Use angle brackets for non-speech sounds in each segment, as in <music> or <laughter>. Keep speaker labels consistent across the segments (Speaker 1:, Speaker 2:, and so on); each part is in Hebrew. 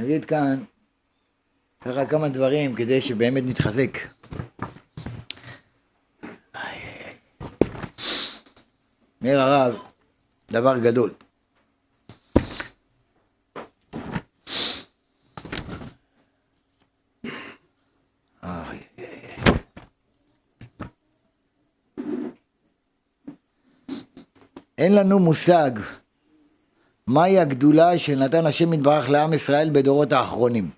Speaker 1: נגיד כאן ככה כמה דברים כדי שבאמת נתחזק. אומר הרב, דבר גדול. אין לנו מושג מהי הגדולה שנתן השם יתברך לעם ישראל בדורות האחרונים.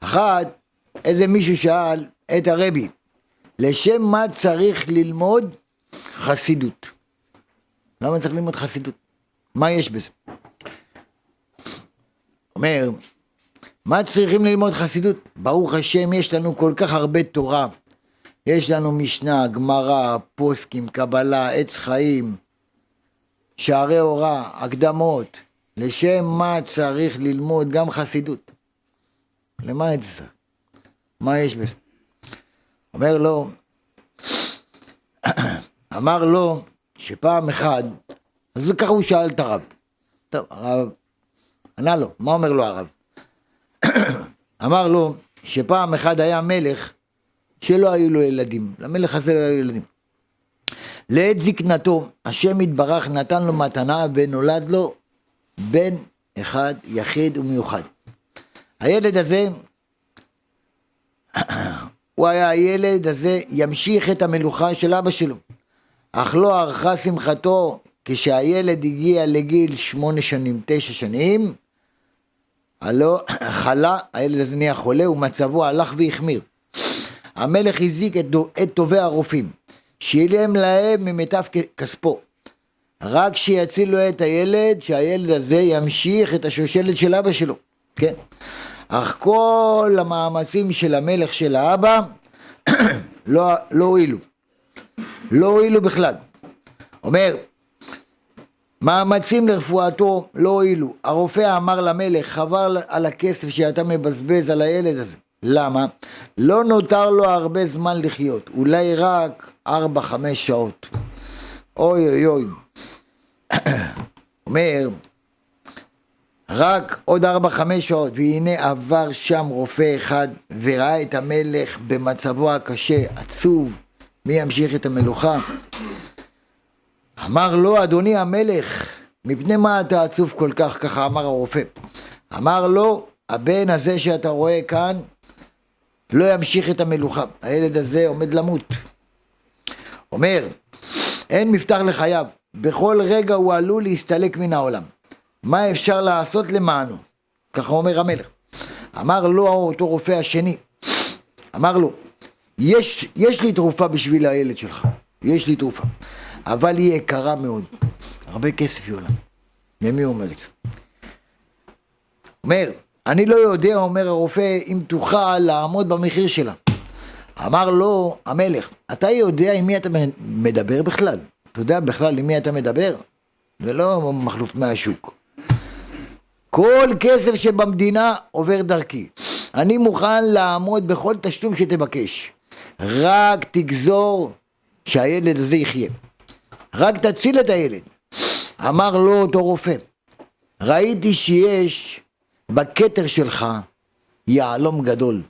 Speaker 1: אחת, איזה מישהו שאל את הרבי, לשם מה צריך ללמוד חסידות? למה צריך ללמוד חסידות? מה יש בזה? אומר, מה צריכים ללמוד חסידות? ברוך השם, יש לנו כל כך הרבה תורה. יש לנו משנה, גמרא, פוסקים, קבלה, עץ חיים, שערי הוראה, הקדמות. לשם מה צריך ללמוד גם חסידות? למה את זה? מה יש בזה? אומר לו, <clears throat> אמר לו שפעם אחת, אז ככה הוא שאל את הרב. טוב, הרב ענה לו, מה אומר לו הרב? <clears throat> אמר לו שפעם אחד היה מלך שלא היו לו ילדים, למלך הזה לא היו ילדים. לעת זקנתו, השם יתברך נתן לו מתנה ונולד לו בן אחד יחיד ומיוחד. הילד הזה, <clears throat> הוא היה הילד הזה, ימשיך את המלוכה של אבא שלו. אך לא ערכה שמחתו כשהילד הגיע לגיל שמונה שנים, תשע שנים, הלא <clears throat> חלה, הילד הזה נהיה חולה ומצבו הלך והחמיר. המלך הזיק את, את טובי הרופאים, שילם להם ממיטב כספו. רק שיצילו את הילד, שהילד הזה ימשיך את השושלת של אבא שלו, כן? אך כל המאמצים של המלך של האבא <clears throat> לא, לא הועילו. לא הועילו בכלל. אומר, מאמצים לרפואתו לא הועילו. הרופא אמר למלך, חבל על הכסף שאתה מבזבז על הילד הזה. למה? לא נותר לו הרבה זמן לחיות, אולי רק ארבע, חמש שעות. אוי אוי אוי. <coughs> אומר, רק עוד ארבע חמש שעות, והנה עבר שם רופא אחד וראה את המלך במצבו הקשה, עצוב, מי ימשיך את המלוכה? אמר לו, אדוני המלך, מפני מה אתה עצוב כל כך? ככה אמר הרופא. אמר לו, הבן הזה שאתה רואה כאן, לא ימשיך את המלוכה. הילד הזה עומד למות. אומר, אין מפתח לחייו, בכל רגע הוא עלול להסתלק מן העולם. מה אפשר לעשות למענו? ככה אומר המלך. אמר לו אותו רופא השני, אמר לו, יש, יש לי תרופה בשביל הילד שלך, יש לי תרופה, אבל היא יקרה מאוד, הרבה כסף היא עולה. למי הוא אומר את זה? אומר, אני לא יודע, אומר הרופא, אם תוכל לעמוד במחיר שלה. אמר לו המלך, אתה יודע עם מי אתה מדבר בכלל? אתה יודע בכלל עם מי אתה מדבר? זה לא מחלוף מהשוק. כל כסף שבמדינה עובר דרכי. אני מוכן לעמוד בכל תשלום שתבקש. רק תגזור שהילד הזה יחיה. רק תציל את הילד. אמר לו אותו רופא, ראיתי שיש בכתר שלך יהלום גדול.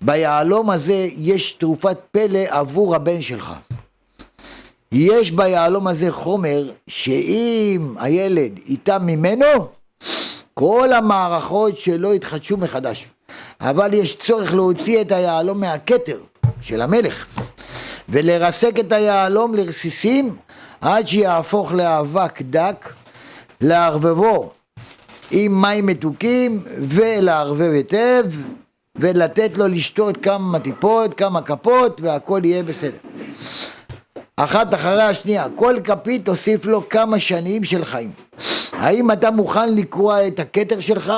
Speaker 1: ביהלום הזה יש תרופת פלא עבור הבן שלך. יש ביהלום הזה חומר שאם הילד איתם ממנו, כל המערכות שלו יתחדשו מחדש. אבל יש צורך להוציא את היהלום מהכתר של המלך ולרסק את היהלום לרסיסים עד שיהפוך לאבק דק, לערבבו עם מים מתוקים ולערבב היטב ולתת לו לשתות כמה טיפות, כמה כפות והכל יהיה בסדר. אחת אחרי השנייה, כל כפית תוסיף לו כמה שנים של חיים. האם אתה מוכן לקרוע את הכתר שלך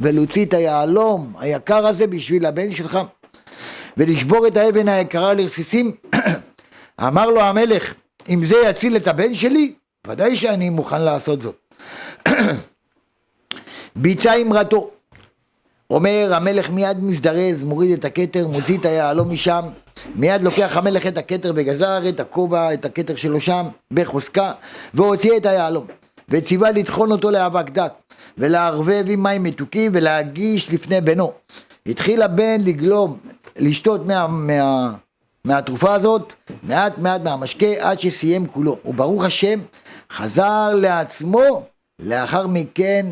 Speaker 1: ולהוציא את היהלום היקר הזה בשביל הבן שלך ולשבור את האבן היקרה לרסיסים? <clears throat> אמר לו המלך, אם זה יציל את הבן שלי, ודאי שאני מוכן לעשות זאת. <clears throat> ביצע אמרתו. אומר המלך מיד מזדרז, מוריד את הכתר, מוציא את היהלום משם, מיד לוקח המלך את הכתר וגזר את הכובע, את הכתר שלו שם, בחוזקה, והוציא את היהלום. וציווה לטחון אותו לאבק דק, ולערבב עם מים מתוקים ולהגיש לפני בנו. התחיל הבן לגלום, לשתות מה, מה, מהתרופה הזאת, מעט מעט מהמשקה, עד שסיים כולו. וברוך השם, חזר לעצמו, לאחר מכן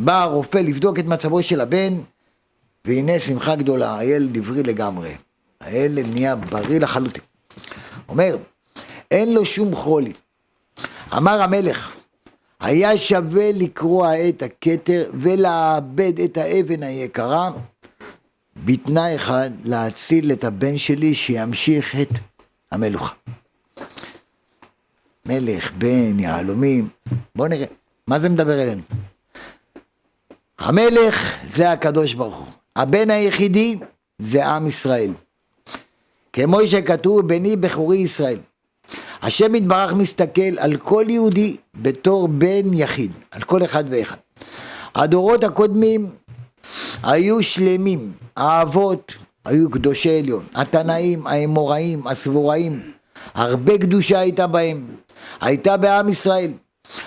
Speaker 1: בא הרופא לבדוק את מצבו של הבן, והנה שמחה גדולה, הילד עברי לגמרי. הילד נהיה בריא לחלוטין. אומר, אין לו שום חולי. אמר המלך, היה שווה לקרוע את הכתר ולאבד את האבן היקרה, בתנאי אחד, להציל את הבן שלי שימשיך את המלוכה. מלך, בן, יהלומים, בואו נראה, מה זה מדבר אלינו? המלך זה הקדוש ברוך הוא, הבן היחידי זה עם ישראל. כמו שכתוב, בני בכורי ישראל. השם יתברך מסתכל על כל יהודי בתור בן יחיד, על כל אחד ואחד. הדורות הקודמים היו שלמים, האבות היו קדושי עליון, התנאים, האמוראים, הסבוראים, הרבה קדושה הייתה בהם, הייתה בעם ישראל.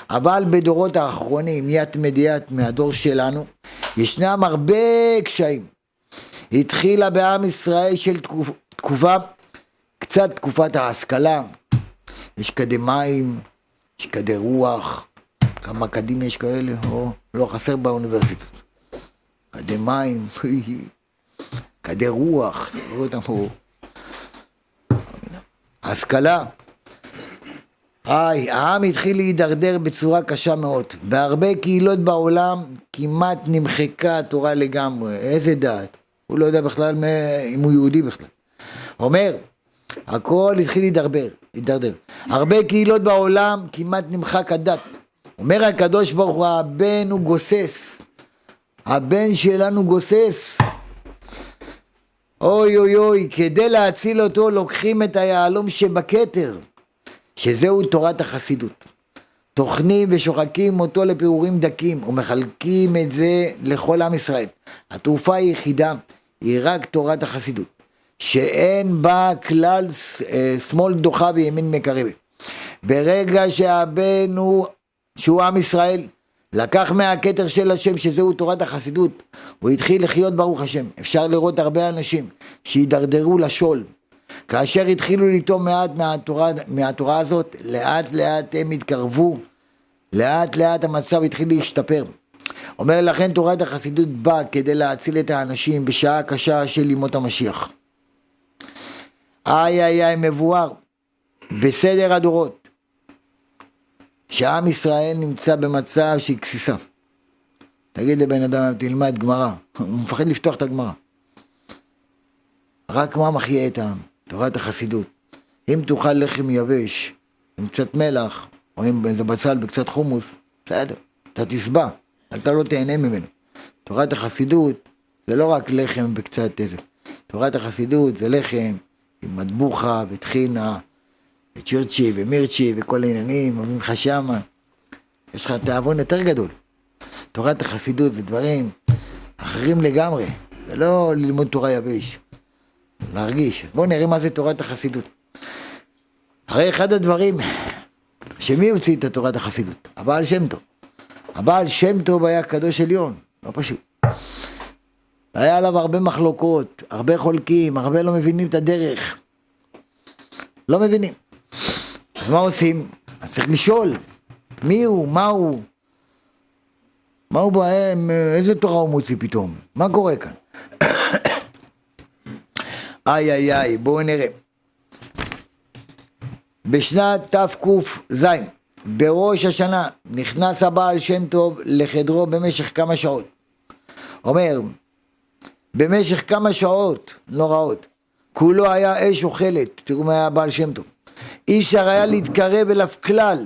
Speaker 1: אבל בדורות האחרונים, ית מדיית מהדור שלנו, ישנם הרבה קשיים. התחילה בעם ישראל של תקופ, תקופה, קצת תקופת ההשכלה, יש אקדמאים, יש כדי רוח, כמה קדים יש כאלה, או לא חסר באוניברסיטה. אקדמאים, <laughs> כדי רוח, תראו אותם פה. השכלה. היי, העם התחיל להידרדר בצורה קשה מאוד. בהרבה קהילות בעולם כמעט נמחקה התורה לגמרי. איזה דעת? הוא לא יודע בכלל אם הוא יהודי בכלל. אומר, הכל התחיל להידרדר, להידרדר. הרבה קהילות בעולם כמעט נמחק הדת. אומר הקדוש ברוך הוא, הבן הוא גוסס. הבן שלנו גוסס. אוי אוי אוי, כדי להציל אותו לוקחים את היהלום שבכתר, שזהו תורת החסידות. טוחנים ושוחקים אותו לפירורים דקים ומחלקים את זה לכל עם ישראל. התרופה היחידה היא רק תורת החסידות. שאין בה כלל אה, שמאל דוחה וימין מקרבת. ברגע שהבן הוא, שהוא עם ישראל, לקח מהכתר של השם, שזהו תורת החסידות, הוא התחיל לחיות ברוך השם. אפשר לראות הרבה אנשים שהידרדרו לשול. כאשר התחילו לטעום מעט מהתורה, מהתורה הזאת, לאט לאט הם התקרבו, לאט לאט המצב התחיל להשתפר. אומר לכן תורת החסידות באה כדי להציל את האנשים בשעה קשה של ימות המשיח. איי איי איי מבואר בסדר הדורות שעם ישראל נמצא במצב של גסיסה. תגיד לבן אדם, תלמד גמרא, הוא מפחד לפתוח את הגמרא. רק מה מחיה את העם? תורת החסידות. אם תאכל לחם יבש עם קצת מלח, או עם איזה בצל וקצת חומוס, בסדר, אתה תשבע, אתה לא תהנה ממנו. תורת החסידות זה לא רק לחם וקצת איזה. תורת החסידות זה לחם עם מטבוחה וטחינה וצ'רצ'י ומירצ'י וכל העניינים, אומרים לך שמה. יש לך תיאבון יותר גדול. תורת החסידות זה דברים אחרים לגמרי, זה לא ללמוד תורה יבש, להרגיש. בואו נראה מה זה תורת החסידות. הרי אחד הדברים, שמי הוציא את תורת החסידות? הבעל שם טוב. הבעל שם טוב היה קדוש עליון, לא פשוט. היה עליו הרבה מחלוקות, הרבה חולקים, הרבה לא מבינים את הדרך. לא מבינים. אז מה עושים? אז צריך לשאול, מי הוא, מה הוא, מה הוא בהם, איזה תורה הוא מוציא פתאום? מה קורה כאן? איי איי איי, בואו נראה. בשנת תק"ז, בראש השנה, נכנס הבעל שם טוב לחדרו במשך כמה שעות. אומר, במשך כמה שעות נוראות, כולו היה אש אוכלת, תראו מה היה בעל שם טוב. אי אפשר היה להתקרב אליו כלל.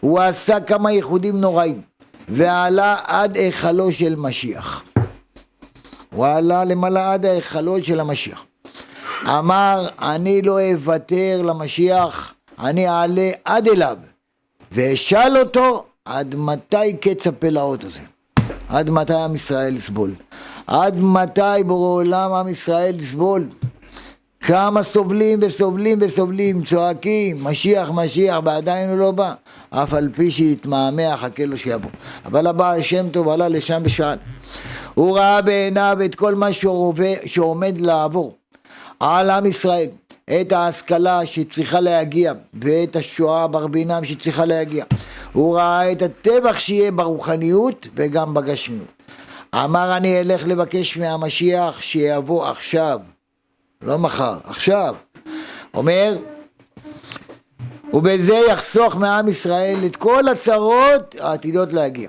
Speaker 1: הוא עשה כמה ייחודים נוראים, ועלה עד היכלו של משיח. הוא עלה למעלה עד ההיכלות של המשיח. אמר, אני לא אוותר למשיח, אני אעלה עד אליו, ואשאל אותו, עד מתי קץ הפלאות הזה? עד מתי עם ישראל יסבול? עד מתי בורא עולם עם ישראל יסבול? כמה סובלים וסובלים וסובלים, צועקים, משיח, משיח, ועדיין הוא לא בא. אף על פי שיתמהמה חכה לו שיבוא. אבל הבעל שם טוב עלה לשם ושאל. הוא ראה בעיניו את כל מה שעומד לעבור על עם ישראל, את ההשכלה שצריכה להגיע, ואת השואה ברבינם שצריכה להגיע. הוא ראה את הטבח שיהיה ברוחניות וגם בגשמיות. אמר אני אלך לבקש מהמשיח שיבוא עכשיו, לא מחר, עכשיו. אומר, ובזה יחסוך מעם ישראל את כל הצרות העתידות להגיע.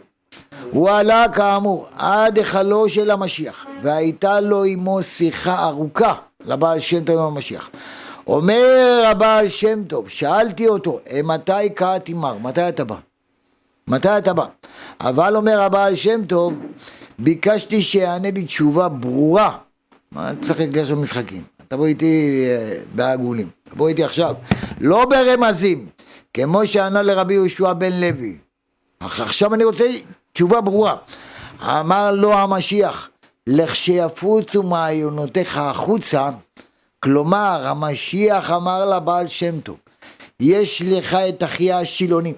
Speaker 1: הוא עלה כאמור עד היכלו של המשיח, והייתה לו עמו שיחה ארוכה לבעל שם טוב עם המשיח. אומר הבעל שם טוב, שאלתי אותו, מתי קראתי מר? מתי אתה בא? מתי אתה בא? אבל אומר הבעל שם טוב, ביקשתי שיענה לי תשובה ברורה. מה אני משחק עכשיו משחקים? תבוא איתי אה, בהגונים, תבוא איתי עכשיו. לא ברמזים, כמו שענה לרבי יהושע בן לוי. עכשיו אני רוצה תשובה ברורה. אמר לו המשיח, לכשיפוצו מעיונותיך החוצה, כלומר המשיח אמר לבעל שם טוב, יש לך את אחיה השילוני.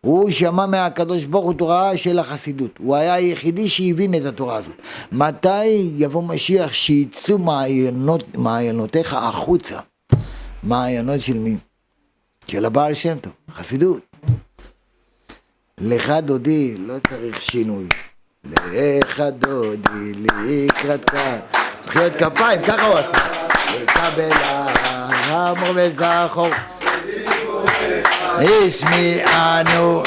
Speaker 1: הוא שמע מהקדוש ברוך הוא תורה של החסידות, הוא היה היחידי שהבין את התורה הזאת. מתי יבוא משיח שיצאו מעיינות, מעיינותיך החוצה? מעיינות של מי? של הבעל שם טוב, חסידות. לך דודי, לא צריך שינוי. לך דודי, לקראתך. מחיאות כפיים, ככה הוא עשה. לקבל האמור וזכור. השמיענו.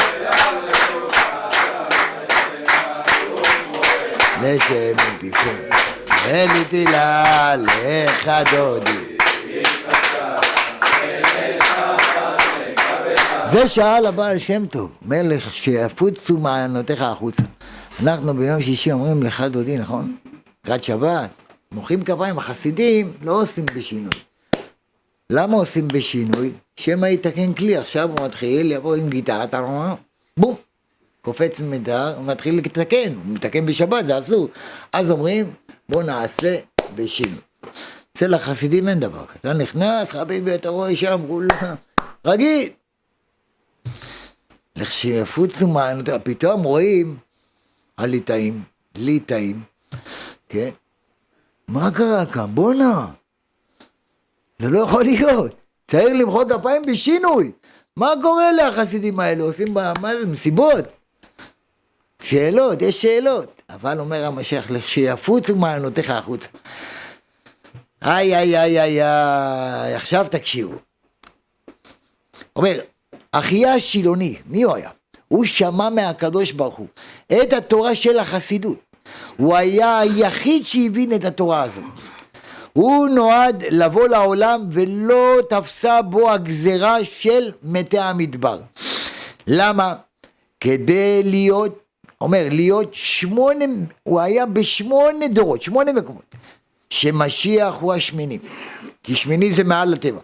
Speaker 1: לשם תפקד. אלי תהילה לך דודי. זה שאל הבעל שם טוב, מלך שיפוצו מעיינותיך החוצה. אנחנו ביום שישי אומרים לך דודי, נכון? לקראת שבת, מוחאים כפיים, החסידים לא עושים בשינוי. למה עושים בשינוי? שמא יתקן כלי, עכשיו הוא מתחיל, יבוא עם גיטרה, אתה רואה? בום, קופץ מיתר, הוא מתחיל לתקן, הוא מתקן בשבת, זה אסור. אז אומרים, בוא נעשה בשינוי. אצל החסידים אין דבר כזה. אתה נכנס, חביבי, אתה רואה שם, כולה, רגיל. לכשיפוצו מעיינותיך, פתאום רואים הליטאים, ליטאים, כן? מה קרה כאן? בואנה, זה לא יכול להיות. צריך למחוא כפיים בשינוי. מה קורה לחסידים האלה? עושים מה זה, מסיבות? שאלות, יש שאלות. אבל אומר המשיח, לכשיפוצו מעיינותיך החוצה. איי, איי, איי, איי, איי, עכשיו תקשיבו. אומר, אחיה השילוני, מי הוא היה? הוא שמע מהקדוש ברוך הוא את התורה של החסידות. הוא היה היחיד שהבין את התורה הזאת. הוא נועד לבוא לעולם ולא תפסה בו הגזרה של מתי המדבר. למה? כדי להיות, אומר, להיות שמונה, הוא היה בשמונה דורות, שמונה מקומות, שמשיח הוא השמיני. כי שמיני זה מעל הטבע.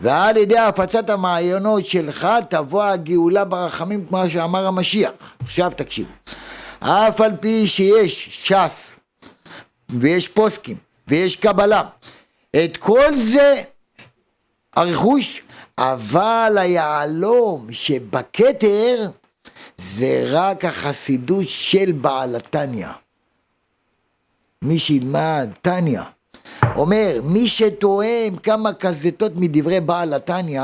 Speaker 1: ועל ידי הפצת המעיינות שלך תבוא הגאולה ברחמים כמו שאמר המשיח. עכשיו תקשיבו. אף על פי שיש ש"ס ויש פוסקים ויש קבלה, את כל זה הרכוש, אבל היהלום שבכתר זה רק החסידות של בעל התניא. מי שילמד תניא אומר, מי שתואם כמה קזטות מדברי בעל התניא,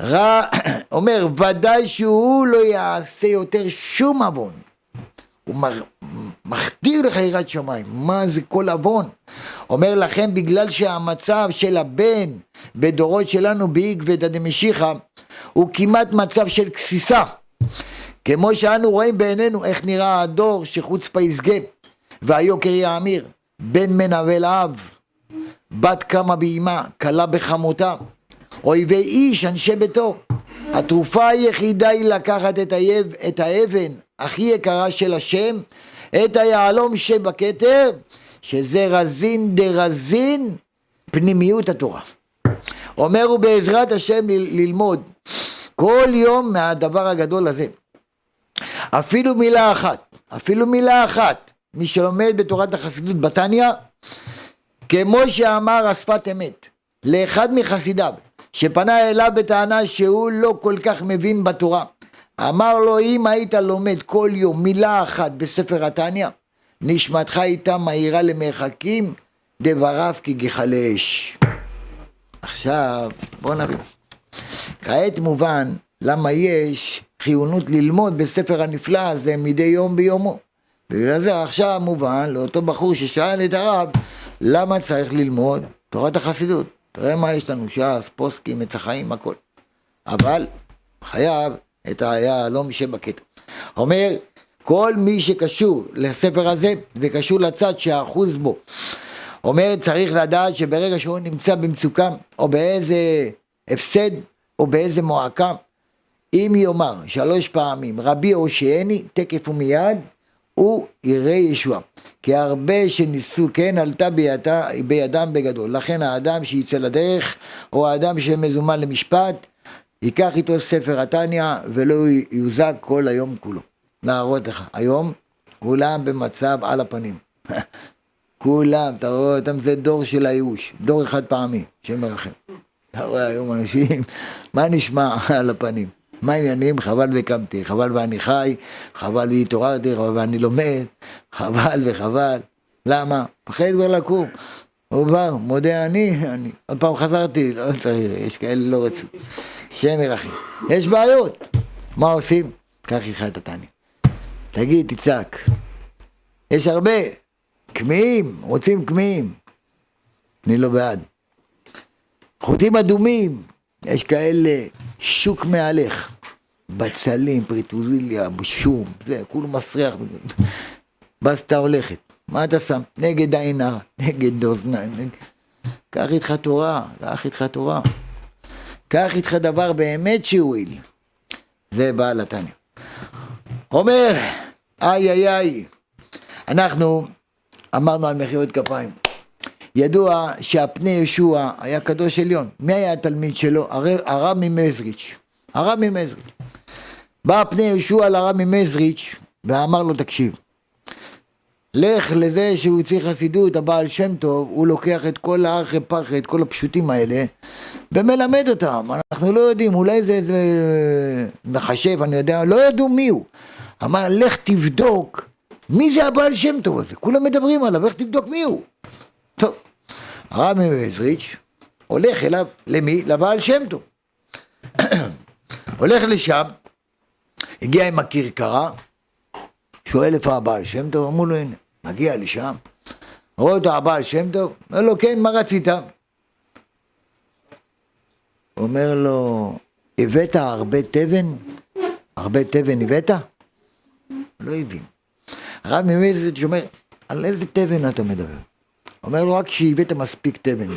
Speaker 1: רע, <coughs> אומר, ודאי שהוא לא יעשה יותר שום עוון. הוא מכתיר לך יראת שמיים, מה זה כל עוון? אומר לכם, בגלל שהמצב של הבן בדורות שלנו בעקבתא דמשיחא הוא כמעט מצב של גסיסה. כמו שאנו רואים בעינינו איך נראה הדור שחוצפה יסגה והיוקר יאמיר. בן מנבל אב, בת קמה באימה, כלה בחמותה, אויבי איש, אנשי ביתו. התרופה היחידה היא לקחת את, היב, את האבן הכי יקרה של השם, את היהלום שבכתר, שזה רזין דרזין פנימיות התורה. אומר הוא בעזרת השם ללמוד כל יום מהדבר הגדול הזה. אפילו מילה אחת, אפילו מילה אחת מי שלומד בתורת החסידות בתניא, כמו שאמר השפת אמת לאחד מחסידיו, שפנה אליו בטענה שהוא לא כל כך מבין בתורה. אמר לו, אם היית לומד כל יום מילה אחת בספר התניא, נשמתך הייתה מהירה למרחקים, דבריו כגחלי אש. עכשיו, בואו נבין. כעת מובן למה יש חיונות ללמוד בספר הנפלא הזה מדי יום ביומו. בגלל זה עכשיו מובן לאותו בחור ששאל את הרב למה צריך ללמוד תורת החסידות. תראה מה יש לנו, ש"ס, פוסקים, עץ החיים, הכל. אבל חייב את היהלום שבקטע. אומר, כל מי שקשור לספר הזה וקשור לצד שאחוז בו. אומר, צריך לדעת שברגע שהוא נמצא במצוקה או באיזה הפסד או באיזה מועקה, אם יאמר שלוש פעמים רבי הושעני, תקף ומיד, הוא יראה ישועה. כי הרבה שניסו כן עלתה בידה, בידם בגדול. לכן האדם שיצא לדרך, או האדם שמזומן למשפט, ייקח איתו ספר התניא ולא יוזק כל היום כולו. להראות לך, היום כולם במצב על הפנים. <laughs> כולם, אתה רואה אותם, זה דור של הייאוש, דור אחד פעמי, שם מרחם. אתה רואה היום אנשים, <laughs> מה נשמע על הפנים? מה העניינים? חבל וקמתי, חבל ואני חי, חבל והתעוררתי, חבל ואני לומד, חבל וחבל. למה? פחד כבר לקום. הוא בא, מודה אני, אני. עוד פעם חזרתי, לא צריך, יש כאלה לא רצו. שם ירחם. יש בעיות. מה עושים? קח איתך את התניא. תגיד, תצעק. יש הרבה. כמהים, רוצים כמהים. אני לא בעד. חוטים אדומים, יש כאלה שוק מהלך, בצלים, פריטוזיליה, בשום, זה, כולו מסריח. בסטה הולכת, מה אתה שם? נגד עין הרע, נגד אוזניים, נגד... קח איתך תורה, קח איתך תורה. קח איתך דבר באמת שהועיל. זה בעל התניא. אומר, איי איי איי, אנחנו אמרנו על מחיאות כפיים. ידוע שהפני ישוע היה קדוש עליון. מי היה התלמיד שלו? הרב ממזריץ'. הרב ממזריץ'. בא פני ישוע לרב ממזריץ' ואמר לו, תקשיב, לך לזה שהוא צריך חסידות, הבעל שם טוב, הוא לוקח את כל הארכי פרחי, את כל הפשוטים האלה, ומלמד אותם. אנחנו לא יודעים, אולי זה איזה מחשב, אני יודע, לא ידעו מי הוא. אמר, לך תבדוק מי זה הבעל שם טוב הזה? כולם מדברים עליו, איך תבדוק מי הוא? טוב, הרב מעזריץ' הולך אליו, למי? לבעל שם טוב. הולך לשם, הגיע עם הכרכרה, שואל איפה הבעל שם טוב, אמרו לו הנה, מגיע לשם, רואה אותו הבעל שם טוב, אומר לו כן, מה רצית? אומר לו, הבאת הרבה תבן? הרבה תבן הבאת? לא הבין. הרב ממזריץ' אומר, על איזה תבן אתה מדבר? אומר לו, רק שהבאת מספיק תבן.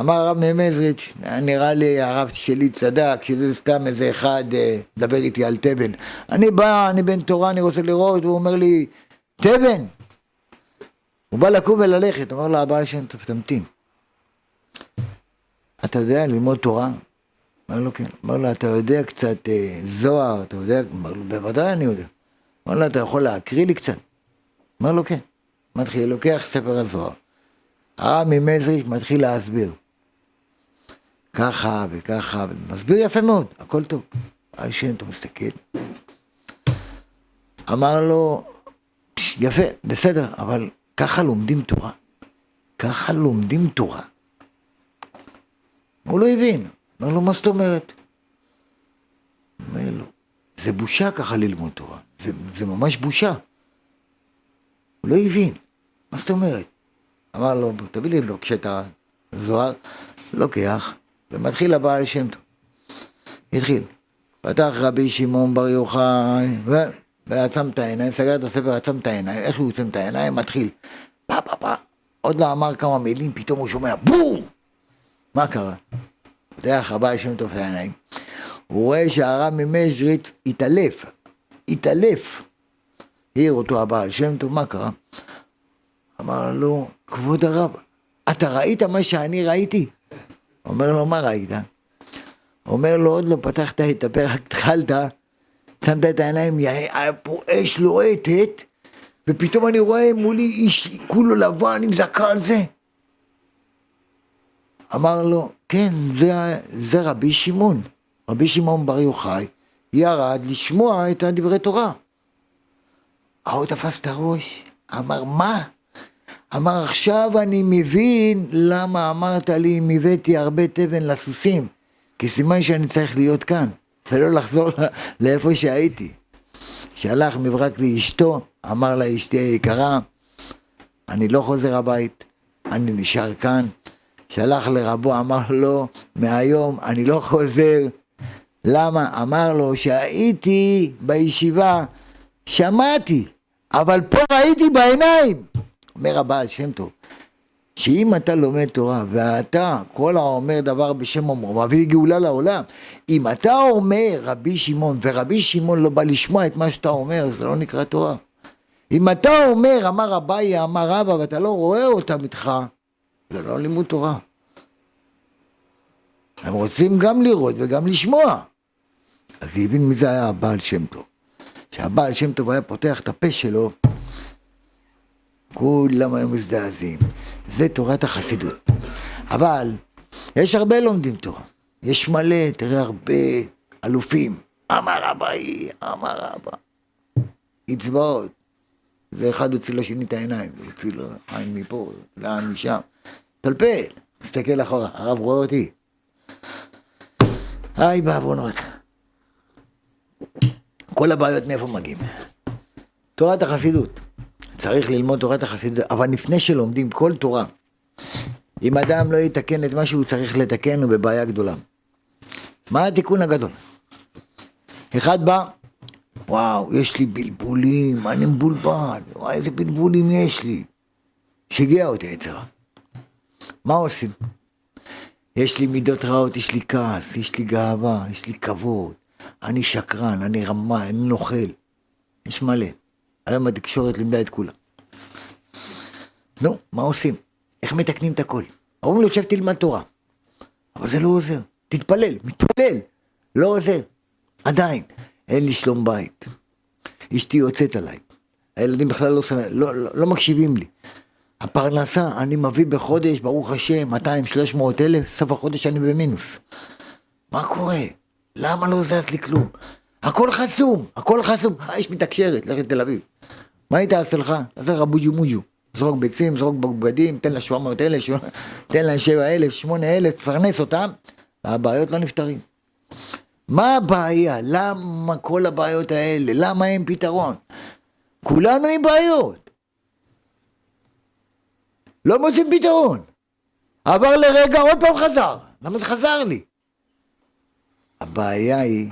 Speaker 1: אמר הרב ממזריץ', נראה לי הרב שלי צדק, שזה סתם איזה אחד אה, מדבר איתי על תבן. אני בא, אני בן תורה, אני רוצה לראות, הוא אומר לי, תבן! הוא בא לקום וללכת, אמר לו, הבעל שם תמתין. אתה יודע ללמוד תורה? אמר לו, כן. אמר לו, אתה יודע קצת אה, זוהר, אתה יודע? אמר לו, בוודאי אני יודע. אמר לו, אתה יכול להקריא לי קצת? אמר לו, כן. מתחיל, לוקח ספר הזוהר. הרב ממזריץ' מתחיל להסביר. ככה וככה, מסביר יפה מאוד, הכל טוב. על שם אתה מסתכל. אמר לו, יפה, בסדר, אבל ככה לומדים תורה. ככה לומדים תורה. הוא לא הבין. אמר לו, מה זאת אומרת? אומר לו, זה בושה ככה ללמוד תורה. זה, זה ממש בושה. הוא לא הבין, מה זאת אומרת? אמר לו, תביא לי בבקשה את הזוהר, לוקח, ומתחיל הבעל שם טוב. התחיל. פתח רבי שמעון בר יוחאי, ו... ועצם את העיניים, סגר את הספר, עצם את העיניים, איך הוא עוצם את העיניים? מתחיל. פה פה פה. עוד לא אמר כמה מילים, פתאום הוא שומע בום! מה קרה? פותח הבעל שם טוב את העיניים. הוא רואה שהרב ממז'ריט התעלף, התעלף. העיר אותו הבעל שם טוב, מה קרה? אמר לו, כבוד הרב, אתה ראית מה שאני ראיתי? אומר לו, מה ראית? אומר לו, עוד לא פתחת את הפה, רק התחלת, שמת את העיניים, היה פה אש לוהטת, ופתאום אני רואה מולי איש כולו לבן עם על זה. אמר לו, כן, זה, זה רבי שמעון. רבי שמעון בר יוחאי ירד לשמוע את הדברי תורה. ההוא תפס את הראש, אמר, מה? אמר, עכשיו אני מבין למה אמרת לי אם הבאתי הרבה תבן לסוסים, כי סימן שאני צריך להיות כאן, ולא לחזור לאיפה שהייתי. שלח מברק לאשתו, אמר לה אשתי היקרה, אני לא חוזר הבית, אני נשאר כאן. שלח לרבו, אמר לו, מהיום אני לא חוזר. למה? אמר לו שהייתי בישיבה, שמעתי, אבל פה ראיתי בעיניים. אומר הבעל שם טוב, שאם אתה לומד תורה ואתה, כל האומר דבר בשם אומרו, מביא גאולה לעולם, אם אתה אומר רבי שמעון ורבי שמעון לא בא לשמוע את מה שאתה אומר, זה לא נקרא תורה. אם אתה אומר, אמר אביי, אמר רבא, ואתה לא רואה אותם איתך, זה לא לימוד תורה. הם רוצים גם לראות וגם לשמוע. אז הבין מי זה היה הבעל שם טוב. כשהבעל שם טוב היה פותח את הפה שלו, כולם היו מזדעזעים. זה תורת החסידות. אבל יש הרבה לומדים תורה. יש מלא, תראה הרבה אלופים. אמר אבאי, אמר אבא. אצבעות. ואחד הוציא לשני את העיניים, הוציא לו עין מפה, לעין משם. פלפל, מסתכל אחורה, הרב רואה אותי. היי בעוונות. כל הבעיות מאיפה מגיעים? תורת החסידות. צריך ללמוד תורת החסידות, אבל לפני שלומדים כל תורה, אם אדם לא יתקן את מה שהוא צריך לתקן, הוא בבעיה גדולה. מה התיקון הגדול? אחד בא, וואו, יש לי בלבולים, אני מבולבל, וואי, איזה בלבולים יש לי. שיגע אותי יצרה. מה עושים? יש לי מידות רעות, יש לי כעס, יש לי גאווה, יש לי כבוד, אני שקרן, אני רמה, אני נוכל. יש מלא. היום התקשורת לימדה את כולם. נו, מה עושים? איך מתקנים את הכל? אומרים לו, עכשיו תלמד תורה. אבל זה לא עוזר. תתפלל, מתפלל. לא עוזר. עדיין. אין לי שלום בית. אשתי יוצאת עליי. הילדים בכלל לא, לא, לא, לא מקשיבים לי. הפרנסה, אני מביא בחודש, ברוך השם, 200, 300 אלף, סוף החודש אני במינוס. מה קורה? למה לא זז לי כלום? הכל חסום, הכל חסום. האיש מתקשרת, לך לתל אביב. מה היא תעשה לך? תעשה לך בוג'ו מוג'ו. זרוק ביצים, זרוק בגדים, תן לה 700 אלף, תן לה 7 אלף, 8 אלף, תפרנס אותם, והבעיות לא נפתרים. מה הבעיה? למה כל הבעיות האלה? למה אין פתרון? כולנו עם בעיות. לא מוצאים פתרון. עבר לרגע, עוד פעם חזר. למה זה חזר לי? הבעיה היא,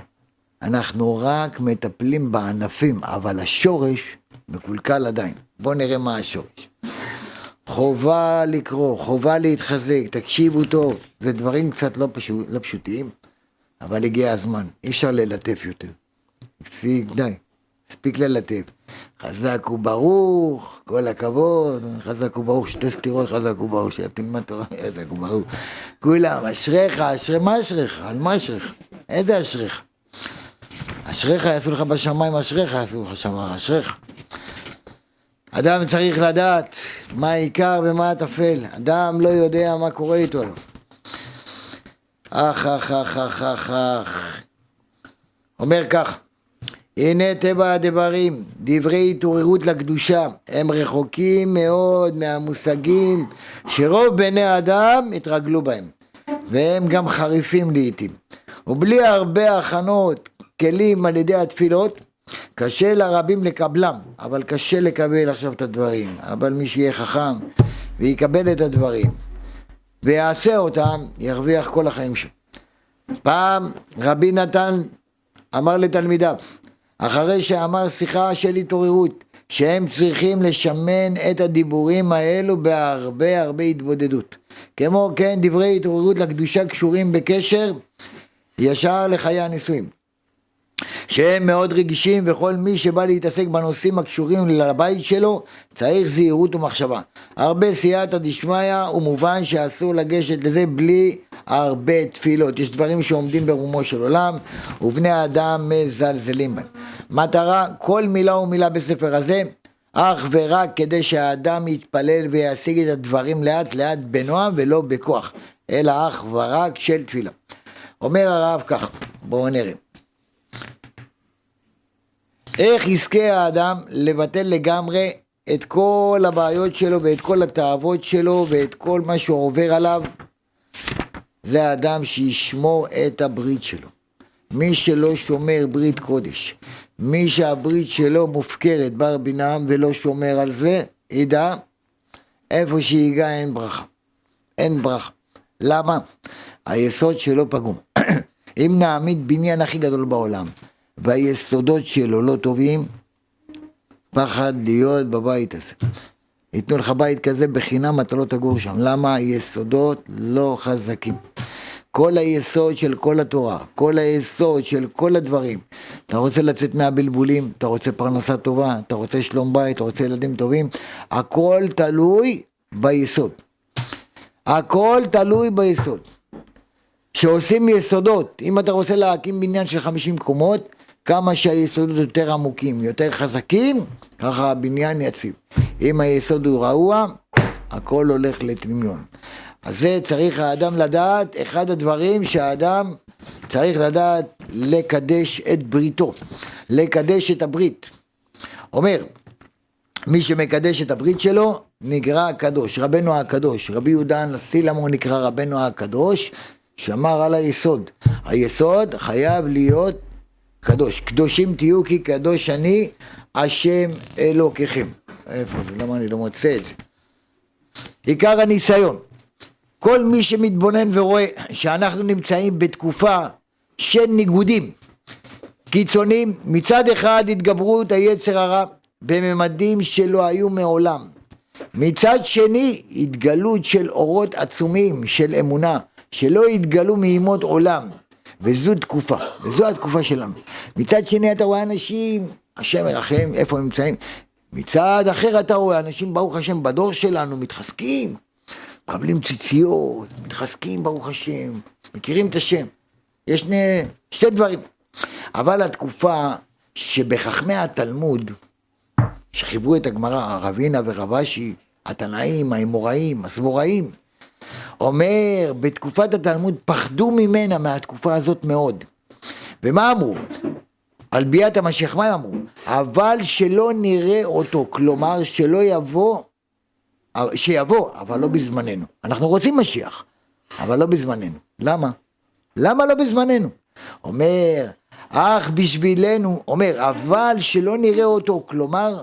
Speaker 1: אנחנו רק מטפלים בענפים, אבל השורש מקולקל עדיין. בואו נראה מה השורש. חובה לקרוא, חובה להתחזק, תקשיבו טוב. זה דברים קצת לא, פשוט, לא פשוטים, אבל הגיע הזמן, אי אפשר ללטף יותר. הפסיק, די, הספיק ללטף. חזק וברוך, כל הכבוד, חזק וברוך, שתי סתירות חזק וברוך, שתלמד תורה, <laughs> חזק וברוך. כולם, אשריך, אשרי, מה אשריך? על מה אשריך? איזה אשריך? אשריך יעשו לך בשמיים, אשריך יעשו לך שמיים, אשריך. אדם צריך לדעת מה העיקר ומה הטפל. אדם לא יודע מה קורה איתו היום. אך, אך, אך, אך, אך, אך. אומר כך, הנה טבע הדברים, דברי התעוררות לקדושה, הם רחוקים מאוד מהמושגים שרוב בני האדם התרגלו בהם, והם גם חריפים לעיתים. ובלי הרבה הכנות, כלים על ידי התפילות, קשה לרבים לקבלם, אבל קשה לקבל עכשיו את הדברים. אבל מי שיהיה חכם ויקבל את הדברים ויעשה אותם, ירוויח כל החיים שלו. פעם רבי נתן אמר לתלמידיו, אחרי שאמר שיחה של התעוררות, שהם צריכים לשמן את הדיבורים האלו בהרבה הרבה התבודדות. כמו כן דברי התעוררות לקדושה קשורים בקשר ישר לחיי הנישואים. שהם מאוד רגישים וכל מי שבא להתעסק בנושאים הקשורים לבית שלו צריך זהירות ומחשבה. הרבה סייעתא דשמיא ומובן שאסור לגשת לזה בלי הרבה תפילות. יש דברים שעומדים ברומו של עולם ובני האדם מזלזלים בהם. מטרה, כל מילה ומילה בספר הזה אך ורק כדי שהאדם יתפלל וישיג את הדברים לאט לאט בנועם ולא בכוח. אלא אך ורק של תפילה. אומר הרב כך, בואו נראה. איך יזכה האדם לבטל לגמרי את כל הבעיות שלו ואת כל התאוות שלו ואת כל מה שהוא עובר עליו? זה האדם שישמור את הברית שלו. מי שלא שומר ברית קודש, מי שהברית שלו מופקרת בר בינם ולא שומר על זה, ידע, איפה שיגע אין ברכה. אין ברכה. למה? היסוד שלו פגום. <clears throat> אם נעמיד בניין הכי גדול בעולם, והיסודות שלו לא טובים, פחד להיות בבית הזה. ייתנו לך בית כזה בחינם, אתה לא תגור שם. למה? היסודות לא חזקים. כל היסוד של כל התורה, כל היסוד של כל הדברים. אתה רוצה לצאת מהבלבולים, אתה רוצה פרנסה טובה, אתה רוצה שלום בית, אתה רוצה ילדים טובים, הכל תלוי ביסוד. הכל תלוי ביסוד. שעושים יסודות, אם אתה רוצה להקים בניין של 50 קומות, כמה שהיסודות יותר עמוקים, יותר חזקים, ככה הבניין יציב. אם היסוד הוא רעוע, הכל הולך לטמיון. אז זה צריך האדם לדעת, אחד הדברים שהאדם צריך לדעת לקדש את בריתו, לקדש את הברית. אומר, מי שמקדש את הברית שלו, נקרא הקדוש, רבנו הקדוש, רבי יהודה סילמו נקרא רבנו הקדוש, שמר על היסוד. היסוד חייב להיות קדוש. קדושים תהיו כי קדוש אני, השם אלוקיכם. איפה זה? למה אני לא מוצא את זה? עיקר הניסיון. כל מי שמתבונן ורואה שאנחנו נמצאים בתקופה של ניגודים קיצוניים, מצד אחד התגברות היצר הרע בממדים שלא היו מעולם. מצד שני, התגלות של אורות עצומים של אמונה, שלא התגלו מימות עולם. וזו תקופה, וזו התקופה שלנו. מצד שני אתה רואה אנשים, השם ירחם, איפה הם נמצאים? מצד אחר אתה רואה אנשים, ברוך השם, בדור שלנו מתחזקים, מקבלים ציציות, מתחזקים ברוך השם, מכירים את השם. יש שני, שתי דברים. אבל התקופה שבחכמי התלמוד, שחיברו את הגמרא, רבינה ורבשי, התנאים, האמוראים, הסבוראים, אומר, בתקופת התלמוד פחדו ממנה מהתקופה הזאת מאוד. ומה אמרו? על ביאת המשיח, מה אמרו? אבל שלא נראה אותו, כלומר שלא יבוא, שיבוא, אבל לא בזמננו. אנחנו רוצים משיח, אבל לא בזמננו. למה? למה לא בזמננו? אומר, אך בשבילנו, אומר, אבל שלא נראה אותו, כלומר,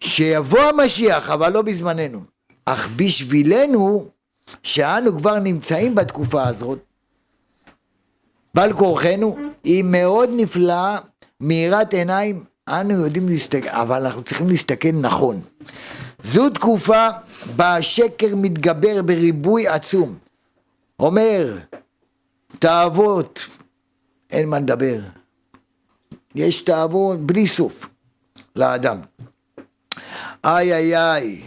Speaker 1: שיבוא המשיח, אבל לא בזמננו. אך בשבילנו, שאנו כבר נמצאים בתקופה הזאת, בעל כורחנו, היא מאוד נפלאה, מאירת עיניים, אנו יודעים להסתכל, אבל אנחנו צריכים להסתכל נכון. זו תקופה בה השקר מתגבר בריבוי עצום. אומר, תאוות, אין מה לדבר. יש תאוות בלי סוף לאדם. איי איי איי,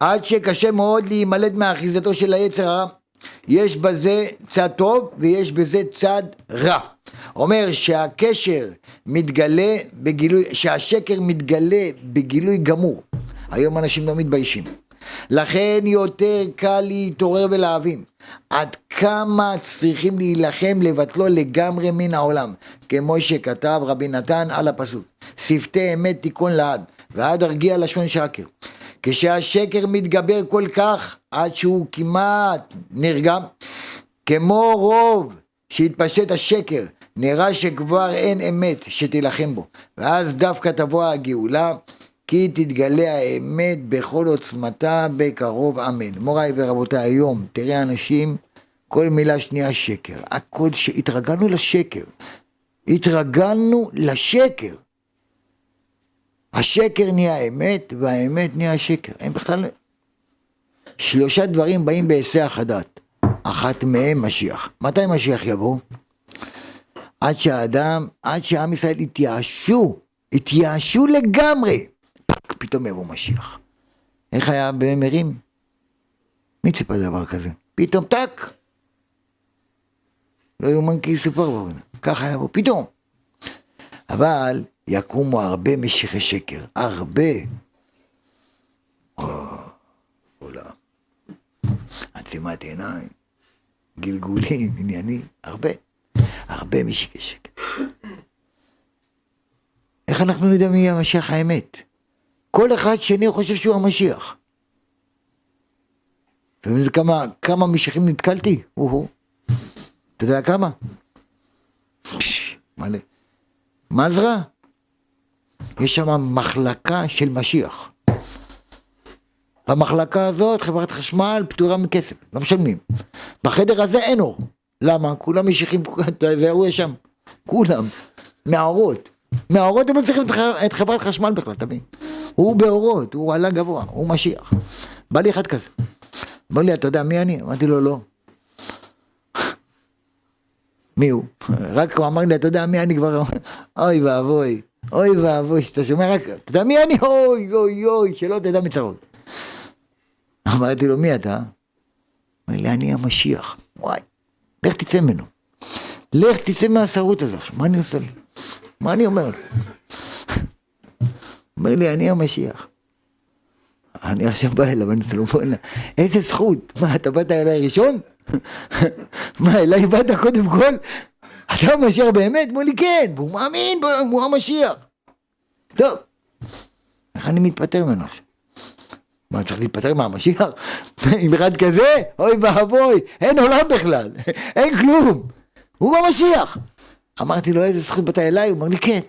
Speaker 1: עד שקשה מאוד להימלט מאחיזתו של היצר הרע. יש בזה צד טוב ויש בזה צד רע. אומר שהקשר מתגלה בגילוי, שהשקר מתגלה בגילוי גמור. היום אנשים לא מתביישים. לכן יותר קל להתעורר ולהבין עד כמה צריכים להילחם לבטלו לגמרי מן העולם, כמו שכתב רבי נתן על הפסוק, שפתי אמת תיקון לעד, ועד הרגיע לשון שקר. כשהשקר מתגבר כל כך עד שהוא כמעט נרגם, כמו רוב שהתפשט השקר, נראה שכבר אין אמת שתילחם בו, ואז דווקא תבוא הגאולה, כי תתגלה האמת בכל עוצמתה בקרוב אמן. מוריי ורבותיי, היום תראה אנשים, כל מילה שנייה שקר, הכל ש... התרגלנו לשקר, התרגלנו לשקר. השקר נהיה אמת, והאמת נהיה שקר. הם בכלל... שלושה דברים באים בהיסח הדעת. אחת מהם משיח. מתי משיח יבוא? עד שהאדם, עד שעם ישראל התייאשו, התייאשו לגמרי. פק, פתאום יבוא משיח. איך היה במרים? מי ציפה דבר כזה? פתאום טק. לא יאומן כי יסופר בעונה. ככה יבוא, פתאום. אבל יקומו הרבה משיחי שקר, הרבה. כל עצימת עיניים, גלגולים, עניינים, הרבה, הרבה משיקי שקר. איך אנחנו נדע מי המשיח האמת? כל אחד שני חושב שהוא המשיח. אתה יודע כמה, כמה משיחים נתקלתי? אתה יודע כמה? מלא. מזרע? יש שם מחלקה של משיח. במחלקה הזאת חברת חשמל פטורה מכסף, לא משלמים. בחדר הזה אין אור. למה? כולם משיחים, זה יש שם. כולם. נערות. נערות הם לא צריכים את חברת חשמל בכלל, תבין. הוא באורות, הוא עלה גבוה, הוא משיח. בא לי אחד כזה. אמר לי, אתה יודע מי אני? אמרתי לו, לא. מי הוא? רק הוא אמר לי, אתה יודע מי אני כבר... אוי ואבוי, אוי ואבוי, שאתה שומע רק, אתה יודע מי אני? אוי אוי אוי, שלא תדע מצרות. אמרתי לו, מי אתה? אמר לי, אני המשיח. וואי, לך תצא ממנו. לך תצא מהשרות הזאת. מה אני עושה לי? מה אני אומר לו? אומר לי, אני המשיח. אני עכשיו בא אליו, אני אומר לו, איזה זכות. מה, אתה באת אליי ראשון? מה, אליי באת קודם כל? אתה המשיח באמת? אמר לי, כן. והוא מאמין, הוא המשיח. טוב, איך אני מתפטר ממנו עכשיו? מה, צריך להתפטר מהמשיח? <laughs> עם אחד כזה? אוי ואבוי, אין עולם בכלל, <laughs> אין כלום. הוא המשיח. אמרתי לו, איזה זכות באת אליי? הוא אמר לי, כן.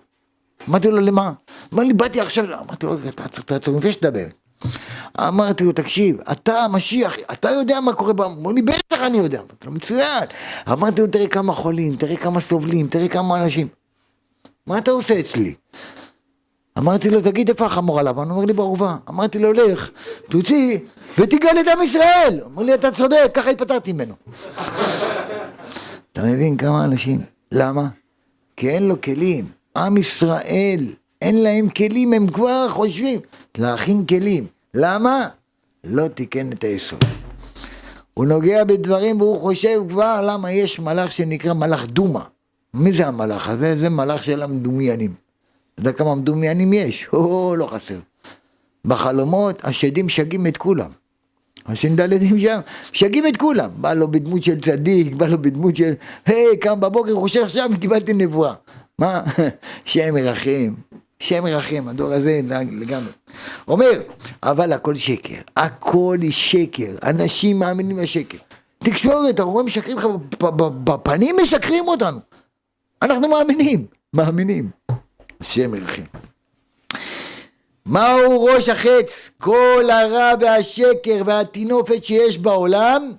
Speaker 1: אמרתי לו, למה? אמר לי, באתי עכשיו, אמרתי לו, אתה צריך שתדבר. אמרתי לו, תקשיב, אתה המשיח, אתה יודע מה קורה, הוא אמר לי, בטח אני יודע. אמרתי לו, מצוין. אמרתי לו, תראה כמה חולים, תראה כמה סובלים, תראה כמה אנשים. מה אתה עושה אצלי? אמרתי לו, תגיד, איפה החמור הלבן? הוא אומר לי, בעורבה. אמרתי לו, לך, תוציא ותגאל את עם ישראל. אמר לי, אתה צודק, ככה התפטרתי ממנו. אתה מבין כמה אנשים? למה? כי אין לו כלים. עם ישראל, אין להם כלים, הם כבר חושבים להכין כלים. למה? לא תיקן את היסוד. הוא נוגע בדברים והוא חושב כבר למה יש מלאך שנקרא מלאך דומה. מי זה המלאך הזה? זה מלאך של המדומיינים. אתה יודע כמה מדומיינים יש? או, לא חסר. בחלומות השדים משגעים את כולם. הש"דלתים שם, משגעים את כולם. בא לו בדמות של צדיק, בא לו בדמות של, היי, קם בבוקר, חושב עכשיו, קיבלתי נבואה. מה? <laughs> שם ירחם, שם ירחם, הדור הזה לגמרי. אומר, אבל הכל שקר, הכל שקר, אנשים מאמינים לשקר. תקשורת, רואה משקרים לך בפנים, משקרים אותנו. אנחנו מאמינים, מאמינים. השם ירחם. מהו ראש החץ? כל הרע והשקר והטינופת שיש בעולם,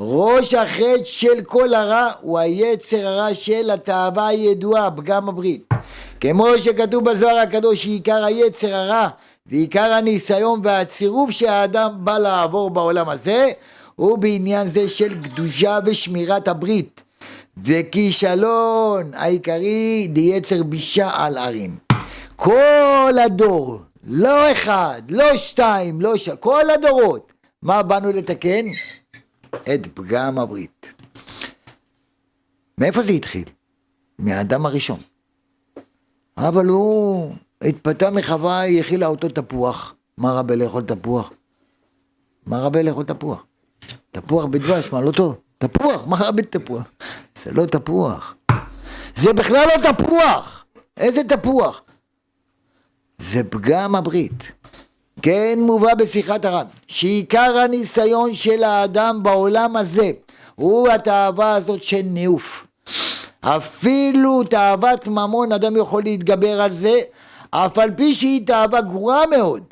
Speaker 1: ראש החץ של כל הרע הוא היצר הרע של התאווה הידועה, פגם הברית. כמו שכתוב בזוהר הקדוש שעיקר היצר הרע ועיקר הניסיון והצירוף שהאדם בא לעבור בעולם הזה הוא בעניין זה של קדושה ושמירת הברית וכישלון העיקרי דיצר בישה על ערים. כל הדור לא אחד, לא שתיים, לא ש... כל הדורות. מה באנו לתקן? את פגם הברית. מאיפה זה התחיל? מהאדם הראשון. אבל הוא התפתה מחווה, היא הכילה אותו תפוח. מה רבה לאכול תפוח? מה רבה לאכול תפוח? תפוח בדבש, מה לא טוב? תפוח, מה רבה תפוח? זה לא תפוח. זה בכלל לא תפוח! איזה תפוח? זה פגם הברית. כן מובא בשיחת הרב, שעיקר הניסיון של האדם בעולם הזה הוא התאווה הזאת של ניאוף. אפילו תאוות ממון אדם יכול להתגבר על זה, אף על פי שהיא תאווה גרועה מאוד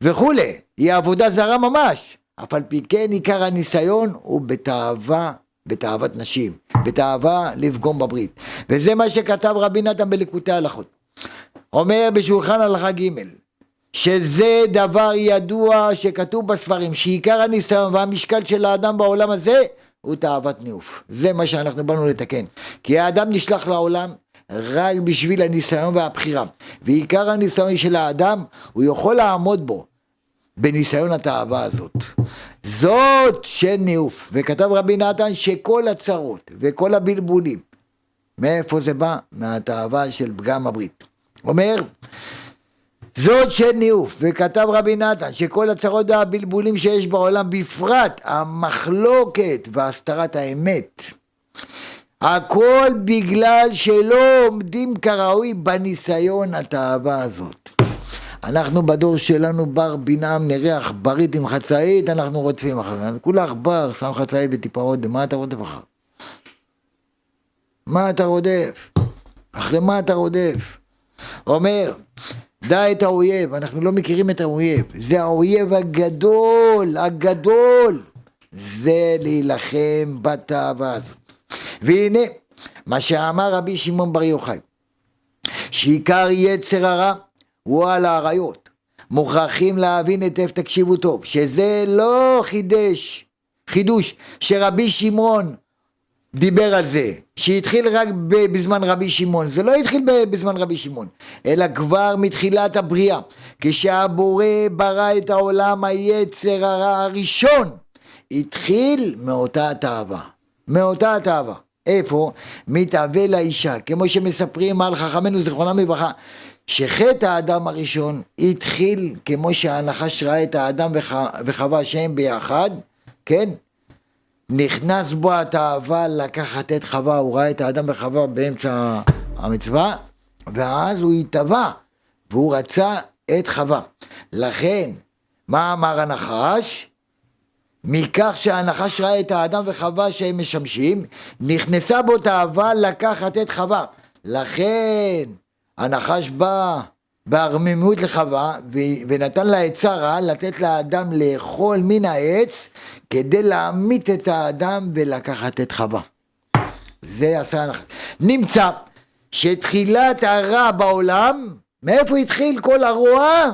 Speaker 1: וכולי, היא עבודה זרה ממש, אף על פי כן עיקר הניסיון הוא בתאווה, בתאוות נשים, בתאווה לפגום בברית. וזה מה שכתב רבי נתן בליקוטי הלכות. אומר בשולחן הלכה ג' שזה דבר ידוע שכתוב בספרים שעיקר הניסיון והמשקל של האדם בעולם הזה הוא תאוות ניאוף. זה מה שאנחנו באנו לתקן. כי האדם נשלח לעולם רק בשביל הניסיון והבחירה. ועיקר הניסיון של האדם, הוא יכול לעמוד בו, בניסיון התאווה הזאת. זאת של ניאוף. וכתב רבי נתן שכל הצרות וכל הבלבולים, מאיפה זה בא? מהתאווה של פגם הברית. אומר, זאת של ניאוף, וכתב רבי נתן שכל הצרות והבלבולים שיש בעולם, בפרט המחלוקת והסתרת האמת, הכל בגלל שלא עומדים כראוי בניסיון התאווה הזאת. אנחנו בדור שלנו בר בינם נראה עכברית עם חצאית, אנחנו רודפים אחריה. כולה עכבר, שם חצאית וטיפה עודף, מה אתה רודף אחר? מה אתה רודף? אחרי מה אתה רודף? אומר, דע את האויב, אנחנו לא מכירים את האויב, זה האויב הגדול, הגדול, זה להילחם בתאווה הזאת. והנה, מה שאמר רבי שמעון בר יוחאי, שעיקר יצר הרע הוא על האריות. מוכרחים להבין היטב, תקשיבו טוב, שזה לא חידש, חידוש שרבי שמעון דיבר על זה, שהתחיל רק בזמן רבי שמעון, זה לא התחיל בזמן רבי שמעון, אלא כבר מתחילת הבריאה, כשהבורא ברא את העולם היצר הרע הראשון, התחיל מאותה תאווה, מאותה תאווה. איפה? מתאווה לאישה, כמו שמספרים על חכמינו זיכרונם לברכה, שחטא האדם הראשון התחיל כמו שהנחש ראה את האדם וחווה שהם ביחד, כן? נכנס בו התאווה לקחת את חווה, הוא ראה את האדם וחווה באמצע המצווה, ואז הוא התאווה, והוא רצה את חווה. לכן, מה אמר הנחש? מכך שהנחש ראה את האדם וחווה שהם משמשים, נכנסה בו תאווה לקחת את חווה. לכן, הנחש בא בערממות לחווה ונתן לה עצה רעה לתת לאדם לאכול מן העץ כדי להמית את האדם ולקחת את חווה. זה עשה הנחש. נמצא שתחילת הרע בעולם, מאיפה התחיל כל הרוע?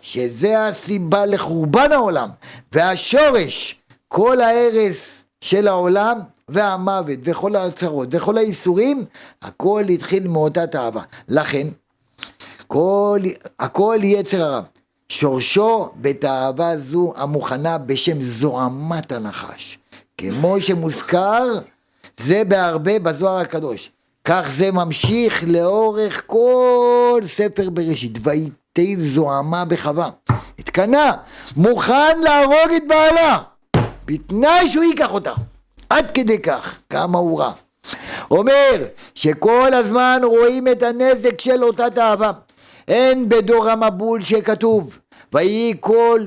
Speaker 1: שזה הסיבה לחורבן העולם, והשורש, כל ההרס של העולם, והמוות, וכל הצרות, וכל האיסורים, הכל התחיל מאותה תאווה. לכן, כל, הכל יצר הרע. שורשו בתאווה זו המוכנה בשם זוהמת הנחש. כמו שמוזכר, זה בהרבה בזוהר הקדוש. כך זה ממשיך לאורך כל ספר בראשית. ויתיב זוהמה בחווה. התקנה, מוכן להרוג את בעלה, בתנאי שהוא ייקח אותה. עד כדי כך, כמה הוא רע. אומר שכל הזמן רואים את הנזק של אותה תאווה. אין בדור המבול שכתוב, ויהי כל,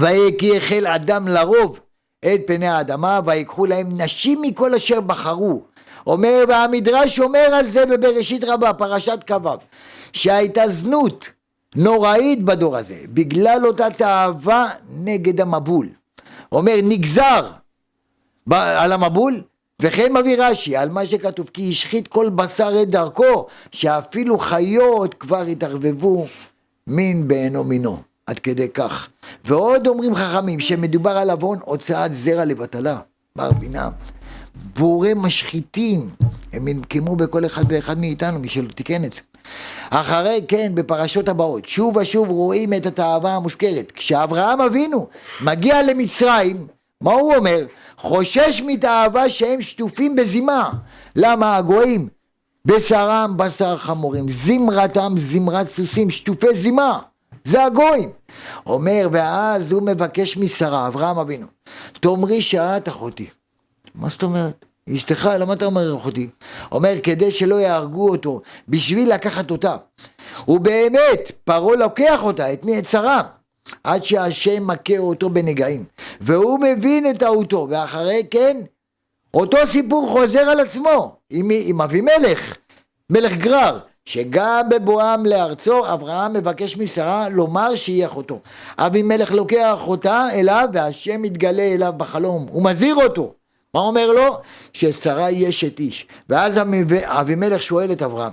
Speaker 1: ויהי כי החל אדם לרוב את פני האדמה, ויקחו להם נשים מכל אשר בחרו. אומר, והמדרש אומר על זה בבראשית רבה, פרשת כ"ו, שהייתה זנות נוראית בדור הזה, בגלל אותה תאווה נגד המבול. אומר, נגזר על המבול, וכן מביא רש"י על מה שכתוב כי השחית כל בשר את דרכו שאפילו חיות כבר התערבבו מין בעינו מינו. עד כדי כך. ועוד אומרים חכמים שמדובר על עוון הוצאת זרע לבטלה. בר בינה בורא משחיתים הם ינקמו בכל אחד ואחד מאיתנו מי שלא תיקן את זה אחרי כן בפרשות הבאות שוב ושוב רואים את התאווה המוזכרת. כשאברהם אבינו מגיע למצרים מה הוא אומר? חושש מתאווה שהם שטופים בזימה. למה הגויים? בשרם בשר חמורים, זמרתם זמרת סוסים, שטופי זימה. זה הגויים. אומר, ואז הוא מבקש משרה, אברהם אבינו, תאמרי שאת אחותי. מה זאת אומרת? אשתך, למה אתה אומר אחותי? אומר, כדי שלא יהרגו אותו, בשביל לקחת אותה. ובאמת, פרעה לוקח אותה, את מי? את שרה. עד שהשם מכה אותו בנגעים. והוא מבין את טעותו, ואחרי כן, אותו סיפור חוזר על עצמו עם, עם אבימלך, מלך גרר, שגם בבואם לארצו, אברהם מבקש משרה לומר שהיא אחותו. אבימלך לוקח אותה אליו, והשם מתגלה אליו בחלום, הוא מזהיר אותו. מה אומר לו? ששרה היא אשת איש. ואז אבימלך שואל את אברהם,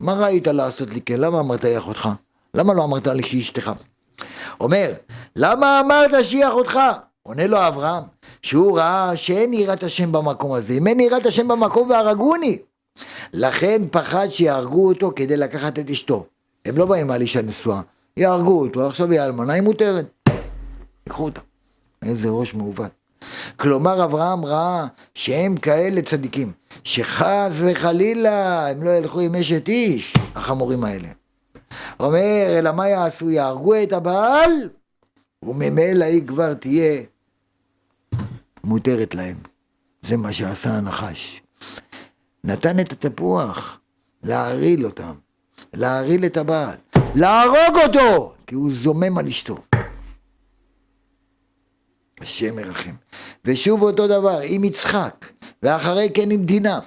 Speaker 1: מה ראית לעשות לי כן? למה אמרת היא אחותך? למה לא אמרת לי שהיא אשתך? אומר, למה אמרת שהיא אחותך? עונה לו אברהם, שהוא ראה שאין יראת השם במקום הזה. אם אין יראת השם במקום והרגוני. לכן פחד שיהרגו אותו כדי לקחת את אשתו. הם לא באים על אישה נשואה, יהרגו אותו, עכשיו היא אלמנה, היא מותרת. ייקחו אותה. איזה ראש מעוות. כלומר אברהם ראה שהם כאלה צדיקים, שחס וחלילה הם לא ילכו עם אשת איש, החמורים האלה. אומר, אלא מה יעשו? יהרגו את הבעל, וממילא היא כבר תהיה מותרת להם. זה מה שעשה הנחש. נתן את התפוח, להרעיל אותם, להרעיל את הבעל, להרוג אותו, כי הוא זומם על אשתו. השם ירחם. ושוב אותו דבר עם יצחק, ואחרי כן עם דינה,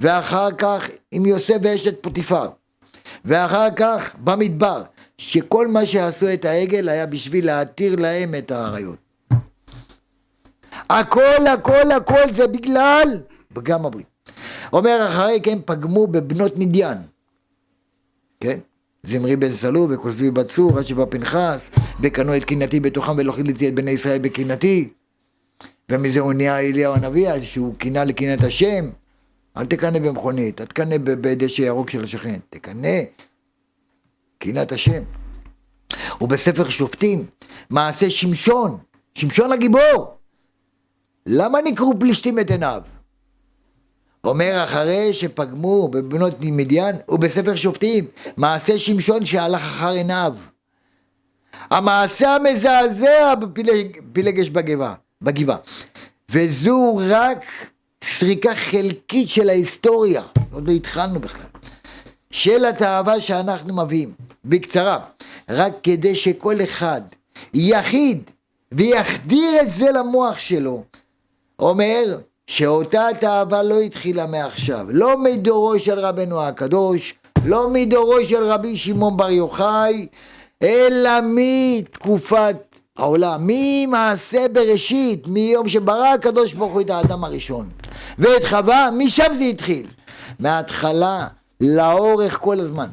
Speaker 1: ואחר כך עם יוסף ואשת פוטיפר, ואחר כך במדבר, שכל מה שעשו את העגל היה בשביל להתיר להם את האריות. הכל הכל הכל זה בגלל פגם הברית. אומר אחרי כן פגמו בבנות מדיין, כן? זמרי בן סלו וכוזבי בת צור, עד שבא פנחס, וקנו את קינתי בתוכם ולא חיליתי את בני ישראל בקינתי. ומזה הוא נהיה אליהו הנביא, שהוא קינה לקנאת השם. אל תקנא במכונית, אל תקנא בדשא ירוק של השכן, תקנא קנאת השם. ובספר שופטים, מעשה שמשון, שמשון הגיבור. למה נקראו פלישתים את עיניו? אומר אחרי שפגמו בבנות מדיין, ובספר שופטים, מעשה שמשון שהלך אחר עיניו. המעשה המזעזע בפילגש בגבעה, בגבעה. וזו רק סריקה חלקית של ההיסטוריה, עוד לא התחלנו בכלל, של התאווה שאנחנו מביאים. בקצרה, רק כדי שכל אחד יחיד ויחדיר את זה למוח שלו, אומר שאותה תאווה לא התחילה מעכשיו, לא מדורו של רבנו הקדוש, לא מדורו של רבי שמעון בר יוחאי, אלא מתקופת העולם, ממעשה בראשית, מיום שברא הקדוש ברוך הוא את האדם הראשון. ואת חווה, משם זה התחיל. מההתחלה, לאורך כל הזמן.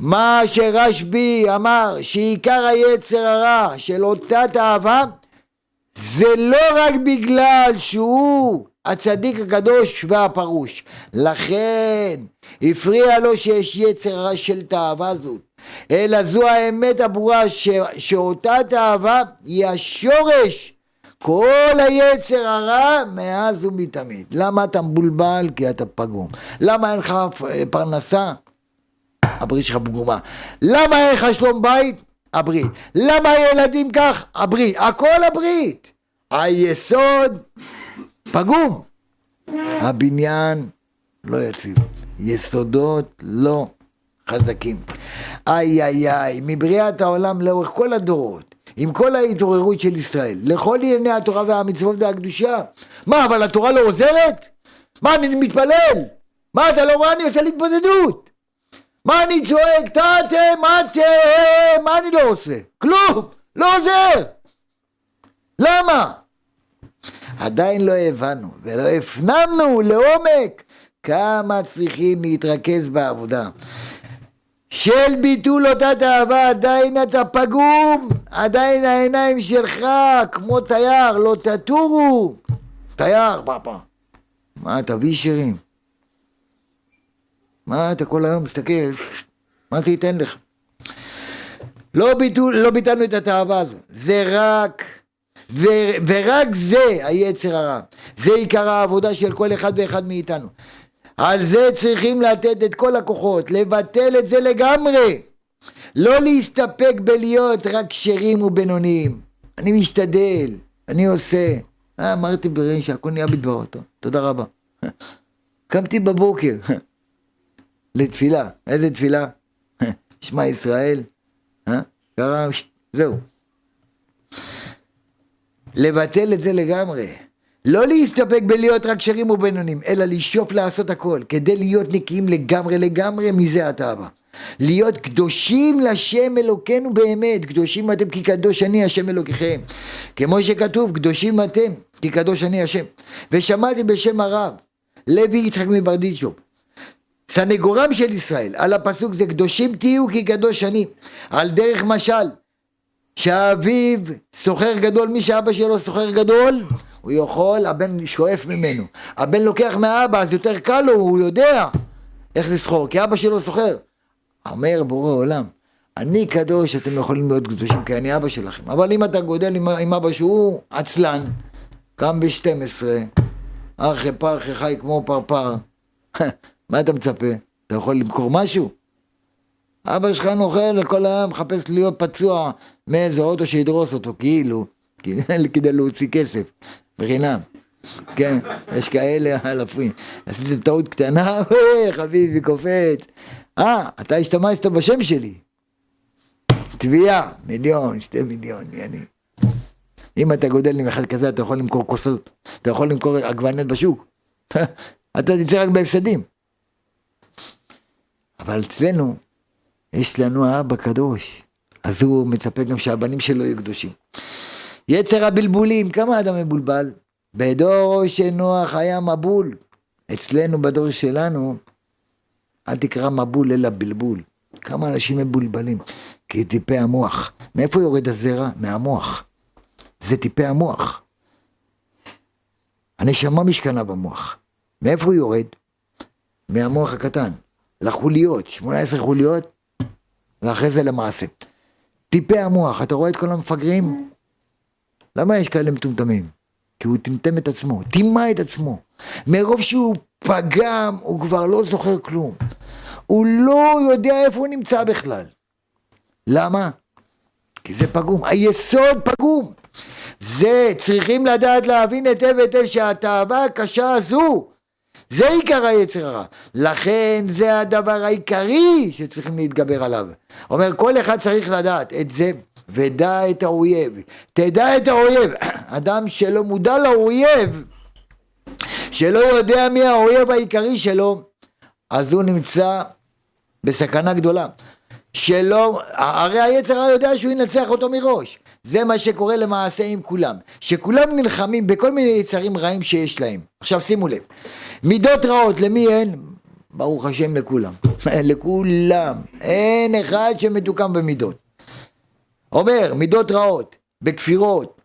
Speaker 1: מה שרשב"י אמר, שעיקר היצר הרע של אותה תאווה, זה לא רק בגלל שהוא הצדיק הקדוש והפרוש. לכן הפריע לו שיש יצר רע של תאווה זאת. אלא זו האמת הברורה ש... שאותה תאווה היא השורש כל היצר הרע מאז ומתמיד. למה אתה מבולבל? כי אתה פגום. למה אין לך פרנסה? הברית שלך פגומה. למה אין לך שלום בית? הברית. למה הילדים כך? הברית. הכל הברית. היסוד פגום. הבניין לא יציב. יסודות לא חזקים. איי איי איי, מבריאת העולם לאורך כל הדורות, עם כל ההתעוררות של ישראל, לכל ענייני התורה והמצוות והקדושה. מה, אבל התורה לא עוזרת? מה, אני מתפלל? מה, אתה לא רואה? אני יוצא להתבודדות. מה אני צועק? תתם, אתם, מה אני לא עושה? כלום, לא עוזר. למה? עדיין לא הבנו ולא הפנמנו לעומק כמה צריכים להתרכז בעבודה. של ביטול אותה תאווה, עדיין אתה פגום, עדיין העיניים שלך כמו תייר, לא תטורו. תייר, פאפה. מה, אתה וישרים? מה אתה כל היום מסתכל? מה זה ייתן לך? לא, ביטול, לא ביטלנו את התאווה הזו, זה רק, ו, ורק זה היצר הרע. זה עיקר העבודה של כל אחד ואחד מאיתנו. על זה צריכים לתת את כל הכוחות, לבטל את זה לגמרי. לא להסתפק בלהיות רק כשרים ובינוניים. אני משתדל, אני עושה. אה, אמרתי ברין שהכל נהיה בדברו טוב, תודה רבה. קמתי בבוקר לתפילה, איזה תפילה? שמע ישראל, אה? קרה, זהו. לבטל את זה לגמרי. לא להסתפק בלהיות רק שרים ובינונים, אלא לשאוף לעשות הכל, כדי להיות נקיים לגמרי לגמרי מזה התאווה. להיות קדושים לשם אלוקינו באמת, קדושים אתם כי קדוש אני השם אלוקיכם. כמו שכתוב, קדושים אתם כי קדוש אני השם. ושמעתי בשם הרב, לוי יצחק מברדיצ'וב, סנגורם של ישראל, על הפסוק זה קדושים תהיו כי קדוש אני, על דרך משל, שהאביו סוחר גדול, מי שאבא שלו סוחר גדול, הוא יכול, הבן שואף ממנו. הבן לוקח מאבא, אז יותר קל לו, הוא יודע איך לסחור, כי אבא שלו סוחר. אומר בורא עולם, אני קדוש, אתם יכולים להיות קדושים, כי אני אבא שלכם. אבל אם אתה גודל עם, עם אבא שהוא עצלן, קם ב-12, ארכי פרחי חי כמו פרפר, <laughs> מה אתה מצפה? אתה יכול למכור משהו? אבא שלך נוכל כל היום, מחפש להיות פצוע מאיזה אוטו שידרוס אותו, כאילו, <laughs> כדי להוציא כסף, בחינם. כן, יש כאלה אלפים. עשיתי טעות קטנה, חביבי קופץ. אה, אתה השתמשת בשם שלי. תביעה, מיליון, שתי מיליון, אני. אם אתה גודל עם אחד כזה, אתה יכול למכור כוסות, אתה יכול למכור עגבניות בשוק. <laughs> אתה תצא רק בהפסדים. אבל אצלנו, יש לנו אבא קדוש, אז הוא מצפה גם שהבנים שלו יהיו קדושים. יצר הבלבולים, כמה אדם מבולבל? בדור שנוח היה מבול. אצלנו, בדור שלנו, אל תקרא מבול אלא בלבול. כמה אנשים מבולבלים? כי טיפי המוח. מאיפה יורד הזרע? מהמוח. זה טיפי המוח. הנשמה משכנה במוח. מאיפה הוא יורד? מהמוח הקטן. לחוליות, 18 חוליות, ואחרי זה למעשה. טיפי המוח, אתה רואה את כל המפגרים? למה יש כאלה מטומטמים? כי הוא טמטם את עצמו, טימא את עצמו. מרוב שהוא פגם, הוא כבר לא זוכר כלום. הוא לא יודע איפה הוא נמצא בכלל. למה? כי זה פגום, היסוד פגום. זה, צריכים לדעת להבין היטב היטב שהתאווה הקשה הזו, זה עיקר היצר הרע. לכן זה הדבר העיקרי שצריכים להתגבר עליו. אומר, כל אחד צריך לדעת את זה, ודע את האויב. תדע את האויב. <clears throat> אדם שלא מודע לאויב, שלא יודע מי האויב העיקרי שלו, אז הוא נמצא בסכנה גדולה. שלא, הרי היצר הרע יודע שהוא ינצח אותו מראש. זה מה שקורה למעשה עם כולם. שכולם נלחמים בכל מיני יצרים רעים שיש להם. עכשיו שימו לב, מידות רעות למי אין? ברוך השם לכולם. <laughs> לכולם. אין אחד שמתוקם במידות. אומר, מידות רעות, בכפירות,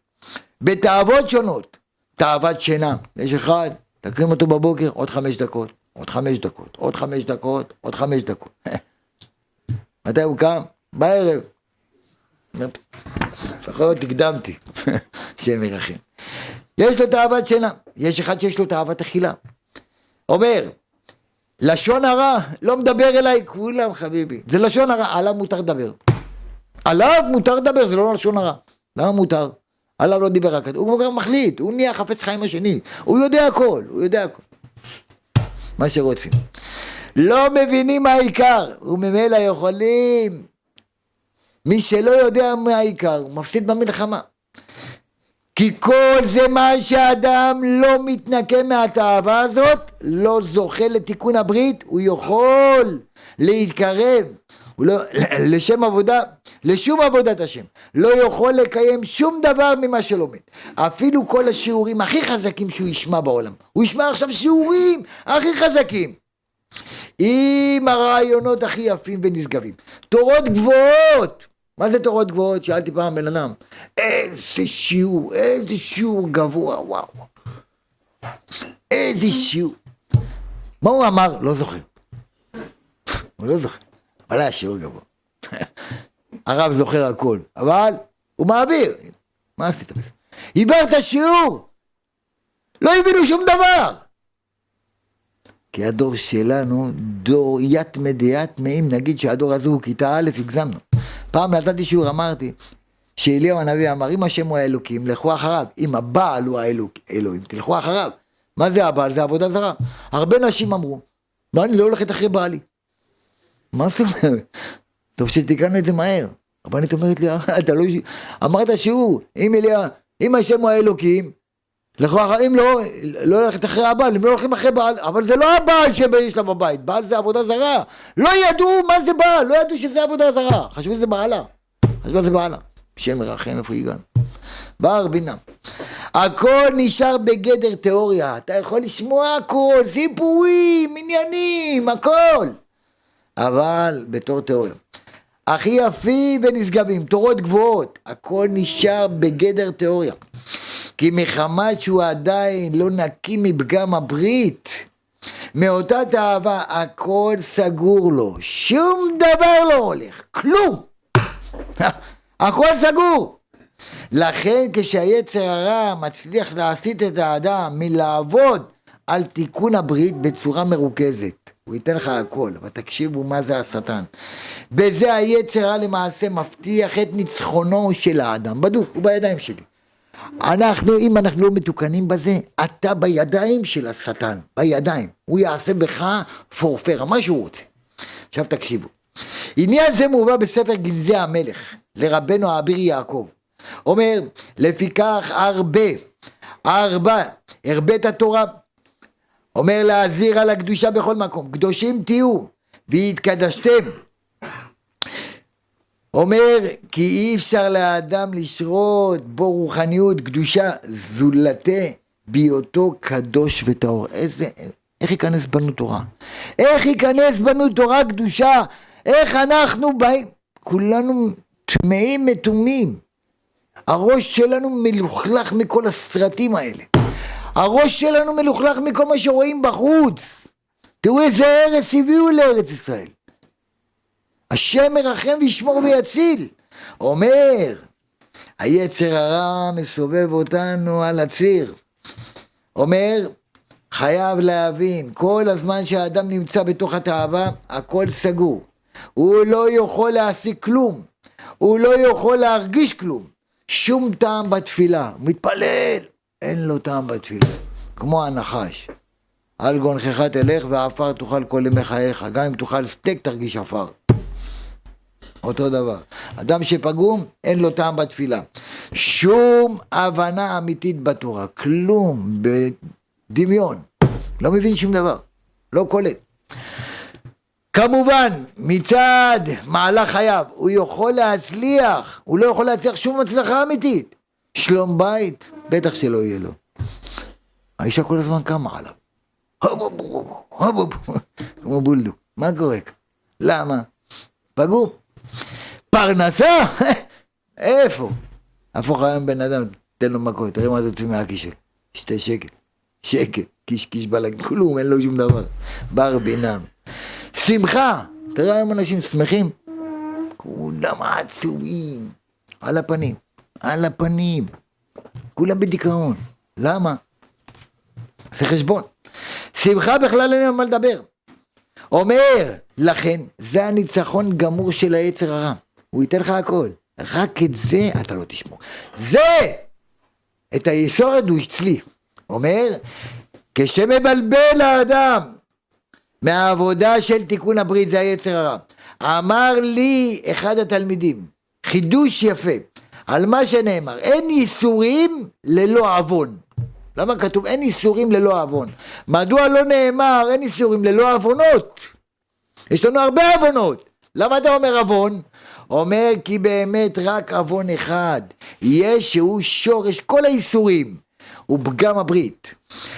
Speaker 1: בתאוות שונות. תאוות שינה. יש אחד, תקרים אותו בבוקר, עוד חמש דקות, עוד חמש דקות, עוד חמש דקות, עוד חמש דקות. <laughs> מתי הוא קם? בערב. לפחות הקדמתי, <laughs> השם ירחם. יש לו תאוות שינה, יש אחד שיש לו תאוות אכילה. אומר, לשון הרע לא מדבר אליי, כולם חביבי, זה לשון הרע, עליו מותר לדבר. עליו מותר לדבר, זה לא לשון הרע. למה מותר? עליו לא דיבר רק, הוא כבר מחליט, הוא נהיה חפץ חיים השני, הוא יודע הכל, הוא יודע הכל. מה שרוצים. לא מבינים מה העיקר, וממילא יכולים. מי שלא יודע מה העיקר, הוא מפסיד במלחמה. כי כל זה מה שאדם לא מתנקה מהתאווה הזאת, לא זוכה לתיקון הברית, הוא יכול להתקרב לא, לשם עבודה, לשום עבודת השם. לא יכול לקיים שום דבר ממה שלומד. אפילו כל השיעורים הכי חזקים שהוא ישמע בעולם. הוא ישמע עכשיו שיעורים הכי חזקים. עם הרעיונות הכי יפים ונשגבים. תורות גבוהות. מה זה תורות גבוהות? שאלתי פעם בן אדם. איזה שיעור, איזה שיעור גבוה, וואו. איזה שיעור. מה הוא אמר? לא זוכר. הוא לא זוכר. אבל היה שיעור גבוה. הרב זוכר הכל, אבל הוא מעביר. מה עשית בזה? עיוור שיעור! לא הבינו שום דבר! כי הדור שלנו, דור יתמא דיתמא, אם נגיד שהדור הזה הוא כיתה א', הגזמנו. פעם נתתי שיעור, אמרתי, שאליהו הנביא אמר, אם השם הוא האלוקים, לכו אחריו. אם הבעל הוא האלוהים, תלכו אחריו. מה זה הבעל? זה עבודה זרה. הרבה נשים אמרו, מה, אני לא הולכת אחרי בעלי. מה זאת אומרת? טוב שתיקנו את זה מהר. הרבנית אומרת לי, אתה לא... אמרת שהוא, אם אליה, אם השם הוא האלוקים, אם לא, לא ללכת אחרי הבעל, אם לא הולכים אחרי בעל, אבל זה לא הבעל שיש לה בבית, בעל זה עבודה זרה. לא ידעו מה זה בעל, לא ידעו שזה עבודה זרה. חשבו שזה בעלה. חשבו שזה בעלה. השם ירחם איפה הגענו. בר בינה. הכל נשאר בגדר תיאוריה, אתה יכול לשמוע הכל, סיפורים, עניינים, הכל. אבל בתור תיאוריה. הכי יפים ונשגבים, תורות גבוהות, הכל נשאר בגדר תיאוריה. כי מחמת שהוא עדיין לא נקי מפגם הברית, מאותה תאווה הכל סגור לו, שום דבר לא הולך, כלום. <laughs> הכל סגור. לכן כשהיצר הרע מצליח להסיט את האדם מלעבוד על תיקון הברית בצורה מרוכזת, הוא ייתן לך הכל, אבל תקשיבו מה זה השטן. בזה היצר למעשה מבטיח את ניצחונו של האדם, בדוק, הוא בידיים שלי. אנחנו, אם אנחנו לא מתוקנים בזה, אתה בידיים של השטן, בידיים. הוא יעשה בך פורפרה, מה שהוא רוצה. עכשיו תקשיבו. עניין זה מובא בספר גנזי המלך, לרבנו האביר יעקב. אומר, לפיכך הרבה, ארבע, הרבה את התורה. אומר להזהיר על הקדושה בכל מקום, קדושים תהיו, והתקדשתם. אומר כי אי אפשר לאדם לשרות בו רוחניות קדושה זולתה בהיותו קדוש וטהור. איזה, איך ייכנס בנו תורה? איך ייכנס בנו תורה קדושה? איך אנחנו באים? כולנו טמאים מתומים. הראש שלנו מלוכלך מכל הסרטים האלה. הראש שלנו מלוכלך מכל מה שרואים בחוץ. תראו איזה ארץ הביאו לארץ ישראל. השם מרחם וישמור ויציל. אומר, היצר הרע מסובב אותנו על הציר. אומר, חייב להבין, כל הזמן שהאדם נמצא בתוך התאווה, הכל סגור. הוא לא יכול להשיג כלום, הוא לא יכול להרגיש כלום. שום טעם בתפילה, הוא מתפלל, אין לו טעם בתפילה, כמו הנחש. על גונכך תלך ועפר תאכל כל ימי חייך, גם אם תאכל סטייק תרגיש עפר. אותו דבר. אדם שפגום, אין לו טעם בתפילה. שום הבנה אמיתית בתורה, כלום, בדמיון. לא מבין שום דבר, לא קולט. כמובן, מצד מהלך חייו, הוא יכול להצליח, הוא לא יכול להצליח שום הצלחה אמיתית. שלום בית, בטח שלא יהיה לו. האישה כל הזמן קמה עליו. כמו בולדוק. מה קורה? למה? פגום. פרנסה? איפה? הפוך היום בן אדם, תן לו מכות, תראה מה זה יוצא מהכיס שלו. שתי שקל. שקל, קיש קיש בלג, כלום, אין לו שום דבר. בר בינם. שמחה! תראה היום אנשים שמחים. כולם עצובים. על הפנים. על הפנים. כולם בדיכאון. למה? זה חשבון. שמחה בכלל אין מה לדבר. אומר, לכן, זה הניצחון גמור של היצר הרע. הוא ייתן לך הכל. רק את זה אתה לא תשמור. זה! את היסורת הוא אצלי. אומר, כשמבלבל האדם מהעבודה של תיקון הברית, זה היצר הרע. אמר לי אחד התלמידים, חידוש יפה, על מה שנאמר, אין ייסורים ללא עוון. למה כתוב אין ייסורים ללא עוון? מדוע לא נאמר אין ייסורים ללא עוונות? יש לנו הרבה עוונות. למה אתה אומר עוון? אומר כי באמת רק עוון אחד, יש שהוא שורש כל האיסורים, הוא פגם הברית.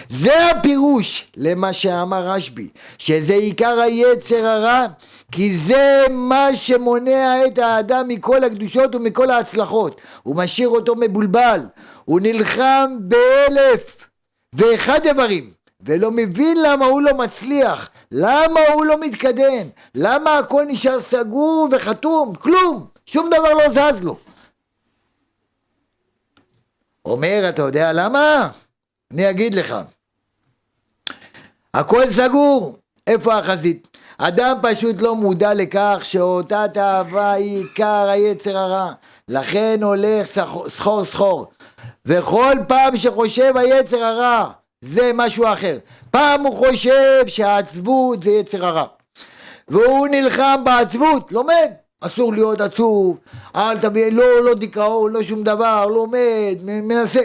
Speaker 1: זה הפירוש למה שאמר רשב"י, שזה עיקר היצר הרע, כי זה מה שמונע את האדם מכל הקדושות ומכל ההצלחות. הוא משאיר אותו מבולבל, הוא נלחם באלף ואחד דברים, ולא מבין למה הוא לא מצליח, למה הוא לא מתקדם, למה הכל נשאר סגור וחתום, כלום, שום דבר לא זז לו. אומר, אתה יודע למה? אני אגיד לך. הכל סגור, איפה החזית? אדם פשוט לא מודע לכך שאותה תאווה היא עיקר היצר הרע, לכן הולך סחור סחור, וכל פעם שחושב היצר הרע זה משהו אחר, פעם הוא חושב שהעצבות זה יצר הרע, והוא נלחם בעצבות, לומד, אסור להיות עצוב, אל תביא, לא, לא דיכאון, לא שום דבר, לומד, מנסה.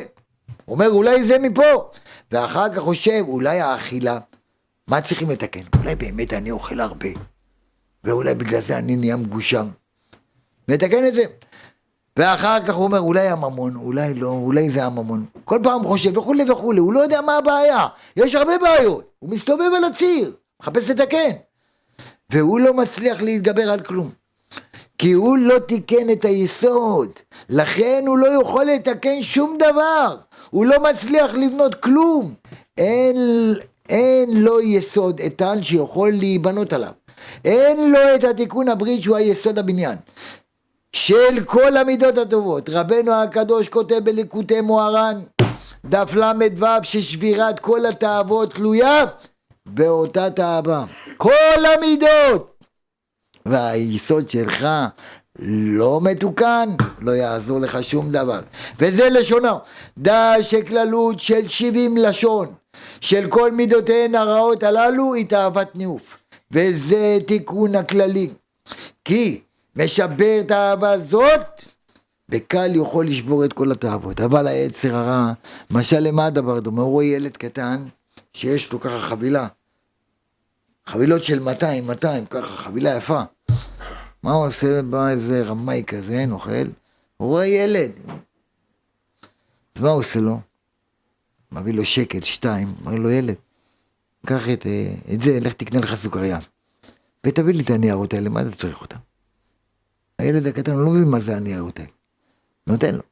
Speaker 1: אומר, אולי זה מפה. ואחר כך חושב, אולי האכילה, מה צריכים לתקן? אולי באמת אני אוכל הרבה, ואולי בגלל זה אני נהיה מגושם. מתקן את זה. ואחר כך הוא אומר, אולי הממון, אולי לא, אולי זה הממון. כל פעם חושב וכולי וכולי, הוא לא יודע מה הבעיה. יש הרבה בעיות. הוא מסתובב על הציר, מחפש לתקן. והוא לא מצליח להתגבר על כלום. כי הוא לא תיקן את היסוד. לכן הוא לא יכול לתקן שום דבר. הוא לא מצליח לבנות כלום. אין, אין לו יסוד איתן שיכול להיבנות עליו. אין לו את התיקון הברית שהוא היסוד הבניין. של כל המידות הטובות. רבנו הקדוש כותב בליקוטי מוהר"ן, דף ל"ו, ששבירת כל התאוות תלויה באותה תאווה. כל המידות. והיסוד שלך לא מתוקן, לא יעזור לך שום דבר. וזה לשונו, דע שכללות של שבעים לשון, של כל מידותיהן הרעות הללו היא תאוות ניאוף. וזה תיקון הכללי. כי משבר תאווה זאת, בקל יכול לשבור את כל התאוות. אבל היצר הרע, משל למה הדבר דומה? הוא רואה ילד קטן שיש לו ככה חבילה. חבילות של 200, 200, ככה, חבילה יפה. מה הוא עושה? בא איזה רמאי כזה, נוכל, הוא רואה ילד. אז מה הוא עושה לו? מביא לו שקל, שתיים, אומר לו ילד, קח את, אה, את זה, לך תקנה לך סוכריה. ותביא לי את הניירות האלה, מה אתה צריך אותם? הילד הקטן לא מבין מה זה הניירות האלה. נותן לו.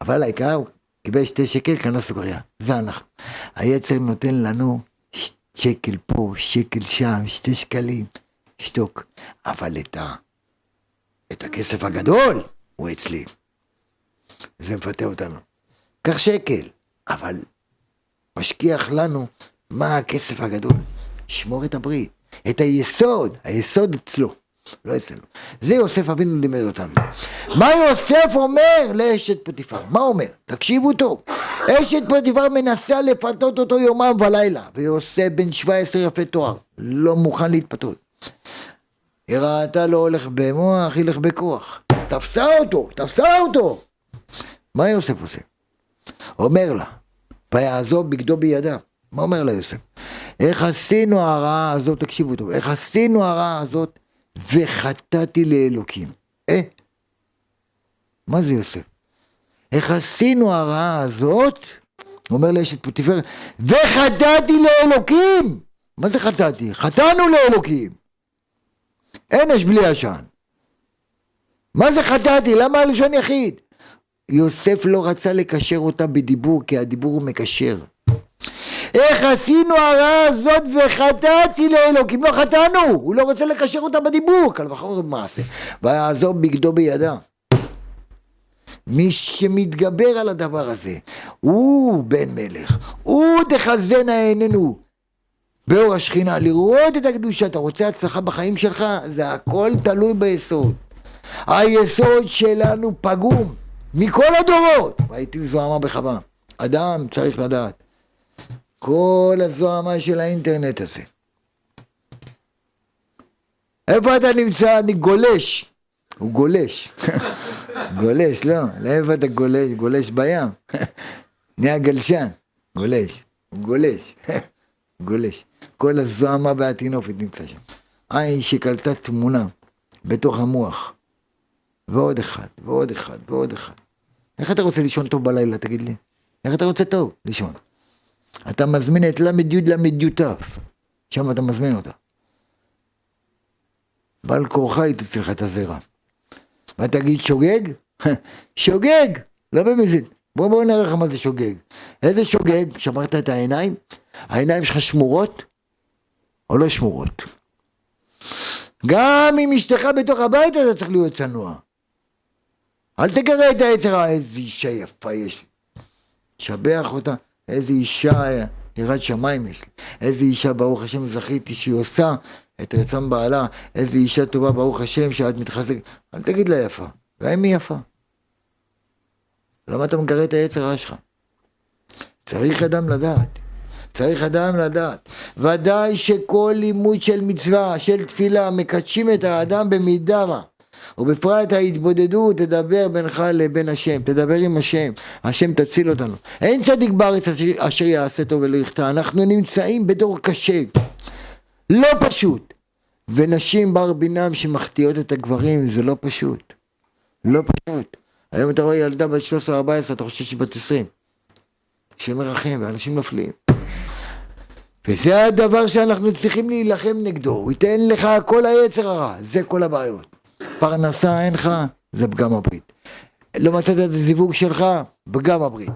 Speaker 1: אבל העיקר, הוא קיבל שתי שקל, קנה סוכריה. זה אנחנו. היצר נותן לנו שקל פה, שקל שם, שתי שקלים. שתוק. אבל את, ה... את הכסף הגדול הוא אצלי. זה מפתה אותנו. קח שקל, אבל משכיח לנו מה הכסף הגדול. שמור את הברית, את היסוד, היסוד אצלו, לא אצלנו. זה יוסף אבינו לימד אותנו. מה יוסף אומר לאשת פוטיפר? מה אומר? תקשיבו טוב. אשת פוטיפר מנסה לפתות אותו יומם ולילה, ויוסף בן 17 יפה תואר, לא מוכן להתפתות. היא ראתה לו הולך במוח, ילך בכוח. תפסה אותו, תפסה אותו. מה יוסף עושה? אומר לה, ויעזוב בגדו בידה. מה אומר לה יוסף? איך עשינו הרעה הזאת, תקשיבו טוב, איך עשינו הרעה הזאת וחטאתי לאלוקים. אה? מה זה יוסף? איך עשינו הרעה הזאת, אומר לאשת פוטיפר, וחטאתי לאלוקים! מה זה חטאתי? חטאנו לאלוקים! אין אש בלי עשן. מה זה חטאתי? למה הלשון יחיד? יוסף לא רצה לקשר אותה בדיבור, כי הדיבור הוא מקשר. איך עשינו הרעה הזאת וחטאתי לאלוקים? לא חטאנו! הוא לא רוצה לקשר אותה בדיבור, קל וחומר במעשה. ויעזור בגדו בידה. מי שמתגבר על הדבר הזה, הוא בן מלך, הוא תחזינה עינינו. באור השכינה, לראות את הקדושה, אתה רוצה הצלחה בחיים שלך? זה הכל תלוי ביסוד. היסוד שלנו פגום מכל הדורות. והייתי זוהמה בחווה. אדם צריך לדעת. כל הזוהמה של האינטרנט הזה. איפה אתה נמצא? אני גולש. הוא גולש. <laughs> גולש, לא. לאיפה אתה גולש? גולש בים. <laughs> נהיה גלשן. גולש. גולש. <laughs> גולש. כל הזוהמה והטינופת נמצא שם. עין שקלטה תמונה בתוך המוח. ועוד אחד, ועוד אחד, ועוד אחד. איך אתה רוצה לישון טוב בלילה, תגיד לי? איך אתה רוצה טוב לישון? אתה מזמין את ל"י ל"י ת', שם אתה מזמין אותה. בעל כורחה היא תצא לך את הזרע. ותגיד שוגג? <laughs> שוגג! לא במזיד. בוא בוא נראה לך מה זה שוגג. איזה שוגג? שמרת את העיניים? העיניים שלך שמורות? או לא שמורות. גם אם אשתך בתוך הבית אתה צריך להיות צנוע. אל תגרה את היצר איזה אישה יפה יש לי. תשבח אותה, איזה אישה יראת שמיים יש לי. איזה אישה ברוך השם זכיתי שהיא עושה את רצון בעלה. איזה אישה טובה ברוך השם שאת מתחזקת. אל תגיד לה יפה, גם אם היא יפה. למה אתה מגרה את היצר הרע שלך? צריך אדם לדעת. צריך אדם לדעת. ודאי שכל לימוד של מצווה, של תפילה, מקדשים את האדם במידה מה. ובפרט ההתבודדות תדבר בינך לבין השם, תדבר עם השם, השם תציל אותנו. אין צדיק בארץ אשר יעשה טוב ולא יחטא, אנחנו נמצאים בדור קשה, לא פשוט. ונשים בר בינם שמחטיאות את הגברים זה לא פשוט, לא פשוט. היום אתה רואה ילדה בת 13-14, אתה חושב שהיא בת 20. שמרחם, ואנשים נופלים. וזה הדבר שאנחנו צריכים להילחם נגדו, הוא ייתן לך כל היצר הרע, זה כל הבעיות. פרנסה אין לך, זה פגם הברית. לא מצאת את הזיווג שלך, פגם הברית.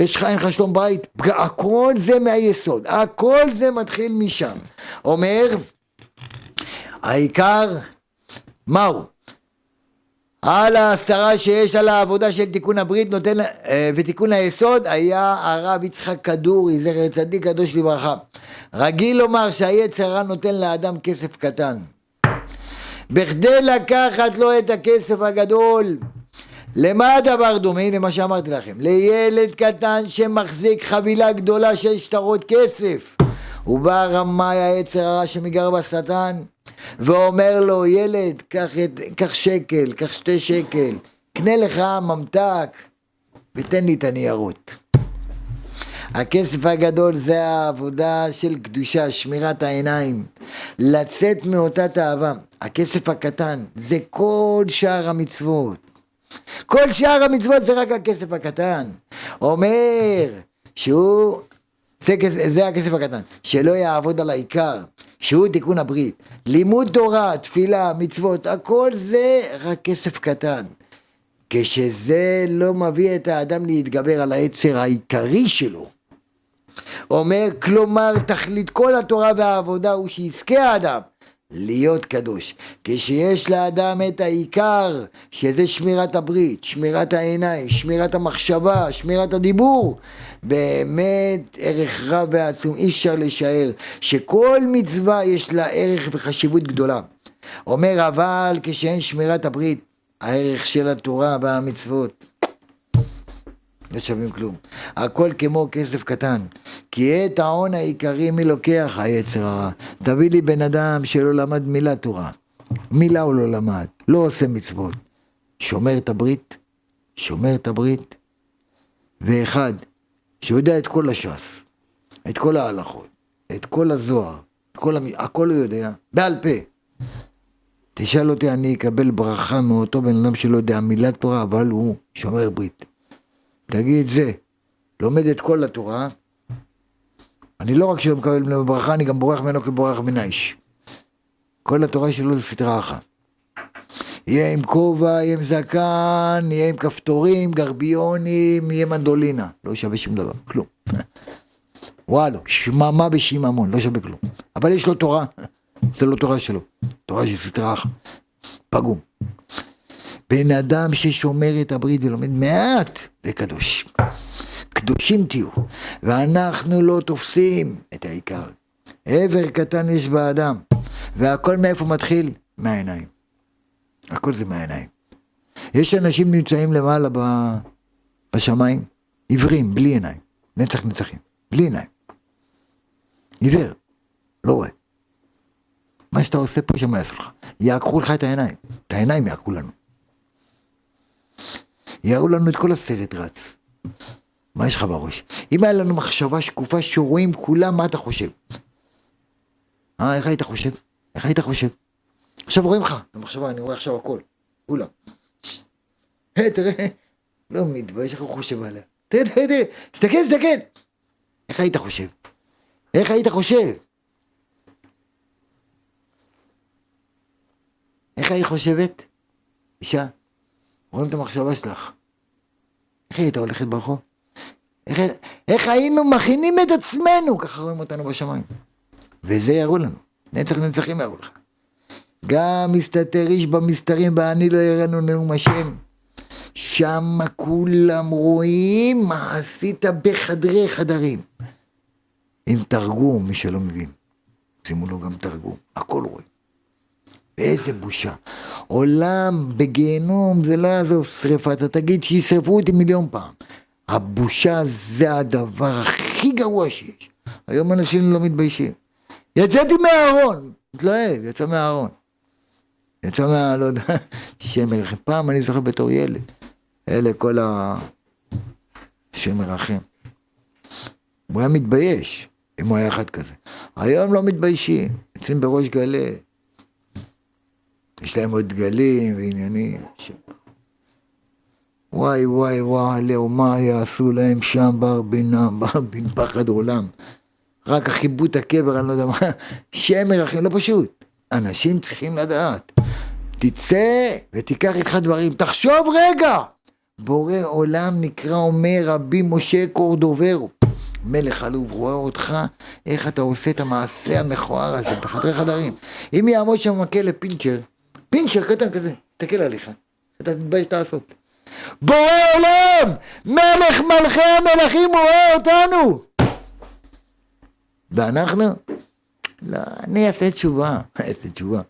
Speaker 1: יש לך, אין לך שלום בית, פג... הכל זה מהיסוד, הכל זה מתחיל משם. אומר, העיקר, מהו? על ההסתרה שיש על העבודה של תיקון הברית נותן, אה, ותיקון היסוד היה הרב יצחק כדורי, זכר צדיק קדוש לברכה. רגיל לומר שהיצר הרע נותן לאדם כסף קטן. בכדי לקחת לו את הכסף הגדול. למה הדבר דומה? הנה מה שאמרתי לכם. לילד קטן שמחזיק חבילה גדולה של שטרות כסף. ובא רמאי היצר הרע שמגר בשטן ואומר לו, ילד, קח, קח שקל, קח שתי שקל, קנה לך ממתק ותן לי את הניירות. הכסף הגדול זה העבודה של קדושה, שמירת העיניים, לצאת מאותה תאווה. הכסף הקטן זה כל שאר המצוות. כל שאר המצוות זה רק הכסף הקטן. אומר שהוא, זה, זה הכסף הקטן, שלא יעבוד על העיקר, שהוא תיקון הברית. לימוד תורה, תפילה, מצוות, הכל זה רק כסף קטן. כשזה לא מביא את האדם להתגבר על היצר העיקרי שלו. אומר, כלומר, תכלית כל התורה והעבודה הוא שיזכה האדם להיות קדוש. כשיש לאדם את העיקר, שזה שמירת הברית, שמירת העיניים, שמירת המחשבה, שמירת הדיבור, באמת ערך רב ועצום, אי אפשר לשער שכל מצווה יש לה ערך וחשיבות גדולה. אומר אבל כשאין שמירת הברית, הערך של התורה והמצוות לא שווים כלום. הכל כמו כסף קטן. כי את ההון העיקרי מי לוקח היצר הרע. תביא לי בן אדם שלא למד מילה תורה. מילה הוא לא למד, לא עושה מצוות. שומר את הברית, שומר את הברית, ואחד שיודע את כל הש"ס, את כל ההלכות, את כל הזוהר, את כל המ... הכל הוא יודע, בעל פה. תשאל אותי, אני אקבל ברכה מאותו בן אדם שלא יודע מילת תורה, אבל הוא שומר ברית. תגיד זה, לומד את כל התורה, אני לא רק שלא מקבל ממנו ברכה, אני גם בורח ממנו כבורח מן האיש. כל התורה שלו זה סדרה אחת. יהיה עם כובע, יהיה עם זקן, יהיה עם כפתורים, גרביונים, יהיה מנדולינה. לא שווה שום דבר, כלום. <laughs> וואלו, שממה בשיממון, לא שווה כלום. אבל יש לו תורה, זה לא תורה שלו, תורה של סדרה אחת. פגום. בן אדם ששומר את הברית ולומד מעט, זה קדוש. קדושים תהיו, ואנחנו לא תופסים את העיקר. עבר קטן יש באדם, והכל מאיפה מתחיל? מהעיניים. הכל זה מהעיניים. יש אנשים נמצאים למעלה ב... בשמיים, עיוורים, בלי עיניים, נצח נצחים, בלי עיניים. עיוור, לא רואה. מה שאתה עושה פה, שמה יעשו לך? יעקחו לך את העיניים, את העיניים יעקחו לנו. יראו לנו את כל הסרט רץ. מה יש לך בראש? אם היה לנו מחשבה שקופה שרואים כולם, מה אתה חושב? אה, איך היית חושב? איך היית חושב? עכשיו רואים לך, במחשבה, אני רואה עכשיו הכל, כולם. היי, תראה, לא מתבייש, איך הוא חושב עליה? תראה, תראה, תראה, תסתכל, תסתכל. איך היית חושב? איך היית חושב? איך היית חושבת? אישה, רואים את המחשבה שלך. איך היית הולכת ברחוב? איך, איך היינו מכינים את עצמנו, ככה רואים אותנו בשמיים. וזה יראו לנו, נצח נצחים יראו לך. גם מסתתר איש במסתרים ואני לא יראנו נאום השם. שם כולם רואים מה עשית בחדרי חדרים. עם תרגום, מי שלא מבין. שימו לו גם תרגום, הכל רואים. איזה בושה. עולם בגיהנום זה לא יעזוב שרפה, אתה תגיד שישרפו אותי מיליון פעם. הבושה זה הדבר הכי גרוע שיש. היום אנשים לא מתביישים. יצאתי מהארון, מתלהב, יצא מהארון. יצא מה... לא יודע, <laughs> שם מרחם. פעם אני זוכר בתור ילד, אלה כל ה... שם מרחם. הוא היה מתבייש אם הוא היה אחד כזה. היום לא מתביישים, יוצאים בראש גלי. יש להם עוד דגלים ועניינים. ש... וואי וואי וואי, מה יעשו להם שם בר בינם, <laughs> בר בין פחד עולם. רק החיבוט הקבר, אני לא יודע מה, <laughs> שם מרחם, לא פשוט. אנשים צריכים לדעת. תצא ותיקח איתך דברים, תחשוב רגע! בורא עולם נקרא אומר רבי משה קורדוברו. מלך עלוב רואה אותך, איך אתה עושה את המעשה המכוער הזה בחדרי חדרים. אם יעמוד שם מקל לפינצ'ר, פינצ'ר קטן כזה, תסתכל עליך. אתה תתבייש לעשות. בורא עולם, מלך מלכי המלכים רואה אותנו. ואנחנו? לא, אני אעשה תשובה, <laughs> אעשה תשובה.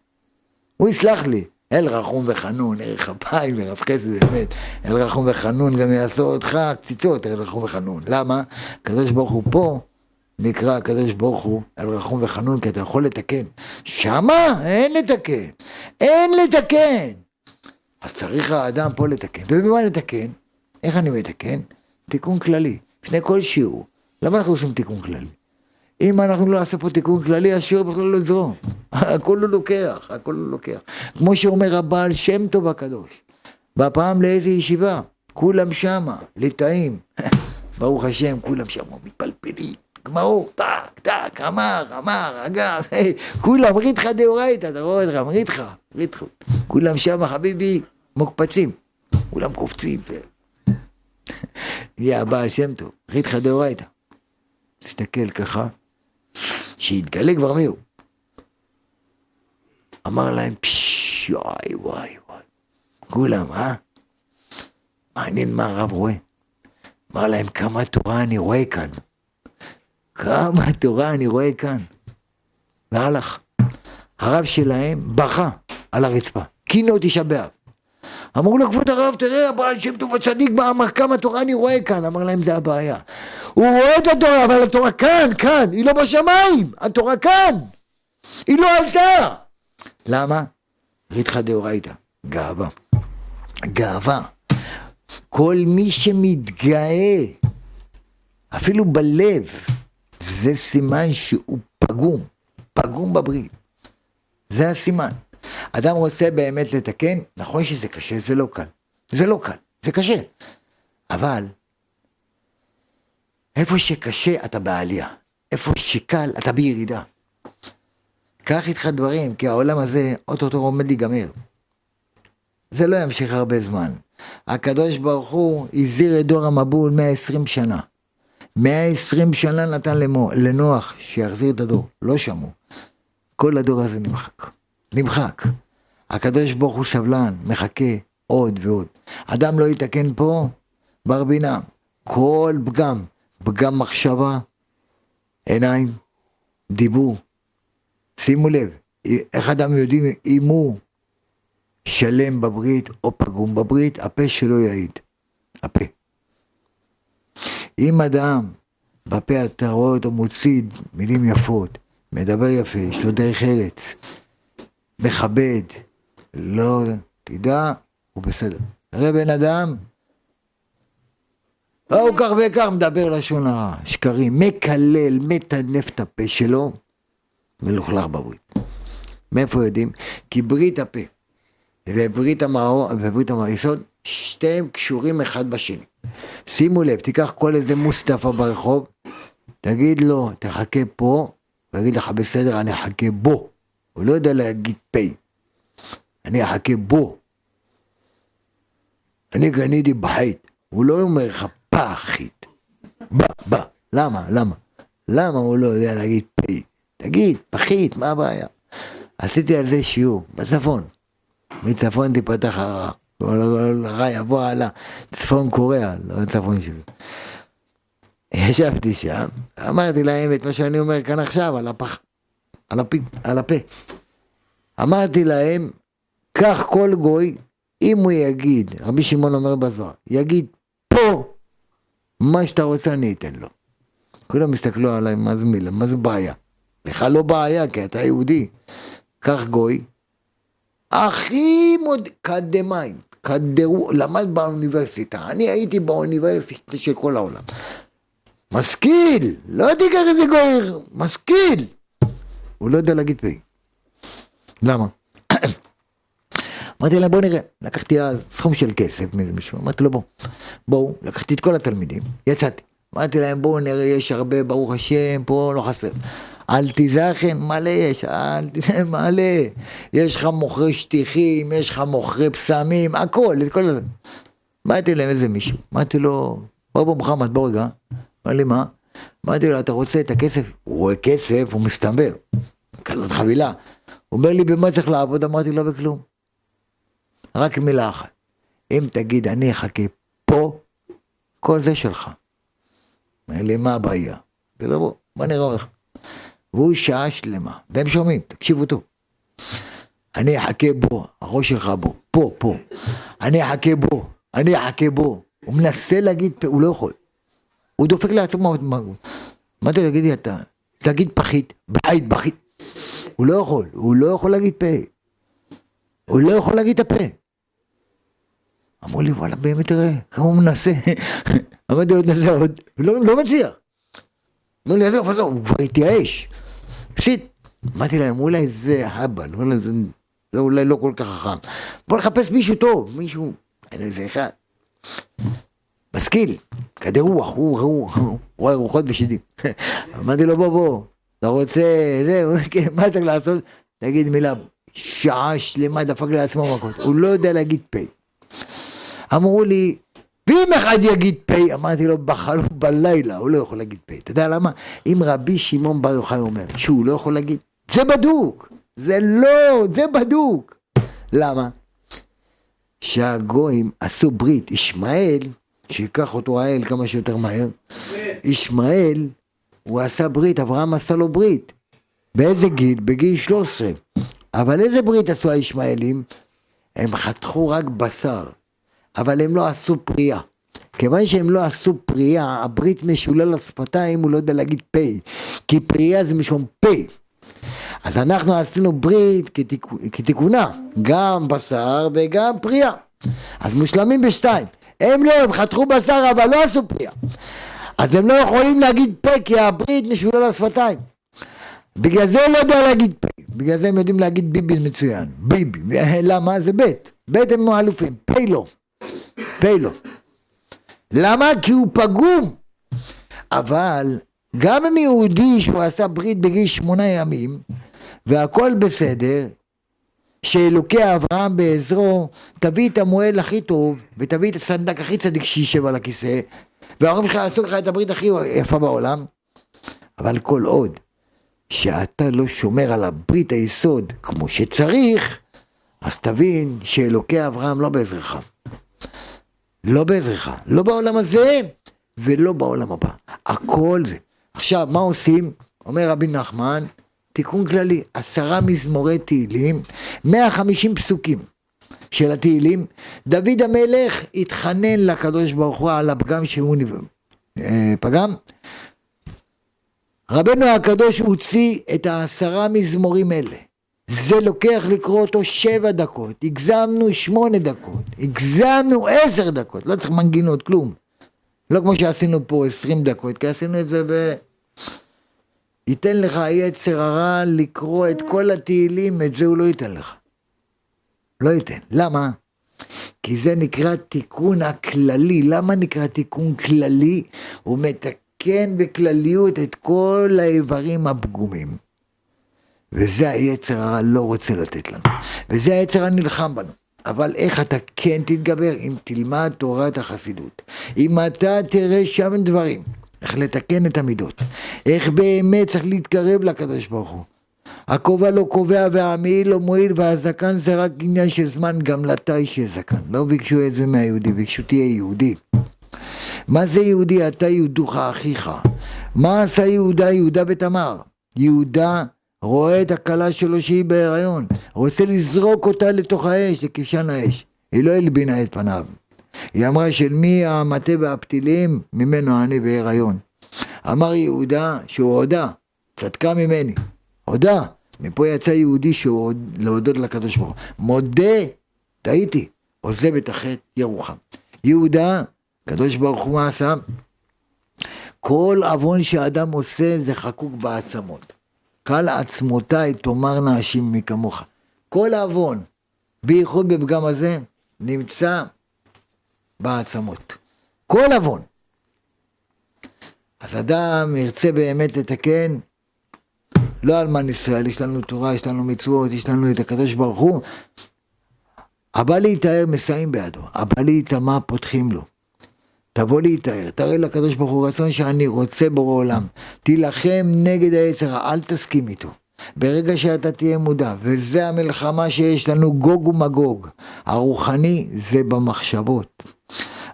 Speaker 1: הוא יסלח לי. אל רחום וחנון, ערך אפיים ורב חסד אמת. אל רחום וחנון גם יעשו אותך קציצות, אל רחום וחנון. למה? הקדוש ברוך הוא פה נקרא הקדוש ברוך הוא אל רחום וחנון, כי אתה יכול לתקן. שמה אין לתקן. אין לתקן. אז צריך האדם פה לתקן. ובמה לתקן? איך אני מתקן? תיקון כללי. לפני כל שיעור. למה אנחנו עושים תיקון כללי? אם אנחנו לא נעשה פה תיקון כללי, השיעור בכלל לא יזרום. <laughs> הכל לא לוקח, הכל לא לוקח. כמו שאומר הבעל שם טוב הקדוש. בפעם לאיזה ישיבה? כולם שמה, ליטאים. <laughs> ברוך השם, כולם שמה, מתפלפלים. גמרו, טק, טק, אמר, אמר, אגב, כולם ריתחא דאורייתא, אתה רואה אותך, ריתחא, ריתחא. כולם שמה, חביבי, מוקפצים. כולם קופצים. יהיה הבעל שם טוב, ריתחא דאורייתא. תסתכל ככה, שיתגלה כבר מי הוא. אמר להם, פשש, וואי, וואי, וואי. כולם, אה? מעניין מה הרב רואה. אמר להם, כמה תורה אני רואה כאן. כמה תורה אני רואה כאן. והלך. הרב שלהם בכה על הרצפה. קינו תשעה באב. אמרו לו, כבוד הרב, תראה, הבעל שם טוב הצדיק בא, אמר כמה תורה אני רואה כאן. אמר להם, זה הבעיה. הוא רואה את התורה, אבל התורה כאן, כאן, היא לא בשמיים, התורה כאן. היא לא עלתה. למה? ריתחא דאורייתא, גאווה. גאווה. כל מי שמתגאה, אפילו בלב, זה סימן שהוא פגום, פגום בברית. זה הסימן. אדם רוצה באמת לתקן, נכון שזה קשה, זה לא קל. זה לא קל, זה קשה. אבל איפה שקשה אתה בעלייה, איפה שקל אתה בירידה. קח איתך דברים, כי העולם הזה אוטוטו עומד להיגמר. זה לא ימשיך הרבה זמן. הקדוש ברוך הוא הזהיר את דור המבול 120 שנה. 120 שנה נתן למו, לנוח שיחזיר את הדור, לא שמעו. כל הדור הזה נמחק. נמחק. הקדוש ברוך הוא סבלן, מחכה עוד ועוד. אדם לא יתקן פה, בר בינה. כל פגם, פגם מחשבה, עיניים, דיבור. שימו לב, איך אדם יודעים אם הוא שלם בברית או פגום בברית, הפה שלו יעיד. הפה. אם אדם בפה אתה רואה אותו מוציא מילים יפות, מדבר יפה, יש לו דרך ארץ, מכבד, לא, תדע, הוא בסדר. תראה בן אדם, הוא כך וכך מדבר לשון הרע, שקרים, מקלל, מטנף את הפה שלו, מלוכלך בברית. מאיפה יודעים? כי ברית הפה וברית המאור וברית היסוד, שתיהם קשורים אחד בשני. שימו לב, תיקח כל איזה מוסטפא ברחוב, תגיד לו, תחכה פה, הוא יגיד לך בסדר, אני אחכה בו. הוא לא יודע להגיד פ', אני אחכה בו. אני קניתי בחית, הוא לא אומר לך פחית. בא, בא. למה? למה? למה הוא לא יודע להגיד פ'? תגיד, פחית, מה הבעיה? עשיתי על זה שיעור, בצפון. מצפון תיפתח הרע. הרע יבוא על הצפון קוריאה, לא צפון שלי. ישבתי שם, אמרתי להם את מה שאני אומר כאן עכשיו, על הפח, על, הפ... על הפה. אמרתי להם, קח כל גוי, אם הוא יגיד, רבי שמעון אומר בזוהר, יגיד פה מה שאתה רוצה אני אתן לו. כולם הסתכלו עליי, מה זה מילה, מה זה בעיה? בכלל לא בעיה, כי אתה יהודי. קח גוי, הכי מוד... קדמיים, קדרו, למד באוניברסיטה, אני הייתי באוניברסיטה של כל העולם. משכיל, לא תיקח איזה גויר, משכיל. הוא לא יודע להגיד פי. למה? <coughs> אמרתי להם בוא נראה, לקחתי אז סכום של כסף מאיזה מישהו, אמרתי לו בוא, בואו, לקחתי את כל התלמידים, יצאתי, אמרתי להם בואו נראה, יש הרבה, ברוך השם, פה לא חסר. אל תיזכן, מלא יש, אל תיזכן, <laughs> מלא. יש לך מוכרי שטיחים, יש לך מוכרי פסמים, הכל, את כל זה. באתי להם איזה מישהו, אמרתי לו, בוא בוא מוחמד, בוא רגע. אמר לי מה? אמרתי לו, אתה רוצה את הכסף? הוא רואה כסף, הוא מסתבר. קנות חבילה. הוא אומר לי, במה צריך לעבוד? אמרתי לו, בכלום. רק מילה אחת. אם תגיד אני אחכה פה, כל זה שלך. אומר לי, מה הבעיה? ולא בוא, בוא נראה אותך. והוא שעה שלמה, והם שומעים, תקשיבו טוב. אני אחכה בו, הראש שלך בו, פה, פה. אני אחכה בו, אני אחכה בו. הוא מנסה להגיד, הוא לא יכול. הוא דופק לעצמו, מה אתה תגידי אתה? תגיד פחית, בית פחית. הוא לא יכול, הוא לא יכול להגיד פה. הוא לא יכול להגיד את הפה. אמרו לי, וואלה, באמת תראה, כמה הוא מנסה. <laughs> אמרתי לו, תנסה עוד, לא, לא מצליח. אמרו לי, עזוב, עזוב, הוא כבר התייאש. פשיט. אמרתי להם, אולי זה הבן, אולי זה לא, אולי לא כל כך חכם. בוא נחפש מישהו טוב, מישהו, אין איזה אחד. משכיל, כדי רוח, הוא, הוא, הוא רואה רוחות ושדים. <laughs> אמרתי לו, בוא, בוא, אתה רוצה, זהו, כן, מה צריך לעשות? תגיד מילה, שעה שלמה דפק לעצמו מכות, הוא לא יודע להגיד פה. אמרו לי, ואם אחד יגיד פה, אמרתי לו, בחלום בלילה, הוא לא יכול להגיד פה. אתה יודע למה? אם רבי שמעון בר יוחאי אומר שהוא לא יכול להגיד, זה בדוק. זה לא, זה בדוק. למה? שהגויים עשו ברית, ישמעאל, שיקח אותו האל כמה שיותר מהר, ישמעאל, הוא עשה ברית, אברהם עשה לו ברית. באיזה גיל? בגיל 13. אבל איזה ברית עשו הישמעאלים? הם חתכו רק בשר, אבל הם לא עשו פרייה. כיוון שהם לא עשו פרייה, הברית משולל לשפתיים, הוא לא יודע להגיד פה, כי פרייה זה משום פה. אז אנחנו עשינו ברית כתיק... כתיקונה, גם בשר וגם פרייה. אז מושלמים בשתיים. הם לא, הם חתכו בשר אבל לא עשו פרייה. אז הם לא יכולים להגיד פה כי הברית משולה לשפתיים. בגלל זה לא יודעים להגיד פה, בגלל זה הם יודעים להגיד ביבי מצוין, ביבי, <laughs> למה? זה בית, בית הם אלופים, פה לא, פה לא. למה? כי הוא פגום. אבל גם אם יהודי שהוא עשה ברית בגיל שמונה ימים, והכל בסדר, שאלוקי אברהם בעזרו, תביא את המועל הכי טוב, ותביא את הסנדק הכי צדיק שישב על הכיסא, וההורים שלך יעשו לך את הברית הכי יפה בעולם, אבל כל עוד שאתה לא שומר על הברית היסוד כמו שצריך, אז תבין שאלוקי אברהם לא בעזרך. לא בעזרך. לא בעולם הזה ולא בעולם הבא. הכל זה. עכשיו, מה עושים? אומר רבי נחמן, תיקון כללי, עשרה מזמורי תהילים, 150 פסוקים של התהילים. דוד המלך התחנן לקדוש ברוך הוא על הפגם שהוא אה, פגם. רבנו הקדוש הוציא את העשרה מזמורים אלה. זה לוקח לקרוא אותו שבע דקות, הגזמנו שמונה דקות, הגזמנו עשר דקות, לא צריך מנגינות, כלום. לא כמו שעשינו פה עשרים דקות, כי עשינו את זה ב... ייתן לך יצר הרע לקרוא את כל התהילים, את זה הוא לא ייתן לך. לא ייתן. למה? כי זה נקרא תיקון הכללי. למה נקרא תיקון כללי? הוא מתקן בכלליות את כל האיברים הפגומים. וזה היצר הרע לא רוצה לתת לנו. וזה היצר הנלחם בנו. אבל איך אתה כן תתגבר? אם תלמד תורת החסידות. אם אתה תראה שם דברים. איך לתקן את המידות, איך באמת צריך להתקרב לקדוש ברוך הוא. הכובע לא קובע והמעיל לא מועיל והזקן זה רק עניין של זמן, גם לתי שיהיה זקן. לא ביקשו את זה מהיהודי, ביקשו תהיה יהודי. מה זה יהודי? אתה יהודוך אחיך. מה עשה יהודה? יהודה ותמר. יהודה רואה את הכלה שלו שהיא בהיריון, רוצה לזרוק אותה לתוך האש, לכבשן האש. היא לא הלבינה את פניו. היא אמרה של מי המטה והפתילים? ממנו אני בהיריון. אמר יהודה שהוא הודה, צדקה ממני, הודה. מפה יצא יהודי שהוא להודות לקדוש ברוך הוא. מודה, טעיתי, עוזב את החטא ירוחם. יהודה, קדוש ברוך הוא מה עשה? כל עוון שאדם עושה זה חקוק בעצמות. קל עצמותיי תאמרנה השם מכמוך. כל עוון, בייחוד בפגם הזה, נמצא בעצמות. כל עוון. אז אדם ירצה באמת לתקן, לא אלמן ישראל, יש לנו תורה, יש לנו מצוות, יש לנו את הקדוש ברוך הוא. הבא להיטהר מסייעים בידו, הבא להיטמע פותחים לו. תבוא להיטהר, תראה לקדוש ברוך הוא רצון שאני רוצה בורא עולם. תילחם נגד היצר, אל תסכים איתו. ברגע שאתה תהיה מודע, וזה המלחמה שיש לנו גוג ומגוג, הרוחני זה במחשבות.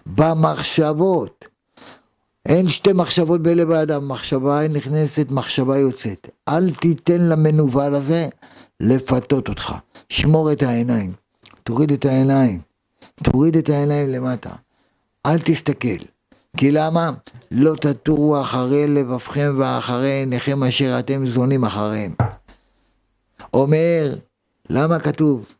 Speaker 1: במחשבות. אין שתי מחשבות בלב האדם, מחשבה נכנסת, מחשבה יוצאת. אל תיתן למנוול הזה לפתות אותך. שמור את העיניים, תוריד את העיניים, תוריד את העיניים למטה. אל תסתכל. כי למה? לא תטורו אחרי לבבכם ואחרי עיניכם אשר אתם זונים אחריהם. אומר, למה כתוב?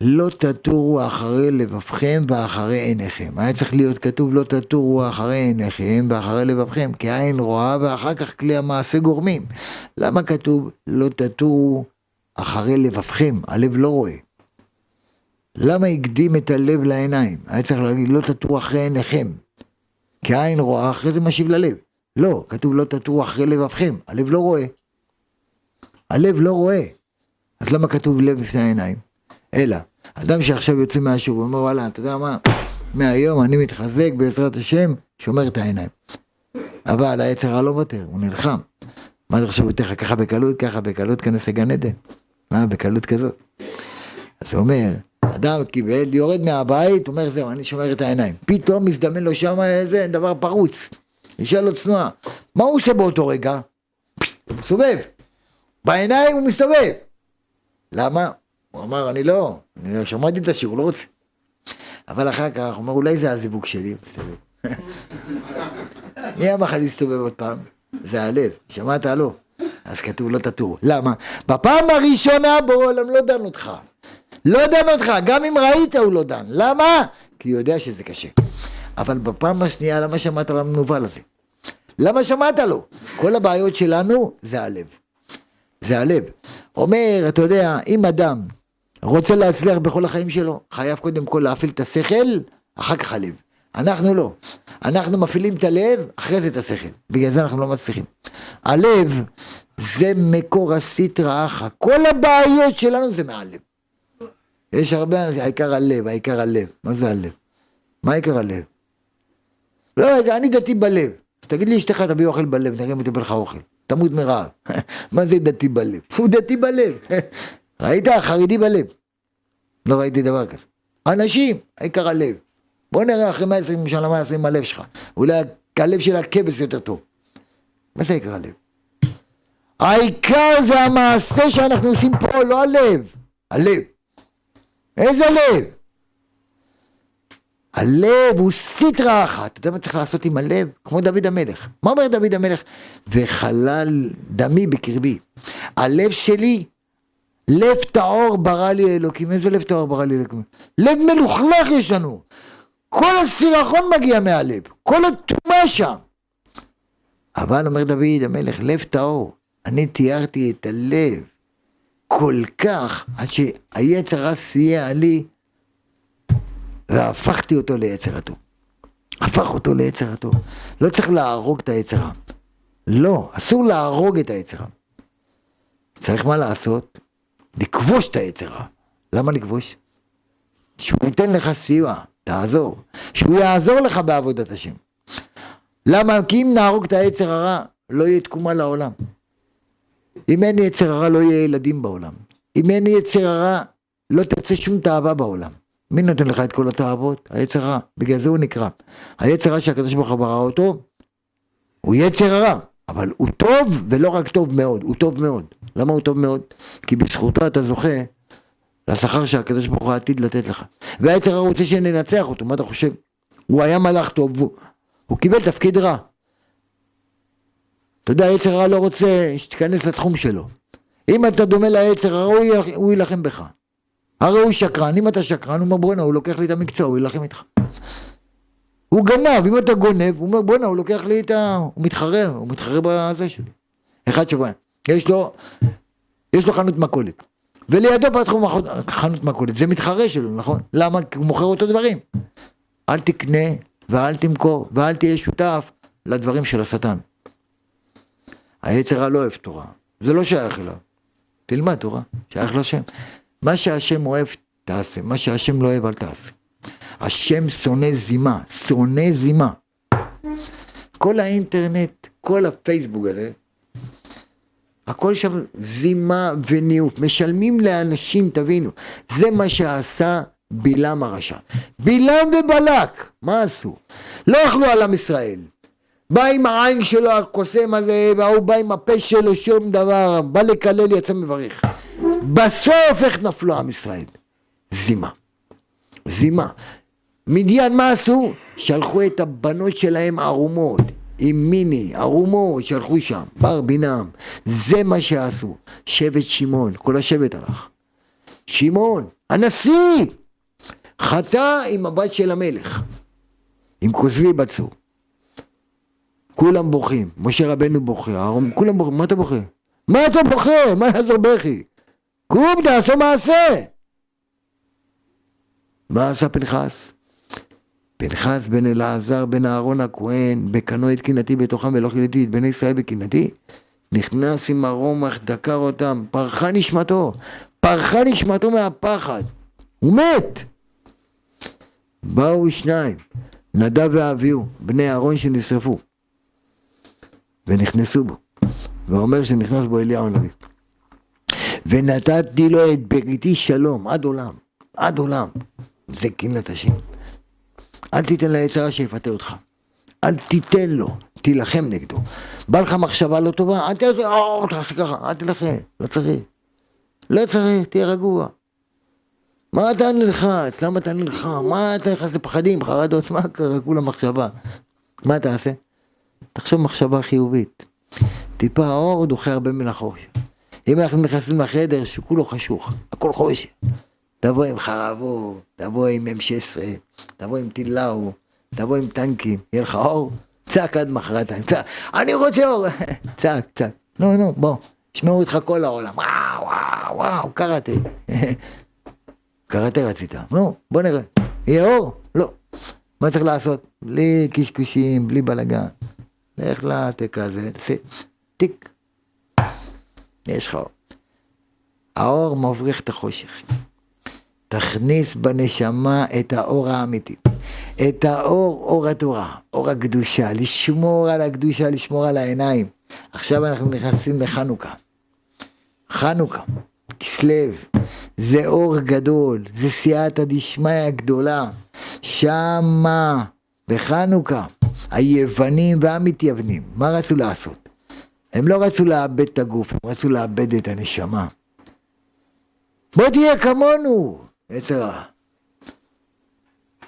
Speaker 1: לא תטורו אחרי לבבכם ואחרי עיניכם. היה צריך להיות כתוב לא תטורו אחרי עיניכם ואחרי לבבכם, כי העין רואה ואחר כך כלי המעשה גורמים. למה כתוב לא תטורו אחרי לבבכם? הלב לא רואה. למה הקדים את הלב לעיניים? היה צריך להגיד לא תטורו אחרי עיניכם. כי העין רואה, אחרי זה משיב ללב. לא, כתוב לא תטורו אחרי לבבכם, הלב לא רואה. הלב לא רואה. אז למה כתוב לב לפני העיניים? אלא, אדם שעכשיו יוצא מהשוב, הוא אומר וואלה, אתה יודע מה, מהיום אני מתחזק בעזרת השם, שומר את העיניים. אבל היצר לא מוותר, הוא נלחם. מה אתה חושב, יותר ככה בקלות, ככה בקלות, כנס לגן עדן. מה, בקלות כזאת. אז הוא אומר, אדם קיבל, יורד מהבית, אומר זהו, אני שומר את העיניים. פתאום מזדמן לו שם איזה דבר פרוץ. אישה לא צנועה. מה הוא עושה באותו רגע? הוא מסתובב. בעיניים הוא מסתובב. למה? הוא אמר, אני לא, אני שמעתי את השיעור, לא רוצה. אבל אחר כך, הוא אומר, אולי זה הזיווג שלי, בסדר. מי אמר לך להסתובב עוד פעם? זה הלב, שמעת? לא. אז כתוב לא תטור. למה? בפעם הראשונה בורא עולם לא דן אותך. לא דן אותך, גם אם ראית הוא לא דן. למה? כי הוא יודע שזה קשה. אבל בפעם השנייה, למה שמעת על המנוול הזה? למה שמעת לו? כל הבעיות שלנו זה הלב. זה הלב. אומר, אתה יודע, אם אדם רוצה להצליח בכל החיים שלו, חייב קודם כל להפעיל את השכל, אחר כך הלב. אנחנו לא. אנחנו מפעילים את הלב, אחרי זה את השכל. בגלל זה אנחנו לא מצליחים. הלב זה מקור הסיטרא אחא. כל הבעיות שלנו זה מהלב. יש הרבה אנשים, העיקר הלב, העיקר הלב. מה זה הלב? מה העיקר הלב? לא, אני דתי בלב. אז תגיד לי, אשתך תביא אוכל בלב, נראה אם תביא לך אוכל. תמות מרעב. <laughs> מה זה דתי בלב? <laughs> הוא דתי בלב. <laughs> ראית? חרדי בלב. לא ראיתי דבר כזה. אנשים, העיקר הלב. בוא נראה אחרי 120 שנה מה יעשה עם הלב שלך. אולי הלב של הכבש יותר טוב. מה זה עיקר הלב? העיקר זה המעשה שאנחנו עושים פה, לא הלב. הלב. איזה לב? הלב הוא סיטרה אחת. אתה יודע מה צריך לעשות עם הלב? כמו דוד המלך. מה אומר דוד המלך? וחלל דמי בקרבי. הלב שלי לב טהור ברא לי אלוקים. איזה לב טהור ברא לי אלוקים? לב מלוכלך יש לנו. כל הסירחון מגיע מהלב. כל הטומאה שם. אבל אומר דוד המלך, לב טהור. אני תיארתי את הלב כל כך, עד שהיצר רע סייע לי, והפכתי אותו ליצר הטוב. הפך אותו ליצר הטוב. לא צריך להרוג את היצר רע. לא, אסור להרוג את היצר רע. צריך מה לעשות? לכבוש את היצר רע. למה לכבוש? שהוא ייתן לך סיוע, תעזור. שהוא יעזור לך בעבודת השם. למה? כי אם נהרוג את היצר הרע, לא יהיה תקומה לעולם. אם אין יצר הרע, לא יהיה ילדים בעולם. אם אין יצר הרע, לא תצא שום תאווה בעולם. מי נותן לך את כל התאוות? היצר הרע. בגלל זה הוא נקרא. היצר הרע שהקדוש ברוך הוא ברא אותו, הוא יצר הרע. אבל הוא טוב, ולא רק טוב מאוד, הוא טוב מאוד. למה הוא טוב מאוד? כי בזכותו אתה זוכה לשכר שהקדוש ברוך הוא עתיד לתת לך. והיצר הרע רוצה שננצח אותו, מה אתה חושב? הוא היה מלאך טוב, הוא, הוא קיבל תפקיד רע. אתה יודע, היצר הרע לא רוצה שתיכנס לתחום שלו. אם אתה דומה ליצר הרע, הוא יילחם בך. הרי הוא שקרן, אם אתה שקרן, הוא אומר בואנה, הוא לוקח לי את המקצוע, הוא יילחם איתך. הוא גנב, אם אתה גונב, הוא אומר בואנה, הוא לוקח לי את ה... הוא מתחרה, הוא מתחרה בזה שלי. אחד שבוע, יש לו, יש לו חנות מכולת. ולידו פתחו חנות מכולת, זה מתחרה שלו, נכון? למה? כי הוא מוכר אותו דברים. אל תקנה ואל תמכור ואל תהיה שותף לדברים של השטן. היצר הרע לא אוהב תורה, זה לא שייך אליו. תלמד תורה, שייך לשם. מה שהשם אוהב, תעשה, מה שהשם לא אוהב, אל תעשה. השם שונא זימה, שונא זימה. כל האינטרנט, כל הפייסבוק הזה,
Speaker 2: הכל שם זימה וניאוף, משלמים לאנשים, תבינו, זה מה שעשה בלעם הרשע. בלעם ובלק, מה עשו? לא אכלו על עם ישראל. בא עם העין שלו הקוסם הזה, וההוא בא עם הפה שלו, שום דבר, בא לקלל, יצא מברך. בסוף איך נפלו עם ישראל? זימה. זימה. מדיין מה עשו? שלחו את הבנות שלהם ערומות. עם מיני, ערומות, שלחו שם, בר בינם. זה מה שעשו. שבט שמעון, כל השבט הלך. שמעון, הנשיא, חטא עם הבת של המלך, עם כוזבי בצור. כולם בוכים, משה רבנו בוכה, כולם בוכים, מה אתה בוכה? מה אתה בוכה? מה יעזור בכי? קום תעשה מעשה! מה עשה פנחס? פנחס בן אלעזר בן אהרון הכהן, בקנו את קנאתי בתוכם ולא חילתי את בני ישראל בקנאתי, נכנס עם הרומח, דקר אותם, פרחה נשמתו, פרחה נשמתו מהפחד, הוא מת! באו שניים, נדב ואביהו, בני אהרון שנשרפו, ונכנסו בו, ואומר שנכנס בו אליהו הנביא. ונתתי לו את בריתי שלום עד עולם, עד עולם. זה קנאת השם. אל תיתן ליצרה שיפתה אותך. אל תיתן לו, תילחם נגדו. בא לך מחשבה לא טובה, אל תלך, או, תעשה ככה, אל תילחם, לא צריך. לא צריך, תהיה רגוע. מה אתה נלחץ? למה אתה נלחם? מה אתה נכנס לפחדים, חרדות? מה קרה? כולה מחשבה. מה אתה עושה? תחשוב מחשבה חיובית. טיפה האור דוחה הרבה מן החושך. אם אנחנו נכנסים לחדר שכולו חשוך, הכל חושך. תבוא עם חרבות, תבוא עם M16, תבוא עם טילאו, תבוא עם טנקים, יהיה לך אור, צעק עד מחרתיים, צעק, אני רוצה אור, <laughs> צעק, צעק, נו נו בוא, ישמעו אותך כל העולם, וואו וואו וואו, קראטה, <laughs> קראטה רצית, נו בוא נראה, יהיה אור? לא, מה צריך לעשות? בלי קשקושים, בלי בלאגן, לך לתק הזה, טיק, יש לך אור. האור מבריח את החושך. תכניס בנשמה את האור האמיתי. את האור, אור התורה, אור הקדושה, לשמור על הקדושה, לשמור על העיניים. עכשיו אנחנו נכנסים לחנוכה. חנוכה, כסלו, זה אור גדול, זה סייעתא דשמיא הגדולה. שמה, בחנוכה, היוונים והמתייוונים, מה רצו לעשות? הם לא רצו לאבד את הגוף, הם רצו לאבד את הנשמה. בוא תהיה כמונו, עץ הרע.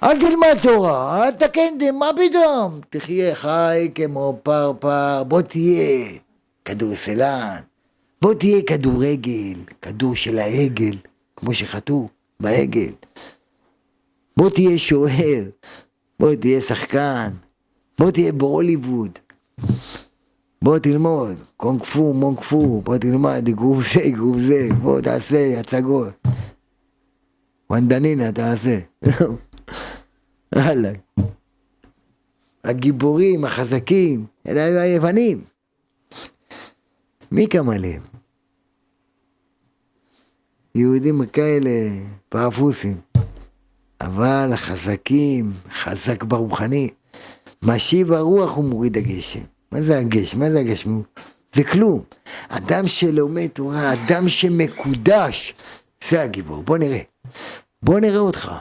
Speaker 2: אל תלמד תורה, אל תקן מה פתאום? תחיה חי כמו פרפר, בוא תהיה כדורסלן, בוא תהיה כדורגל, כדור של העגל, כמו שחטאו בעגל. בוא תהיה שוער, בוא תהיה שחקן, בוא תהיה בהוליווד. בוא תלמוד, קונג פו, מונג פו, בוא תלמד, אגרוף זה, אגרוף זה, בוא תעשה הצגות. וונדנינה תעשה. <laughs> הלאה. הגיבורים, החזקים, אלה היו היוונים. מי קם עליהם? יהודים כאלה פרפוסים. אבל החזקים, חזק ברוחני, משיב הרוח ומוריד הגשם. מה זה הגשם? מה זה הגשם? זה כלום. אדם שלומד תורה, אדם שמקודש, זה הגיבור. בוא נראה. בוא נראה אותך.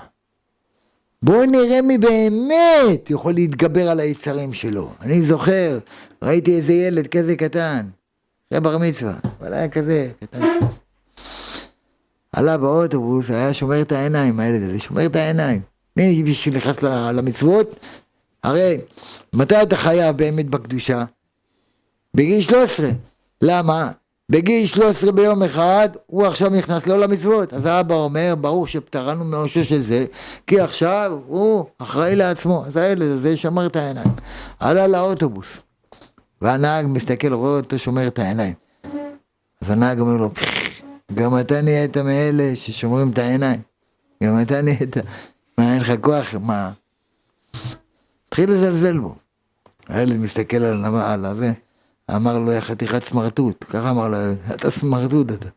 Speaker 2: בוא נראה מי באמת יכול להתגבר על היצרים שלו. אני זוכר, ראיתי איזה ילד כזה קטן, אחרי בר מצווה, אבל היה כזה קטן. עלה באוטובוס, היה שומר את העיניים, הילד הזה, שומר את העיניים. מי שנכנס למצוות? הרי מתי אתה חייב באמת בקדושה? בגיל 13. למה? בגיל 13 ביום אחד, הוא עכשיו נכנס לא למצוות. אז האבא אומר, ברור שפטרנו מעושו של זה, כי עכשיו הוא אחראי לעצמו. אז הילד הזה שמר את העיניים. עלה לאוטובוס, והנהג מסתכל, רואה אותו שומר את העיניים. אז הנהג אומר לו, גם אתה נהיית מאלה ששומרים את העיניים. גם אתה נהיית, מה, אין לך כוח? מה? התחיל לזלזל בו. הילד מסתכל על הזה. אמר לו, יא חתיכת סמרטוט, ככה אמר לו, אתה סמרטוט אתה.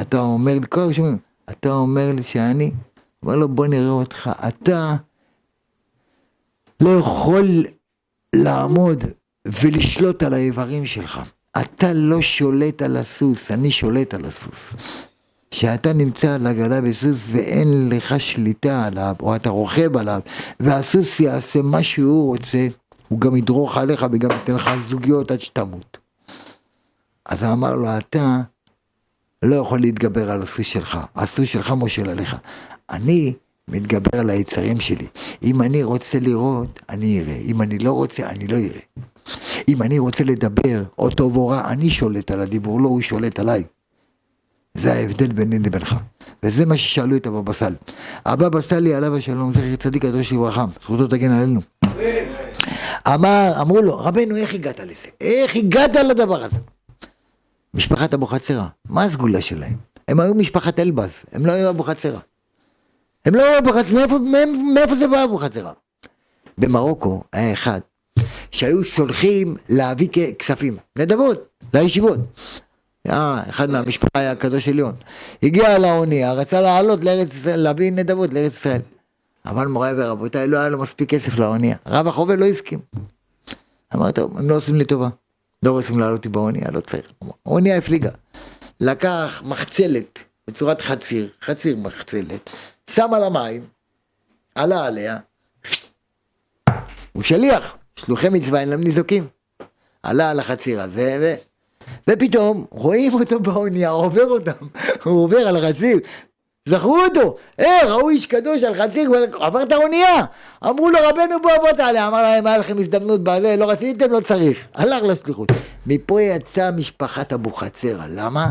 Speaker 2: אתה אומר לי, כל שומעים, אתה אומר לי שאני, אמר לו, בוא נראה אותך, אתה לא יכול לעמוד ולשלוט על האיברים שלך. אתה לא שולט על הסוס, אני שולט על הסוס. שאתה נמצא על עגלה בסוס ואין לך שליטה עליו, או אתה רוכב עליו, והסוס יעשה מה שהוא רוצה, הוא גם ידרוך עליך וגם ייתן לך זוגיות עד שתמות. אז אמר לו, אתה לא יכול להתגבר על הסוס שלך, הסוס שלך מושל עליך. אני מתגבר על היצרים שלי. אם אני רוצה לראות, אני אראה. אם אני לא רוצה, אני לא אראה. אם אני רוצה לדבר, או טוב או רע, אני שולט על הדיבור, לא הוא שולט עליי. זה ההבדל ביני לבינך. וזה מה ששאלו את הבבא סאלי. הבבא סאלי עליו השלום, זכר צדיק קדוש לברכה, זכותו תגן עלינו. אמר, אמרו לו, רבנו, איך הגעת לזה? איך הגעת לדבר הזה? משפחת אבוחצירא, מה הסגולה שלהם? הם היו משפחת אלבז, הם לא היו אבוחצירא. הם לא היו אבוחצירא, מאיפה, מאיפה זה בא אבוחצירא? במרוקו היה אחד שהיו שולחים להביא כספים, נדבות, לישיבות. היה אחד מהמשפחה היה הקדוש עליון. הגיע לאונייה, רצה לעלות לארץ ישראל, להביא נדבות לארץ ישראל. אבל מוריי ורבותיי, לא היה לו מספיק כסף לאונייה. רב החובל לא הסכים. אמר, טוב, הם לא עושים לי טובה. לא רוצים לעלות אותי באונייה, לא צריך. האונייה הפליגה. לקח מחצלת בצורת חציר, חציר מחצלת, שם על המים, עלה עליה, הוא שליח, שלוחי מצווה אין להם ניזוקים. עלה על החציר הזה. ופתאום רואים אותו באונייה, עובר אותם, <laughs> הוא עובר על החציר, זכרו אותו, אה, ראו איש קדוש על חציר, עבר את האונייה. אמרו לו, רבנו בוא בוא תעלה. אמר להם, היה לכם הזדמנות בזה, לא רציתם, לא צריך. הלך לשליחות. מפה יצאה משפחת אבוחצירא, למה?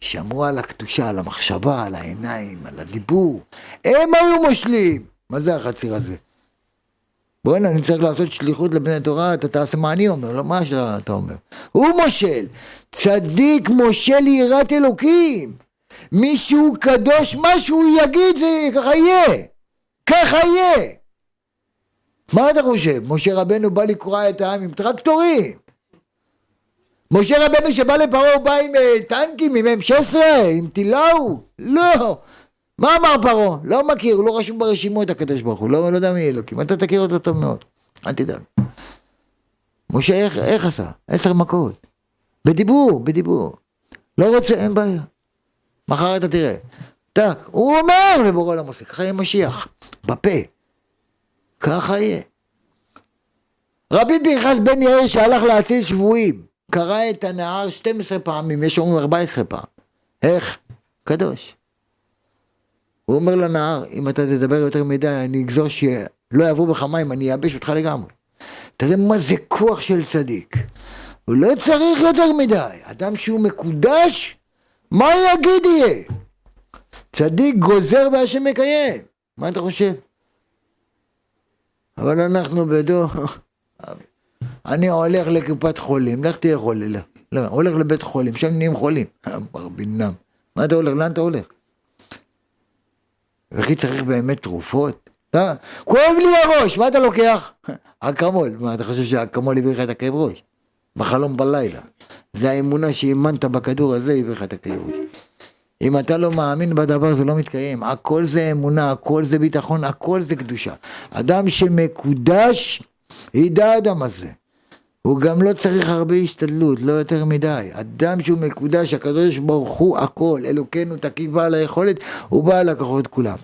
Speaker 2: שמרו על הקדושה, על המחשבה, על העיניים, על הדיבור. הם היו מושלים. מה זה החציר הזה? בוא'נה, אני צריך לעשות שליחות לבני תורה, אתה תעשה מה אני אומר, לא מה שאתה אומר. הוא מושל. צדיק מושל יראת אלוקים. מישהו קדוש, מה שהוא יגיד זה ככה יהיה. ככה יהיה. מה אתה חושב? משה רבנו בא לקרוע את העם עם טרקטורים. משה רבנו שבא לפרעה הוא בא עם uh, טנקים, עם M16, עם טילאו? לא. מה אמר פרעה? לא מכיר, הוא לא רשום ברשימות הקדוש ברוך הוא, לא, לא יודע מי אלוקים, אתה תכיר אותו טוב מאוד, אל תדאג. משה איך, איך עשה? עשר מכות. בדיבור, בדיבור. לא רוצה, אין בעיה. מחר אתה תראה. טק, הוא אומר לבורא ככה יהיה משיח, בפה. ככה יהיה. רבי פנחס בן יאיר שהלך להציל שבויים, קרא את הנהר 12 פעמים, יש אומרים 14 פעם. איך? קדוש. הוא אומר לנהר, אם אתה תדבר יותר מדי, אני אגזור שלא יעברו בך מים, אני אייבש אותך לגמרי. תראה מה זה כוח של צדיק. הוא לא צריך יותר מדי. אדם שהוא מקודש, מה יגיד יהיה? צדיק גוזר והשם מקיים. מה אתה חושב? אבל אנחנו בדור... <laughs> אני הולך לקופת חולים, לך תהיה חולה, לא, לא, הולך לבית חולים, שם נהיים חולים. ברבינם. מה אתה הולך? לאן אתה הולך? וכי צריך באמת תרופות? לא, כואב לי הראש, מה אתה לוקח? <laughs> אקמול, מה אתה חושב שאקמול הביא לך את הכאב ראש? בחלום בלילה. זה האמונה שהאמנת בכדור הזה הביא לך את הכאב ראש. אם אתה לא מאמין בדבר זה לא מתקיים, הכל זה אמונה, הכל זה ביטחון, הכל זה קדושה. אדם שמקודש, ידע האדם הזה. הוא גם לא צריך הרבה השתדלות, לא יותר מדי. אדם שהוא מקודש, הקדוש ברוך הוא הכל, אלוקינו תקיף בעל היכולת, הוא בעל הכוחות כולם.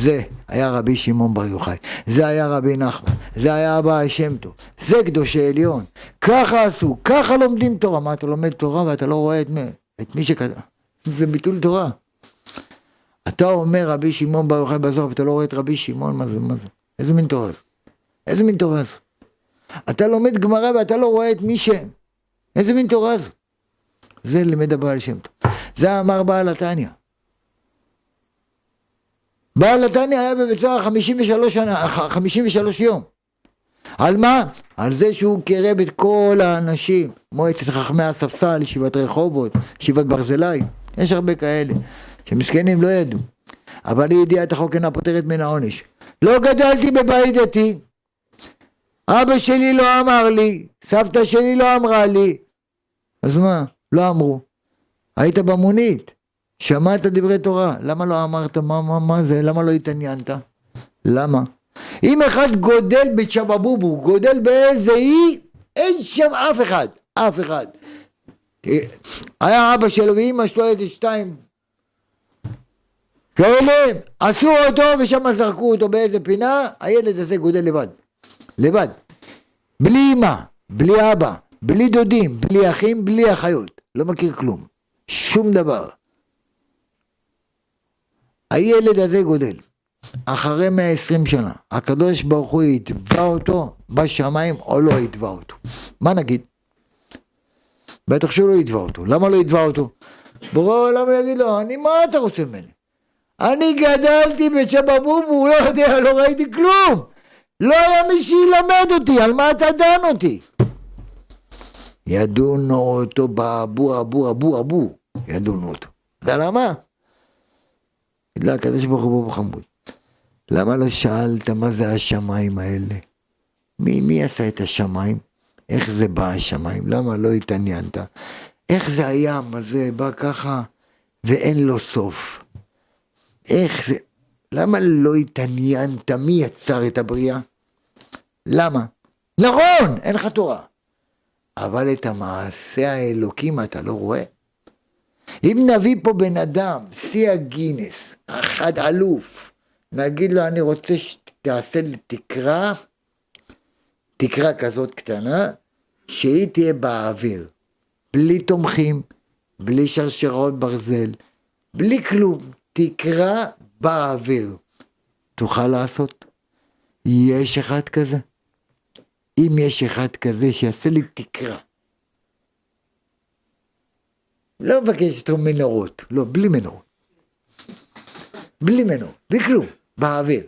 Speaker 2: זה היה רבי שמעון בר יוחאי, זה היה רבי נחמן, זה היה אבא השם טוב, זה קדושי עליון. ככה עשו, ככה לומדים תורה. מה אתה לומד תורה ואתה לא רואה את מי, את מי שכתב? זה ביטול תורה. אתה אומר רבי שמעון בר יוחאי בזוהר ואתה לא רואה את רבי שמעון, מה זה, מה זה? איזה מין תורה זו? איזה מין תורה זו? אתה לומד גמרא ואתה לא רואה את מי שהם. איזה מין תורה זו? זה לימד הבעל שם טוב. זה אמר בעל התניא. בעל התניא היה בבית סוהר 53 שנה, 53 יום. על מה? על זה שהוא קירב את כל האנשים, מועצת חכמי הספסל, ישיבת רחובות, ישיבת ברזילי, יש הרבה כאלה, שמסכנים לא ידעו. אבל היא ידיעה את החוק אינה פותרת מן העונש. לא גדלתי בבית דתי, אבא שלי לא אמר לי, סבתא שלי לא אמרה לי. אז מה? לא אמרו. היית במונית, שמעת דברי תורה, למה לא אמרת מה, מה, מה זה? למה לא התעניינת? למה? אם אחד גודל בצ'בבובו, גודל באיזה אי, אין שם אף אחד, אף אחד. היה אבא שלו ואימא שלו איזה שתיים כאלה, עשו אותו ושם זרקו אותו באיזה פינה, הילד הזה גודל לבד. לבד. בלי אמא, בלי אבא, בלי דודים, בלי אחים, בלי אחיות. לא מכיר כלום. שום דבר. הילד הזה גודל. אחרי 120 שנה, הקדוש ברוך הוא יתבע אותו בשמיים או לא יתבע אותו. מה נגיד? בטח שהוא לא יתבע אותו. למה לא יתבע אותו? בורא העולם יגיד לו, אני, מה אתה רוצה ממני? אני גדלתי בצ'בבובו, הוא לא יודע, לא ראיתי כלום. לא היה מי שילמד אותי, על מה אתה דן אותי? ידונו אותו באבו אבו אבו אבו, ידונו אותו. אתה יודע למה? בגלל הקדוש ברוך הוא חמוד. למה לא שאלת מה זה השמיים האלה? מי, מי עשה את השמיים? איך זה בא השמיים? למה לא התעניינת? איך זה הים הזה בא ככה ואין לו סוף? איך זה? למה לא התעניינת מי יצר את הבריאה? למה? נכון, אין לך תורה. אבל את המעשה האלוקים אתה לא רואה? אם נביא פה בן אדם, שיא הגינס, אחד אלוף, נגיד לו אני רוצה שתעשה לי תקרה, תקרה כזאת קטנה, שהיא תהיה באוויר, בלי תומכים, בלי שרשראות ברזל, בלי כלום, תקרה באוויר. תוכל לעשות? יש אחד כזה? אם יש אחד כזה שיעשה לי תקרה. לא מבקש אותו מנורות, לא, בלי מנורות. בלי מנורות, בלי כלום, באוויר.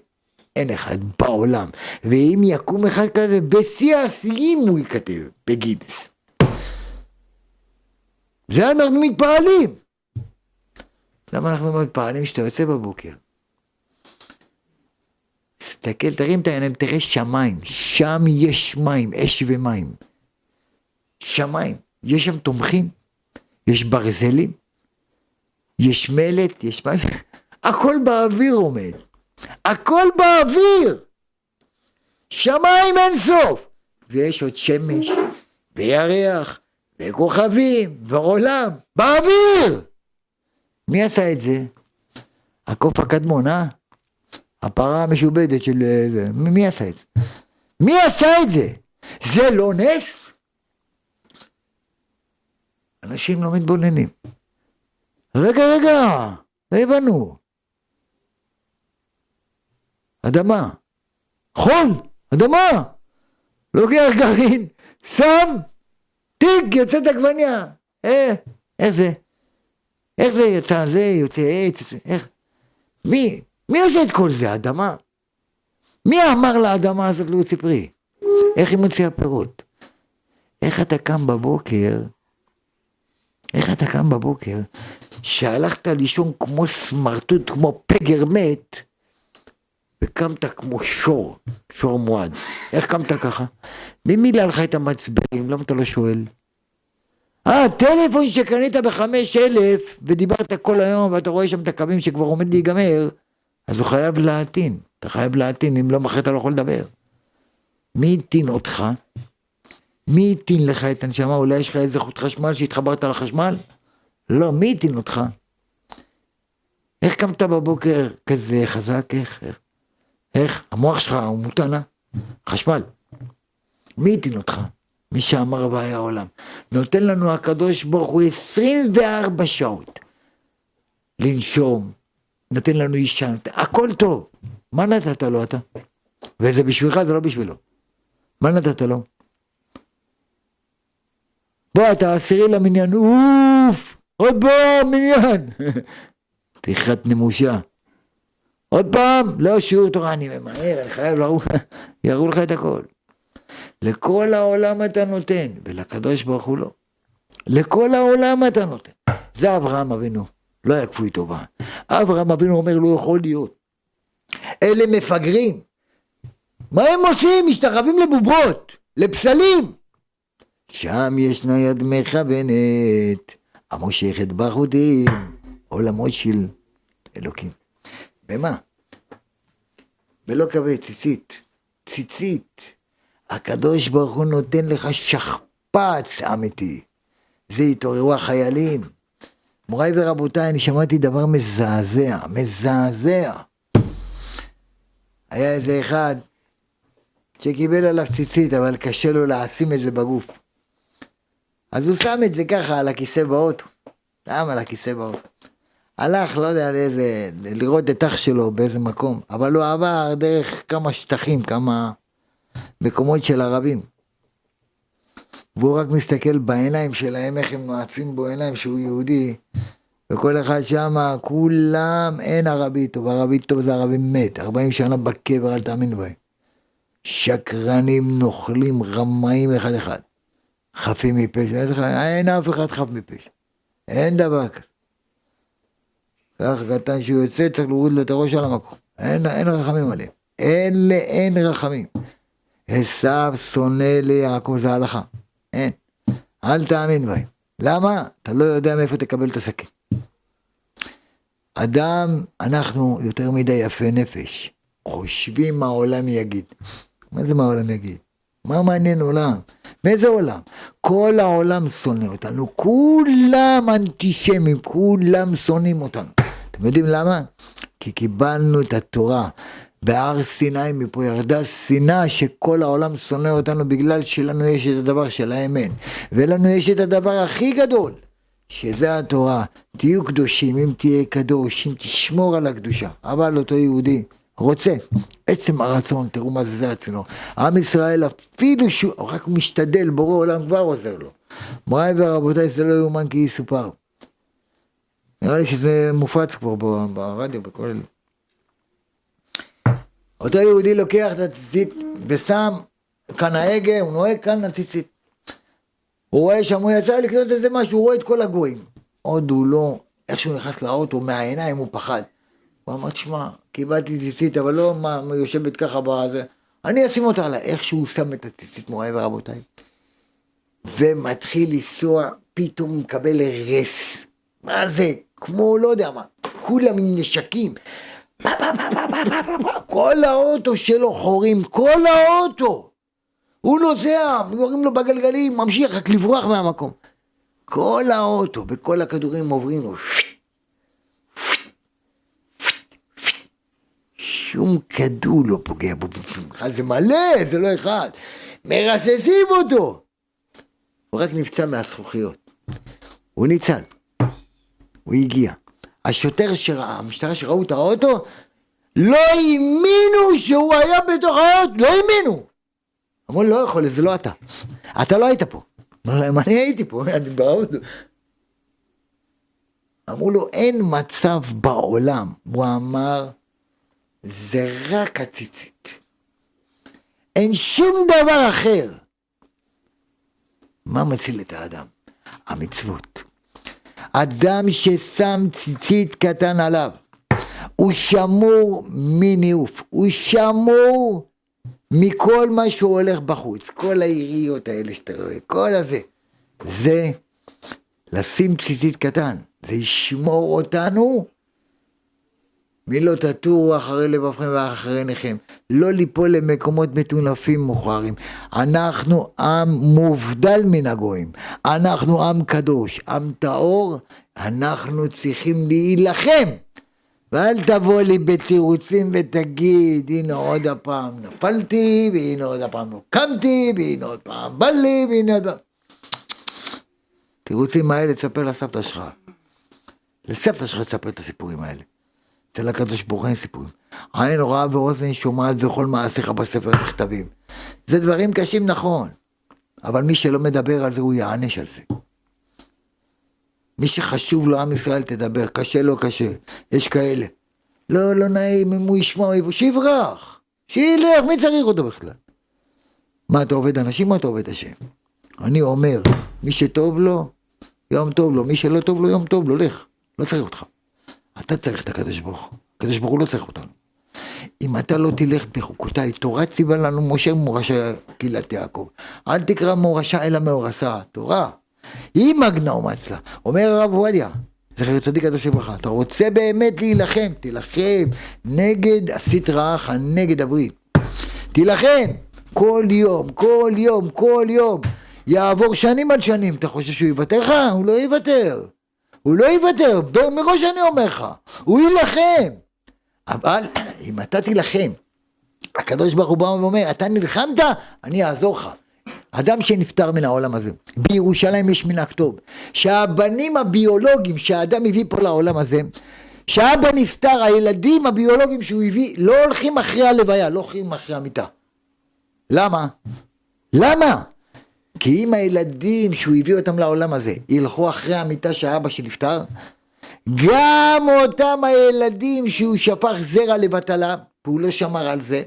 Speaker 2: אין אחד בעולם. ואם יקום אחד כזה, בשיא השיאים הוא ייכתב, בגינס. זה אנחנו מתפעלים. למה אנחנו מתפעלים שאתה יוצא בבוקר? תסתכל, תרים את העיניים, תראה שמיים, שם יש מים, אש ומים. שמיים, יש שם תומכים, יש ברזלים, יש מלט, יש מים, <laughs> הכל באוויר עומד, הכל באוויר. שמיים אין סוף, ויש עוד שמש, וירח, וכוכבים, ועולם, באוויר. מי עשה את זה? הקוף הקדמון, אה? הפרה המשובדת של... אה, מי עשה את זה? מי עשה את זה? זה לא נס? אנשים לא מתבוננים. רגע, רגע, לא הבנו. אדמה, חול, אדמה, לוקח גרעין, שם, תיק, יוצאת עגבניה. אה, איך זה? איך זה יצא? זה יוצא עץ, איך? מי? מי עושה את כל זה? האדמה? מי אמר לאדמה הזאת להוציא פרי? איך היא מוציאה פירות? איך אתה קם בבוקר, איך אתה קם בבוקר, שהלכת לישון כמו סמרטוט, כמו פגר מת, וקמת כמו שור, שור מועד. איך קמת ככה? מי מילא לך את המצברים? למה אתה לא שואל? אה, טלפון שקנית בחמש אלף ודיברת כל היום ואתה רואה שם את הקווים שכבר עומד להיגמר, אז הוא חייב להטעין. אתה חייב להטעין, אם לא מחר אתה לא יכול לדבר. מי הטעין אותך? מי הטעין לך את הנשמה? אולי יש לך איזה חוט חשמל שהתחברת לחשמל? לא, מי הטעין אותך? איך קמת בבוקר כזה חזק? איך? איך? איך? המוח שלך הוא מוטען, אה? חשמל. מי הטעין אותך? מי שאמר והיה העולם. נותן לנו הקדוש ברוך הוא 24 שעות לנשום, נותן לנו אישה, הכל טוב. מה נתת לו אתה? וזה בשבילך, זה לא בשבילו. מה נתת לו? בוא, אתה עשירי למניין, אוף, עוד פעם מניין. <laughs> תחת נמושה. עוד פעם, לא שיעור תורה, אני ממהר, אני חייב לרוץ, <laughs> יראו לך את הכל. לכל העולם אתה נותן, ולקדוש ברוך הוא לא. לכל העולם אתה נותן. זה אברהם אבינו. לא היה כפוי טובה. אברהם אבינו אומר לא יכול להיות. אלה מפגרים. מה הם עושים? משתחווים לבובות, לפסלים. שם ישנה יד מכוונת, המושכת בחוטים, עולמות של אלוקים. במה? ולא קווי ציצית, ציצית. הקדוש ברוך הוא נותן לך שכפ"ץ אמיתי.
Speaker 1: זה התעוררו החיילים. מוריי ורבותיי, אני שמעתי דבר מזעזע, מזעזע. היה איזה אחד שקיבל עליו ציצית, אבל קשה לו לשים את זה בגוף. אז הוא שם את זה ככה על הכיסא באוטו. שם על הכיסא באוטו. הלך, לא יודע לאיזה, לראות את אח שלו באיזה מקום, אבל הוא עבר דרך כמה שטחים, כמה מקומות של ערבים. והוא רק מסתכל בעיניים שלהם, איך הם נועצים בו עיניים שהוא יהודי, וכל אחד שם, כולם, אין ערבי טוב, ערבי טוב זה ערבי מת, 40 שנה בקבר, אל תאמין בהם. שקרנים, נוכלים, רמאים אחד אחד. חפים מפשע, אין אף אחד חף מפשע. אין דבר כזה. ככה קטן שהוא יוצא, צריך להוריד לו את הראש על המקום. אין, אין רחמים עליהם. אין לאין רחמים. עשו שונא ליעקב זה הלכה. אין. אל תאמין בהם. למה? אתה לא יודע מאיפה תקבל את הסכין. אדם, אנחנו יותר מדי יפי נפש. חושבים מה העולם יגיד. מה זה מה העולם יגיד? מה מעניין עולם? מאיזה עולם? כל העולם שונא אותנו, כולם אנטישמים, כולם שונאים אותנו. אתם יודעים למה? כי קיבלנו את התורה. בהר סיני מפה ירדה שנאה שכל העולם שונא אותנו בגלל שלנו יש את הדבר שלהם אין. ולנו יש את הדבר הכי גדול, שזה התורה. תהיו קדושים, אם תהיה קדוש, אם תשמור על הקדושה. אבל אותו יהודי רוצה, עצם הרצון, תראו מה זה זה אצלו. עם ישראל אפילו שהוא רק משתדל, בורא עולם כבר עוזר לו. מוריי ורבותיי, זה לא יאומן כי יסופר. נראה לי שזה מופץ כבר ברדיו, בכל... אותו יהודי לוקח את הציצית ושם כאן ההגה, הוא נוהג כאן הציצית. הוא רואה שם, הוא יצא לקנות איזה משהו, הוא רואה את כל הגויים. עוד הוא לא, איך שהוא נכנס לאוטו, מהעיניים הוא פחד. הוא אמר, תשמע, קיבלתי ציצית, אבל לא מה, יושבת ככה בזה. אני אשים אותה עליי. איך שהוא שם את הציצית, מוריי ורבותיי. ומתחיל לנסוע, פתאום מקבל הרס. מה זה? כמו לא יודע מה, כולם עם נשקים. כל האוטו שלו חורים, כל האוטו. הוא נוסע, יורים לו בגלגלים, ממשיך רק לברוח מהמקום. כל האוטו וכל הכדורים עוברים לו. שום כדור לא פוגע בו בפנים. זה מלא, זה לא אחד. מרססים אותו. הוא רק נפצע מהזכוכיות. הוא ניצל. הוא הגיע. השוטר שראה, המשטרה שראו את האוטו, לא האמינו שהוא היה בתוך האוטו, לא האמינו. אמרו לא יכול, זה לא אתה. אתה לא היית פה. אמר להם, אני הייתי פה, אני באוטו. אמרו לו, אין מצב בעולם. הוא אמר, זה רק הציצית. אין שום דבר אחר. מה מציל את האדם? המצוות. אדם ששם ציצית קטן עליו, הוא שמור מניאוף, הוא שמור מכל מה שהוא הולך בחוץ, כל היריות האלה שאתה רואה, כל הזה. זה לשים ציצית קטן, זה ישמור אותנו מלא תטורו אחרי לבבכם ואחרי עיניכם. לא ליפול למקומות מטונפים מוכררים. אנחנו עם מובדל מן הגויים. אנחנו עם קדוש, עם טהור. אנחנו צריכים להילחם. ואל תבוא לי בתירוצים ותגיד, הנה עוד הפעם נפלתי, והנה עוד הפעם לא והנה עוד פעם בא לי, והנה עוד פעם... תירוצים האלה תספר לסבתא שלך. לסבתא שלך תספר את הסיפורים האלה. אצל הקדוש ברוך הוא אין סיפורים. עין רואה ואוזן שומעת וכל מעשיך בספר נכתבים. זה דברים קשים נכון, אבל מי שלא מדבר על זה הוא יענש על זה. מי שחשוב לו עם ישראל תדבר, קשה לא קשה, יש כאלה. לא, לא נעים אם הוא ישמע, שיברח, שילך, מי צריך אותו בכלל? מה, אתה עובד אנשים או אתה עובד השם? אני אומר, מי שטוב לו, יום טוב לו, מי שלא טוב לו, יום טוב לו, לך, לא צריך אותך. אתה צריך את הקדוש ברוך הוא, הקדוש ברוך הוא לא צריך אותנו. אם אתה לא תלך בחוקותיי, תורה ציווה לנו משה מורשה קהילת יעקב. אל תקרא מורשה אלא מאורסה, תורה. היא מגנה ומצלה. אומר הרב עובדיה, זכר צדיק קדוש לברכה, אתה רוצה באמת להילחם, תילחם נגד הסטרא אחא, נגד הברית. תילחם כל יום, כל יום, כל יום. יעבור שנים על שנים, אתה חושב שהוא יוותר לך? הוא לא יוותר. הוא לא יוותר, מראש אני אומר לך, הוא יילחם. אבל <clears throat> אם אתה תילחם, הקדוש ברוך הוא בא ואומר, אתה נלחמת, אני אעזור לך. אדם שנפטר מן העולם הזה, בירושלים יש מנהג טוב, שהבנים הביולוגיים שהאדם הביא פה לעולם הזה, כשאבא נפטר, הילדים הביולוגיים שהוא הביא לא הולכים אחרי הלוויה, לא הולכים אחרי המיטה. למה? למה? כי אם הילדים שהוא הביא אותם לעולם הזה ילכו אחרי המיטה של אבא שנפטר, גם אותם הילדים שהוא שפך זרע לבטלה, והוא לא שמר על זה,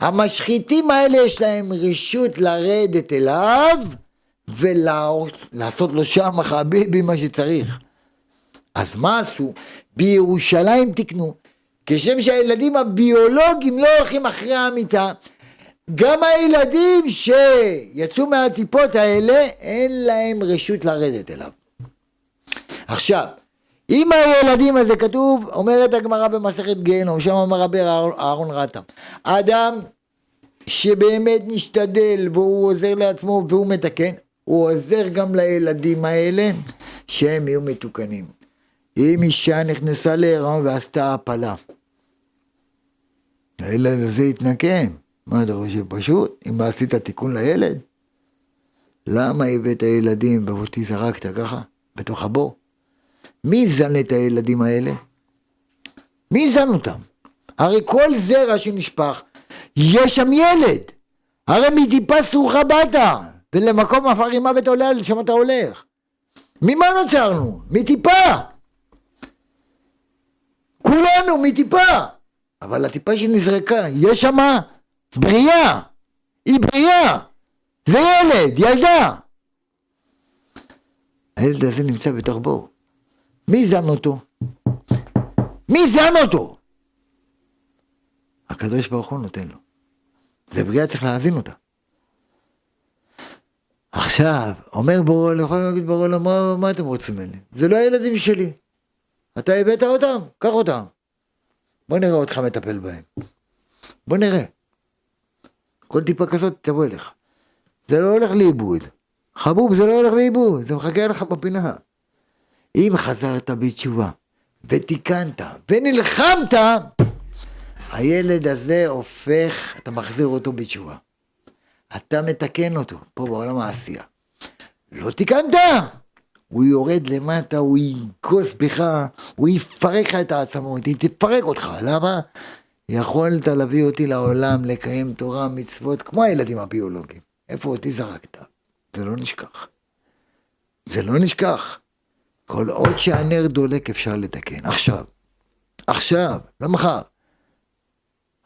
Speaker 1: המשחיתים האלה יש להם רשות לרדת אליו ולעשות לו שם חביבי מה שצריך. אז מה עשו? בירושלים תקנו. כשם שהילדים הביולוגיים לא הולכים אחרי המיטה, גם הילדים שיצאו מהטיפות האלה, אין להם רשות לרדת אליו. עכשיו, אם הילדים הזה כתוב, אומרת הגמרא במסכת גיהנום, שם אמר רבי אהרון רטה, אדם שבאמת משתדל והוא עוזר לעצמו והוא מתקן, הוא עוזר גם לילדים האלה שהם יהיו מתוקנים. אם אישה נכנסה להיריון ועשתה הפלה, הילד הזה יתנקם. מה אתה חושב פשוט? אם לא עשית תיקון לילד? למה הבאת ילדים ואותי זרקת ככה, בתוך הבור? מי זן את הילדים האלה? מי זן אותם? הרי כל זרע שנשפך, יש שם ילד. הרי מטיפה סרוחה באת, ולמקום עפר מוות עולה, לשם אתה הולך. ממה נוצרנו? מטיפה. כולנו מטיפה. אבל הטיפה שנזרקה, יש שמה בריאה. היא בריאה. זה ילד, ילדה. הילד הזה נמצא בתוך בור. מי זן אותו? מי זן אותו? הקדוש ברוך הוא נותן לו. זה בריאה צריך להאזין אותה. עכשיו, אומר בורא, יכול להגיד בורא, מה, מה אתם רוצים ממני? זה לא הילדים שלי. אתה הבאת אותם? קח אותם. בוא נראה אותך מטפל בהם. בוא נראה. כל טיפה כזאת תבוא אליך. זה לא הולך לאיבוד. חבוב, זה לא הולך לאיבוד, זה מחכה לך בפינה. אם חזרת בתשובה, ותיקנת, ונלחמת, הילד הזה הופך, אתה מחזיר אותו בתשובה. אתה מתקן אותו, פה בעולם העשייה. לא תיקנת, הוא יורד למטה, הוא ינגוס בך, הוא יפרק לך את העצמות, היא תפרק אותך, למה? יכולת להביא אותי לעולם, לקיים תורה, מצוות, כמו הילדים הביולוגיים. איפה אותי זרקת? זה לא נשכח. זה לא נשכח. כל עוד שהנר דולק אפשר לתקן. עכשיו. עכשיו, לא מחר.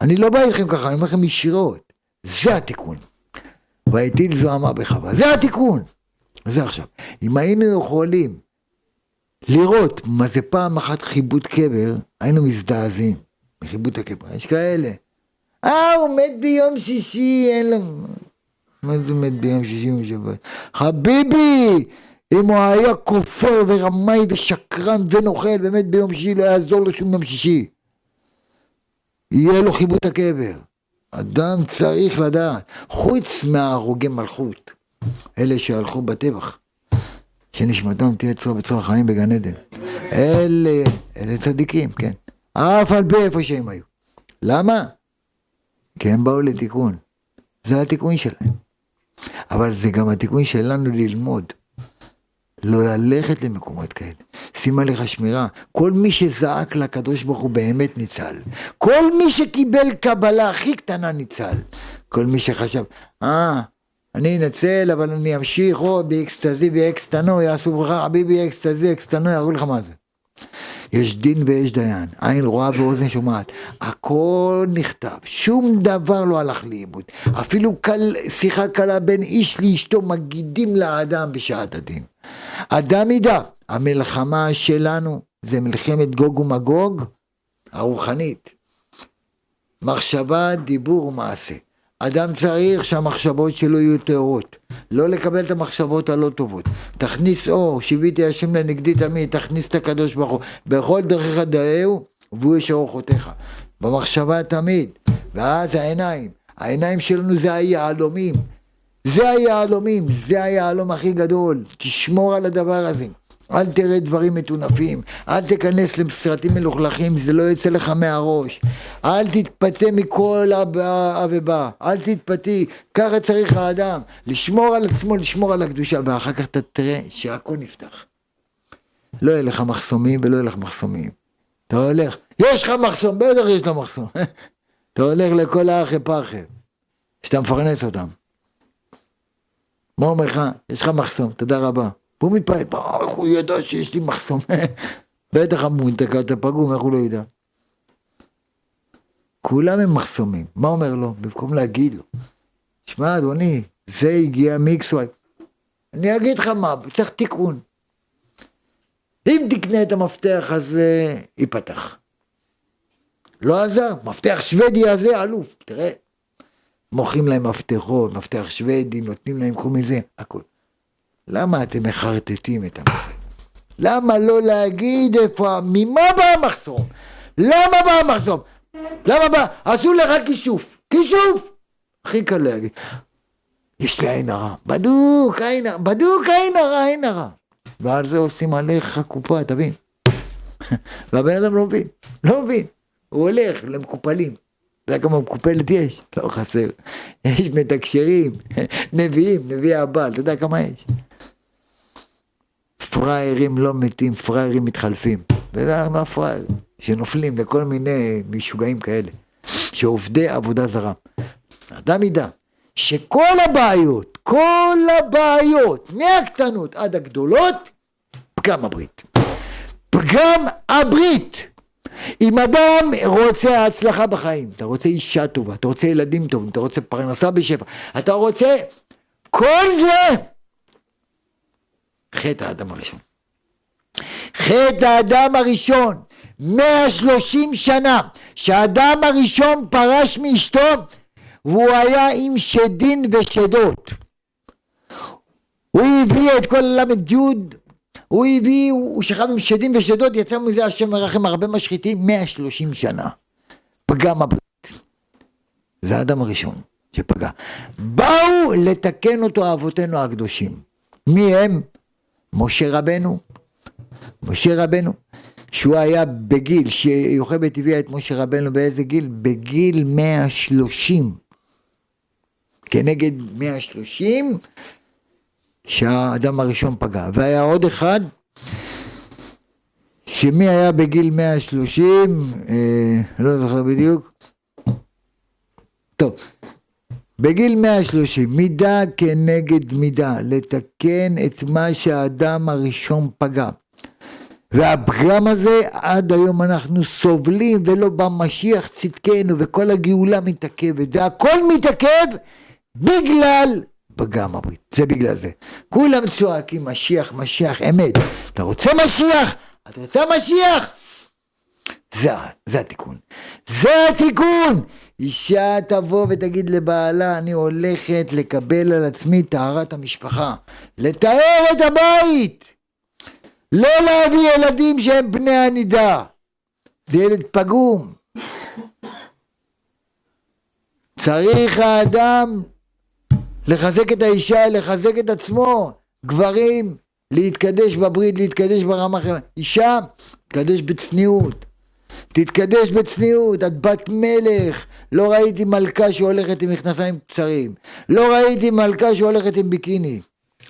Speaker 1: אני לא בא איתכם ככה, אני אומר לכם ישירות. זה התיקון. והטיל זוהמה בחווה. זה התיקון. זה עכשיו. אם היינו יכולים לראות מה זה פעם אחת חיבוד קבר, היינו מזדעזעים מחיבוד הקבר. יש כאלה. אה, הוא מת ביום שישי, אין לו... מה זה מת ביום שישי ושבת? חביבי! אם הוא היה כופר ורמאי ושקרן ונוכל, באמת ביום שישי לא יעזור לו שום יום שישי. יהיה לו חיבוד הקבר. אדם צריך לדעת, חוץ מהרוגי מלכות. אלה שהלכו בטבח, שנשמתם תהיה צורה בצורה חיים בגן עדן. אלה, אלה צדיקים, כן. אף על פי איפה שהם היו. למה? כי הם באו לתיקון. זה התיקון שלהם. אבל זה גם התיקון שלנו ללמוד. לא ללכת למקומות כאלה. שים עליך שמירה. כל מי שזעק לקדוש ברוך הוא באמת ניצל. כל מי שקיבל קבלה הכי קטנה ניצל. כל מי שחשב, אה, אני אנצל, אבל אני אמשיך עוד באקסטזי באקסטנו, יעשו ברכה, חביבי אקסטזי, אקסטנו, יראו לך מה זה. יש דין ויש דיין, עין רואה ואוזן שומעת, הכל נכתב, שום דבר לא הלך לאיבוד, אפילו קל, שיחה קלה בין איש לאשתו מגידים לאדם בשעת הדין. אדם ידע, המלחמה שלנו זה מלחמת גוג ומגוג הרוחנית, מחשבה, דיבור ומעשה. אדם צריך שהמחשבות שלו יהיו טהורות, לא לקבל את המחשבות הלא טובות. תכניס אור, שיוויתי השם לנגדי תמיד, תכניס את הקדוש ברוך הוא. בכל דרכיך דאהו, והוא יש אור חותיך. במחשבה תמיד, ואז העיניים, העיניים שלנו זה היהלומים. זה היהלומים, זה היהלום הכי גדול. תשמור על הדבר הזה. אל תראה דברים מטונפים, אל תיכנס לסרטים מלוכלכים, זה לא יוצא לך מהראש. אל תתפתה מכל ובא, אל תתפתי, ככה צריך האדם, לשמור על עצמו, לשמור על הקדושה, ואחר כך אתה תראה שהכל נפתח. לא יהיה לך מחסומים ולא יהיה לך מחסומים. אתה הולך, יש לך מחסום, בטח יש לך מחסום. <laughs> אתה הולך לכל האחי פרחי, שאתה מפרנס אותם. מה אומר לך? יש לך מחסום, תודה רבה. והוא מתפעל, איך הוא ידע שיש לי מחסום? בטח אמרו, אתה פגום, איך הוא לא ידע? כולם הם מחסומים. מה אומר לו? במקום להגיד לו, שמע אדוני, זה הגיע מיקסווי. אני אגיד לך מה, צריך תיקון. אם תקנה את המפתח הזה, ייפתח. לא עזר, מפתח שוודי הזה, אלוף, תראה. מוכרים להם מפתחות, מפתח שוודי, נותנים להם כל מיני זה, הכל. למה אתם מחרטטים את הנושא? למה לא להגיד איפה, ממה בא המחסום? למה בא המחסום? למה בא? עשו לך כישוף, כישוף! הכי קל להגיד. יש לי עין הרע, בדוק, עין הרע, בדוק עין הרע, עין הרע. ועל זה עושים עליך קופה, תבין. <laughs> והבן אדם לא מבין, לא מבין. הוא הולך למקופלים. אתה יודע כמה מקופלת יש? לא חסר. יש מתקשרים, <laughs> נביאים, נביא הבעל, אתה יודע כמה יש? פראיירים לא מתים, פראיירים מתחלפים. וזה אנחנו הפראיירים, שנופלים לכל מיני משוגעים כאלה, שעובדי עבודה זרה. אדם ידע שכל הבעיות, כל הבעיות, מהקטנות עד הגדולות, פגם הברית. פגם הברית. אם אדם רוצה הצלחה בחיים, אתה רוצה אישה טובה, אתה רוצה ילדים טובים, אתה רוצה פרנסה בשפע, אתה רוצה כל זה חטא האדם הראשון. חטא האדם הראשון, 130 שנה, שהאדם הראשון פרש מאשתו והוא היה עם שדין ושדות. הוא הביא את כל הל"י, הוא הביא, הוא שכב עם שדים ושדות, יצא מזה השם מרחם הרבה משחיתים, 130 שנה. פגם הברית. זה האדם הראשון שפגע. באו לתקן אותו אבותינו הקדושים. מי הם? משה רבנו. משה רבנו, שהוא היה בגיל, שיוכבד הביאה את משה רבנו באיזה גיל? בגיל 130. כנגד 130 שהאדם הראשון פגע. והיה עוד אחד, שמי היה בגיל 130, אה, לא זוכר בדיוק. טוב, בגיל 130, מידה כנגד מידה, לתקן את מה שהאדם הראשון פגע. והפגם הזה, עד היום אנחנו סובלים ולא בא משיח צדקנו וכל הגאולה מתעכבת, והכל מתעכב בגלל פגם הברית, זה בגלל זה. כולם צועקים משיח, משיח, אמת. אתה רוצה משיח? אתה רוצה משיח? זה, זה התיקון. זה התיקון! אישה תבוא ותגיד לבעלה, אני הולכת לקבל על עצמי טהרת המשפחה. לתאר את הבית! לא להביא ילדים שהם בני הנידה. זה ילד פגום. צריך האדם לחזק את האישה, לחזק את עצמו. גברים, להתקדש בברית, להתקדש ברמה אחרת. אישה, תתקדש בצניעות. תתקדש בצניעות, את בת מלך. לא ראיתי מלכה שהולכת עם מכנסיים קצרים. לא ראיתי מלכה שהולכת עם ביקיני.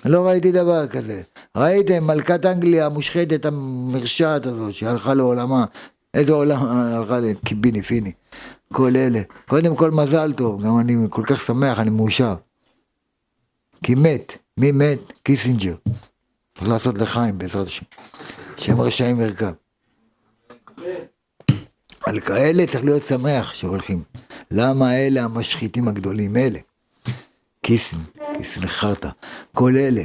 Speaker 1: לא ראיתי דבר כזה. ראיתם, מלכת אנגליה המושחתת המרשעת הזאת שהלכה לעולמה. איזה עולם הלכה לקיביני פיני. כל אלה. קודם כל מזל טוב, גם אני כל כך שמח, אני מאושר. כי מת. מי מת? קיסינג'ר. צריך לעשות לחיים בעזרת השם. שם רשעים ירקב. על כאלה צריך להיות שמח שהולכים. למה אלה המשחיתים הגדולים? אלה. קיסן, קיסן חרטא. כל אלה.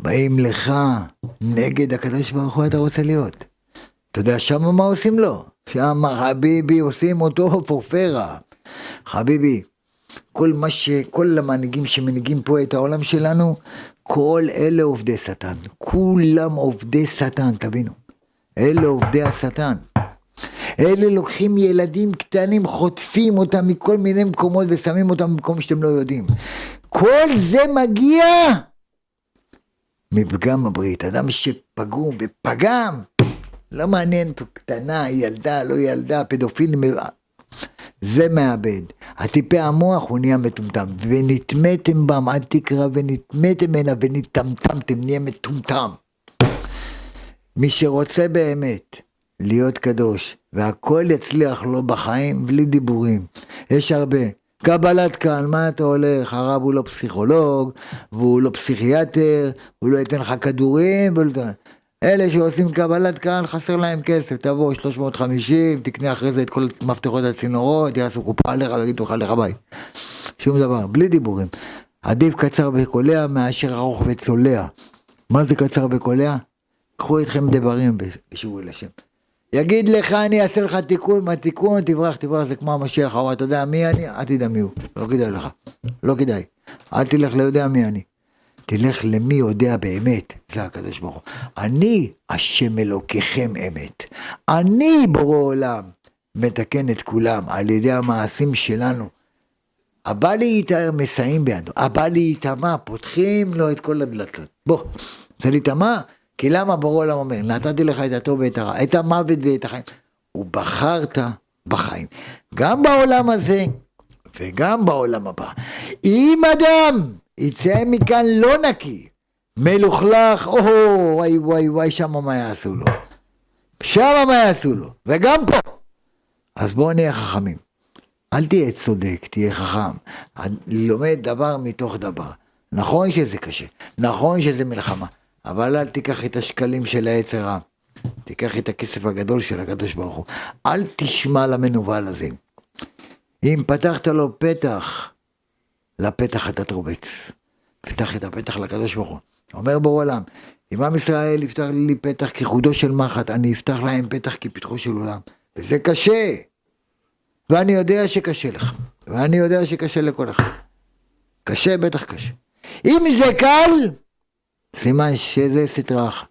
Speaker 1: באים לך נגד הקדוש ברוך הוא אתה רוצה להיות. אתה יודע שם מה עושים לו? שם חביבי עושים אותו פורפרה. חביבי, כל מה ש... כל המנהיגים שמנהיגים פה את העולם שלנו, כל אלה עובדי שטן. כולם עובדי שטן, תבינו. אלה עובדי השטן. אלה לוקחים ילדים קטנים, חוטפים אותם מכל מיני מקומות ושמים אותם במקום שאתם לא יודעים. כל זה מגיע מפגם הברית. אדם שפגום ופגם, לא מעניין אותו קטנה, ילדה, לא ילדה, פדופילים, זה מאבד. הטיפי המוח הוא נהיה מטומטם. ונטמאתם בם, אל תקרא ונטמאתם הנה ונטמצמתם, נהיה מטומטם. מי שרוצה באמת להיות קדוש, והכל יצליח לו בחיים בלי דיבורים. יש הרבה. קבלת קהל, מה אתה הולך? הרב הוא לא פסיכולוג, והוא לא פסיכיאטר, הוא לא ייתן לך כדורים, ולא... אלה שעושים קבלת קהל חסר להם כסף, תבוא 350, תקנה אחרי זה את כל מפתחות הצינורות, יעשו קופה עליך ויגידו לך לך ביי. שום דבר, בלי דיבורים. עדיף קצר וקולע מאשר ארוך וצולע. מה זה קצר וקולע? קחו אתכם דברים בשבוע לשם. יגיד לך אני אעשה לך תיקון, מה תיקון, תברח, תברח, זה כמו המשיח, או אתה יודע מי אני, אל תדע מי הוא, לא כדאי לך, לא כדאי, אל תלך ליודע מי אני. תלך למי יודע באמת, זה הקדוש ברוך הוא. אני השם אלוקיכם אמת. אני בורא עולם, מתקן את כולם על ידי המעשים שלנו. הבא להיטהר מסייעים בידו, הבא להיטמע, פותחים לו את כל הדלתות. בוא, זה להיטמע, כי למה בורא עולם אומר, נתתי לך את הטוב ואת הרע, את המוות ואת החיים. ובחרת בחיים. גם בעולם הזה וגם בעולם הבא. אם אדם יצא מכאן לא נקי, מלוכלך, או וואי וואי וואי, שמה מה יעשו לו? שמה מה יעשו לו? וגם פה. אז בואו נהיה חכמים. אל תהיה צודק, תהיה חכם. לומד דבר מתוך דבר. נכון שזה קשה, נכון שזה מלחמה, אבל אל תיקח את השקלים של העץ הרע. תיקח את הכסף הגדול של הקדוש ברוך הוא. אל תשמע למנוול הזה. אם פתחת לו פתח, לפתח אתה תרובץ. פתח את הפתח לקדוש ברוך הוא. אומר בור עולם, אם עם ישראל יפתח לי פתח כחודו של מחט, אני אפתח להם פתח כפתחו של עולם. וזה קשה. ואני יודע שקשה לך. ואני יודע שקשה לכל אחד. קשה, בטח קשה. אם זה קל, סימן שזה סטרה אחת.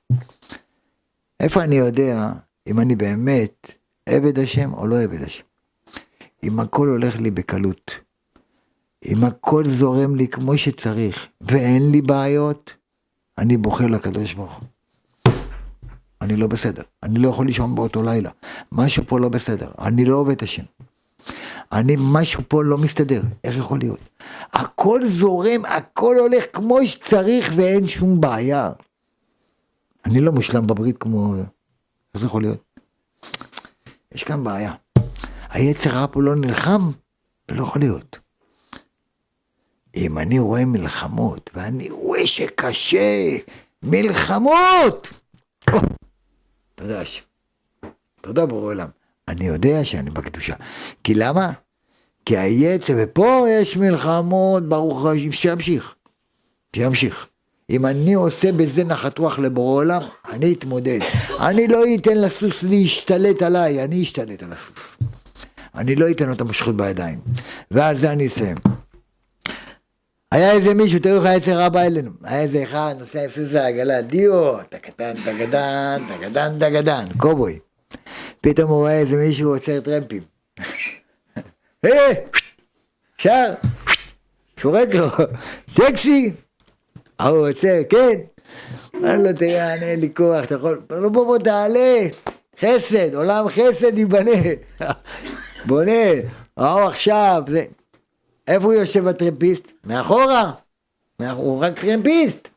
Speaker 1: איפה אני יודע אם אני באמת עבד השם או לא עבד השם? אם הכל הולך לי בקלות, אם הכל זורם לי כמו שצריך ואין לי בעיות, אני בוחר לקדוש ברוך הוא. אני לא בסדר, אני לא יכול לישון באותו לילה, משהו פה לא בסדר, אני לא עובד השם. אני, משהו פה לא מסתדר, איך יכול להיות? הכל זורם, הכל הולך כמו שצריך ואין שום בעיה. אני לא מושלם בברית כמו... איך זה יכול להיות? יש כאן בעיה. היצר הרע פה לא נלחם, זה לא יכול להיות. אם אני רואה מלחמות, ואני רואה שקשה, מלחמות! תודה. תודה בורא עולם. אני יודע שאני בקדושה. כי למה? כי היצר, ופה יש מלחמות, ברוך השם, שימשיך. שימשיך. אם אני עושה בזה נחת רוח לבורא עולם, אני אתמודד. אני לא אתן לסוס להשתלט עליי, אני אשתלט על הסוס. אני לא אתן לו את המושכות בידיים. ועל זה אני אסיים. היה איזה מישהו, תראו לך יצר רע בא אלינו. היה איזה אחד, נוסע עם סוס ועגלה, דיו, טקדן, טקדן, טקדן, טקדן, קובוי. פתאום הוא רואה איזה מישהו עוצר טרמפים. <laughs> היי, שר, שורק לו, סקסי. ההוא עוצר, כן. אמר לו, תראה, אין לי כוח, אתה יכול... אמר לו, בוא בוא תעלה, חסד, עולם חסד ייבנה. בונה, ההוא עכשיו, זה. איפה הוא יושב הטרמפיסט? מאחורה. הוא רק טרמפיסט.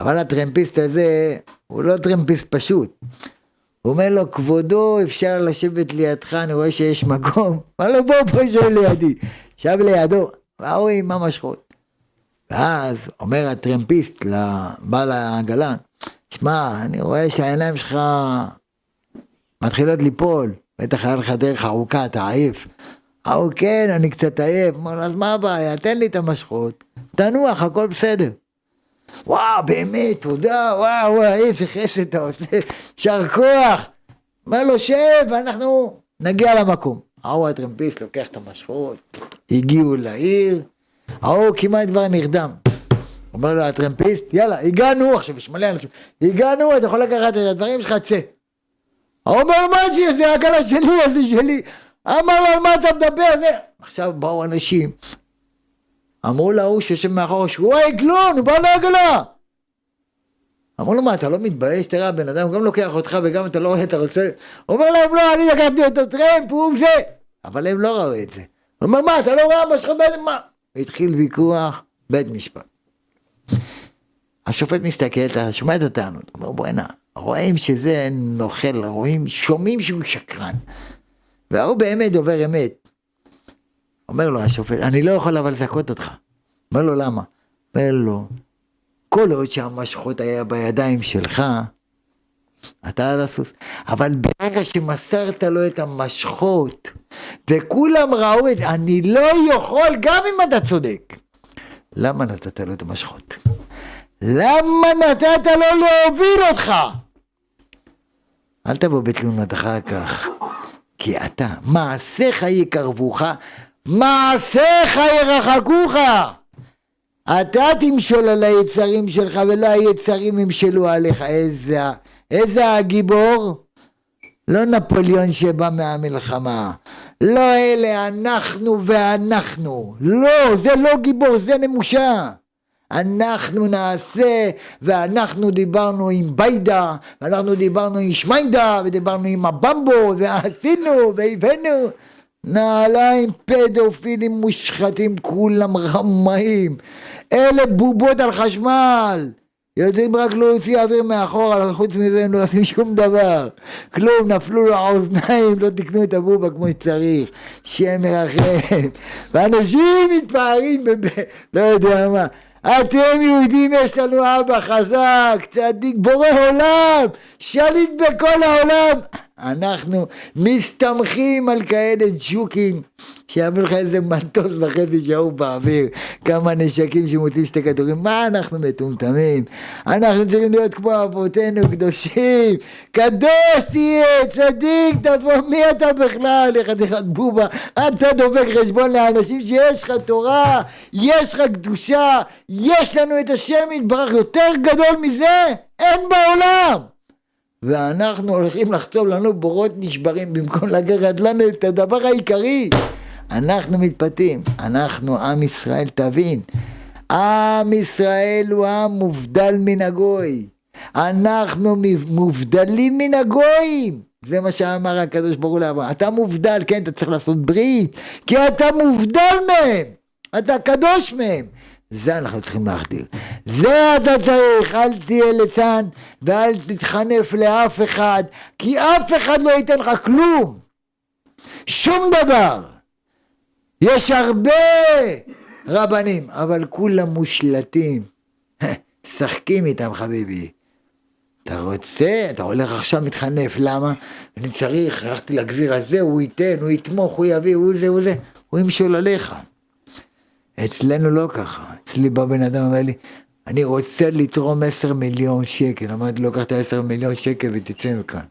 Speaker 1: אבל הטרמפיסט הזה הוא לא טרמפיסט פשוט. הוא אומר לו, כבודו, אפשר לשבת לידך, אני רואה שיש מקום. <laughs> אמר לו, בוא, בוא, שב לידי. שב לידו, והוא עם מה משכות. ואז אומר הטרמפיסט לבעל העגלה, שמע, אני רואה שהעיניים שלך מתחילות ליפול, בטח היה לך דרך ארוכה, אתה עייף. ההוא כן, אני קצת עייף. אמר לו, אז מה הבעיה? תן לי את המשכות, תנוח, הכל בסדר. וואו, באמת, תודה, וואו, וואו, איזה חסד אתה עושה, יישר כוח. אומר לו, שב, ואנחנו נגיע למקום. ההוא הטרמפיסט לוקח את המשכות, הגיעו לעיר, ההוא כמעט כבר נרדם. אומר לו הטרמפיסט, יאללה, הגענו, עכשיו יש מלא אנשים, הגענו, אתה יכול לקחת את הדברים שלך, צא. ההוא אומר, מה זה, זה העגלה שלי, זה שלי. אמר לו, על מה אתה מדבר? עכשיו באו אנשים, אמרו להוא שיושב מאחור, שהוא העגלון, הוא בא לעגלה. אמרו לו, מה, אתה לא מתבייש? תראה, הבן אדם גם לוקח אותך וגם אתה לא רואה, אתה רוצה... אומר להם, לא, אני לקחתי אותו טרמפ, הוא זה. אבל הם לא ראו את זה. הוא אומר, מה, אתה לא רואה מה שלך בית... מה? התחיל ויכוח, בית משפט. השופט מסתכל, אתה שומע את הטענות, אומר, בוא'נה, רואים שזה נוכל, רואים, שומעים שהוא שקרן. והוא באמת דובר אמת. אומר לו השופט, אני לא יכול אבל לזכות אותך. אומר לו, למה? אומר לו, כל עוד שהמשכות היה בידיים שלך, אתה על הסוס. אבל ברגע שמסרת לו את המשכות, וכולם ראו את זה, אני לא יכול, גם אם אתה צודק. למה נתת לו את המשכות? למה נתת לו להוביל אותך? אל תבוא בתלונות אחר כך, כי אתה, מעשיך יקרבוך, מעשיך ירחקוך. אתה תמשול על היצרים שלך ולא היצרים ימשלו עליך. איזה, איזה הגיבור? לא נפוליאון שבא מהמלחמה. לא אלה אנחנו ואנחנו. לא, זה לא גיבור, זה נמושה. אנחנו נעשה, ואנחנו דיברנו עם ביידה, ואנחנו דיברנו עם שמיינדה, ודיברנו עם הבמבו, ועשינו, והבאנו. נעליים פדופילים מושחתים, כולם רמאים. אלה בובות על חשמל. יודעים רק להוציא אוויר מאחורה, חוץ מזה הם לא עושים שום דבר. כלום, נפלו לו האוזניים, לא תקנו את הבובה כמו שצריך. שם מרחם. ואנשים מתפארים, בב... לא יודע מה. אתם יהודים יש לנו אבא חזק, צדיק, בורא עולם, שליט בכל העולם. אנחנו מסתמכים על כאלה ג'וקים שיביאו לך איזה מטוס וחצי שההוא באוויר, כמה נשקים שמוצאים שתי כדורים, מה אנחנו מטומטמים? אנחנו צריכים להיות כמו אבותינו קדושים, קדוש תהיה, צדיק תבוא, מי אתה בכלל? לחתיכת בובה, אתה דופק חשבון לאנשים שיש לך תורה, יש לך קדושה, יש לנו את השם יתברך יותר גדול מזה, אין בעולם. ואנחנו הולכים לחצוב לנו בורות נשברים במקום לקחת לנו את הדבר העיקרי. אנחנו מתפתים, אנחנו עם ישראל, תבין, עם ישראל הוא עם מובדל מן הגוי. אנחנו מובדלים מן הגויים. זה מה שאמר הקדוש ברוך הוא לאברהם. אתה מובדל, כן, אתה צריך לעשות ברית, כי אתה מובדל מהם. אתה קדוש מהם. זה אנחנו צריכים להחדיר. זה אתה צריך, אל תהיה ליצן ואל תתחנף לאף אחד, כי אף אחד לא ייתן לך כלום. שום דבר. יש הרבה רבנים, אבל כולם מושלטים. <laughs> משחקים איתם חביבי. אתה רוצה, אתה הולך עכשיו מתחנף, למה? אני צריך, הלכתי לגביר הזה, הוא ייתן, הוא יתמוך, הוא יביא, הוא זה, הוא זה, הוא ימשול עליך. אצלנו לא ככה. אצלי בא בן אדם ואומר לי, אני רוצה לתרום עשר מיליון שקל. אמרתי לו, קח את העשר מיליון שקל ותצא מכאן.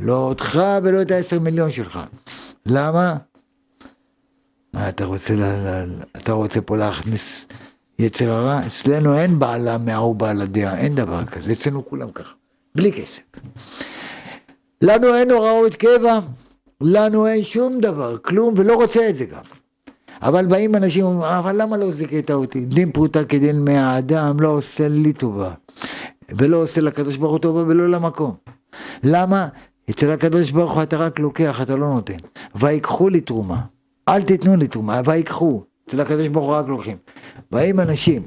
Speaker 1: לא אותך ולא את העשר מיליון שלך. למה? מה אתה רוצה, ל, ל, אתה רוצה פה להכניס יצר הרע? אצלנו אין בעלה מההוא בעל הדעה, אין דבר כזה, אצלנו כולם ככה, בלי כסף. לנו אין הוראות קבע, לנו אין שום דבר, כלום, ולא רוצה את זה גם. אבל באים אנשים ואומרים, אבל למה לא זיכית אותי? דין פרוטה כדין מהאדם לא עושה לי טובה. ולא עושה לקדוש ברוך הוא טובה ולא למקום. למה? אצל הקדוש ברוך הוא אתה רק לוקח, אתה לא נותן. ויקחו לי תרומה. אל תיתנו לי תרומה, ויקחו. אצל הקדוש ברוך הוא רק לוקחים. באים אנשים,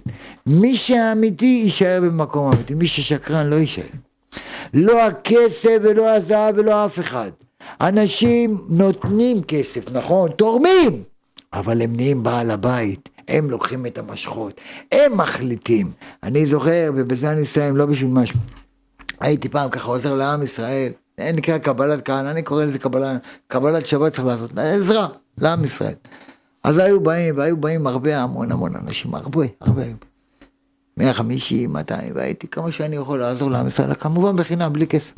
Speaker 1: מי שאמיתי יישאר במקום אמיתי, מי ששקרן לא יישאר. לא הכסף ולא הזהב ולא אף אחד. אנשים נותנים כסף, נכון? תורמים. אבל הם נהיים בעל הבית, הם לוקחים את המשכות, הם מחליטים. אני זוכר, ובזה אני אסיים, לא בשביל משהו. הייתי פעם ככה עוזר לעם ישראל, נקרא קבלת קהל, אני קורא לזה קבלה, קבלת שבת צריך לעשות, עזרה לעם ישראל. אז היו באים, והיו באים הרבה, המון המון אנשים, הרבה, הרבה. 150, 200, והייתי כמה שאני יכול לעזור לעם ישראל, כמובן בחינם, בלי כסף.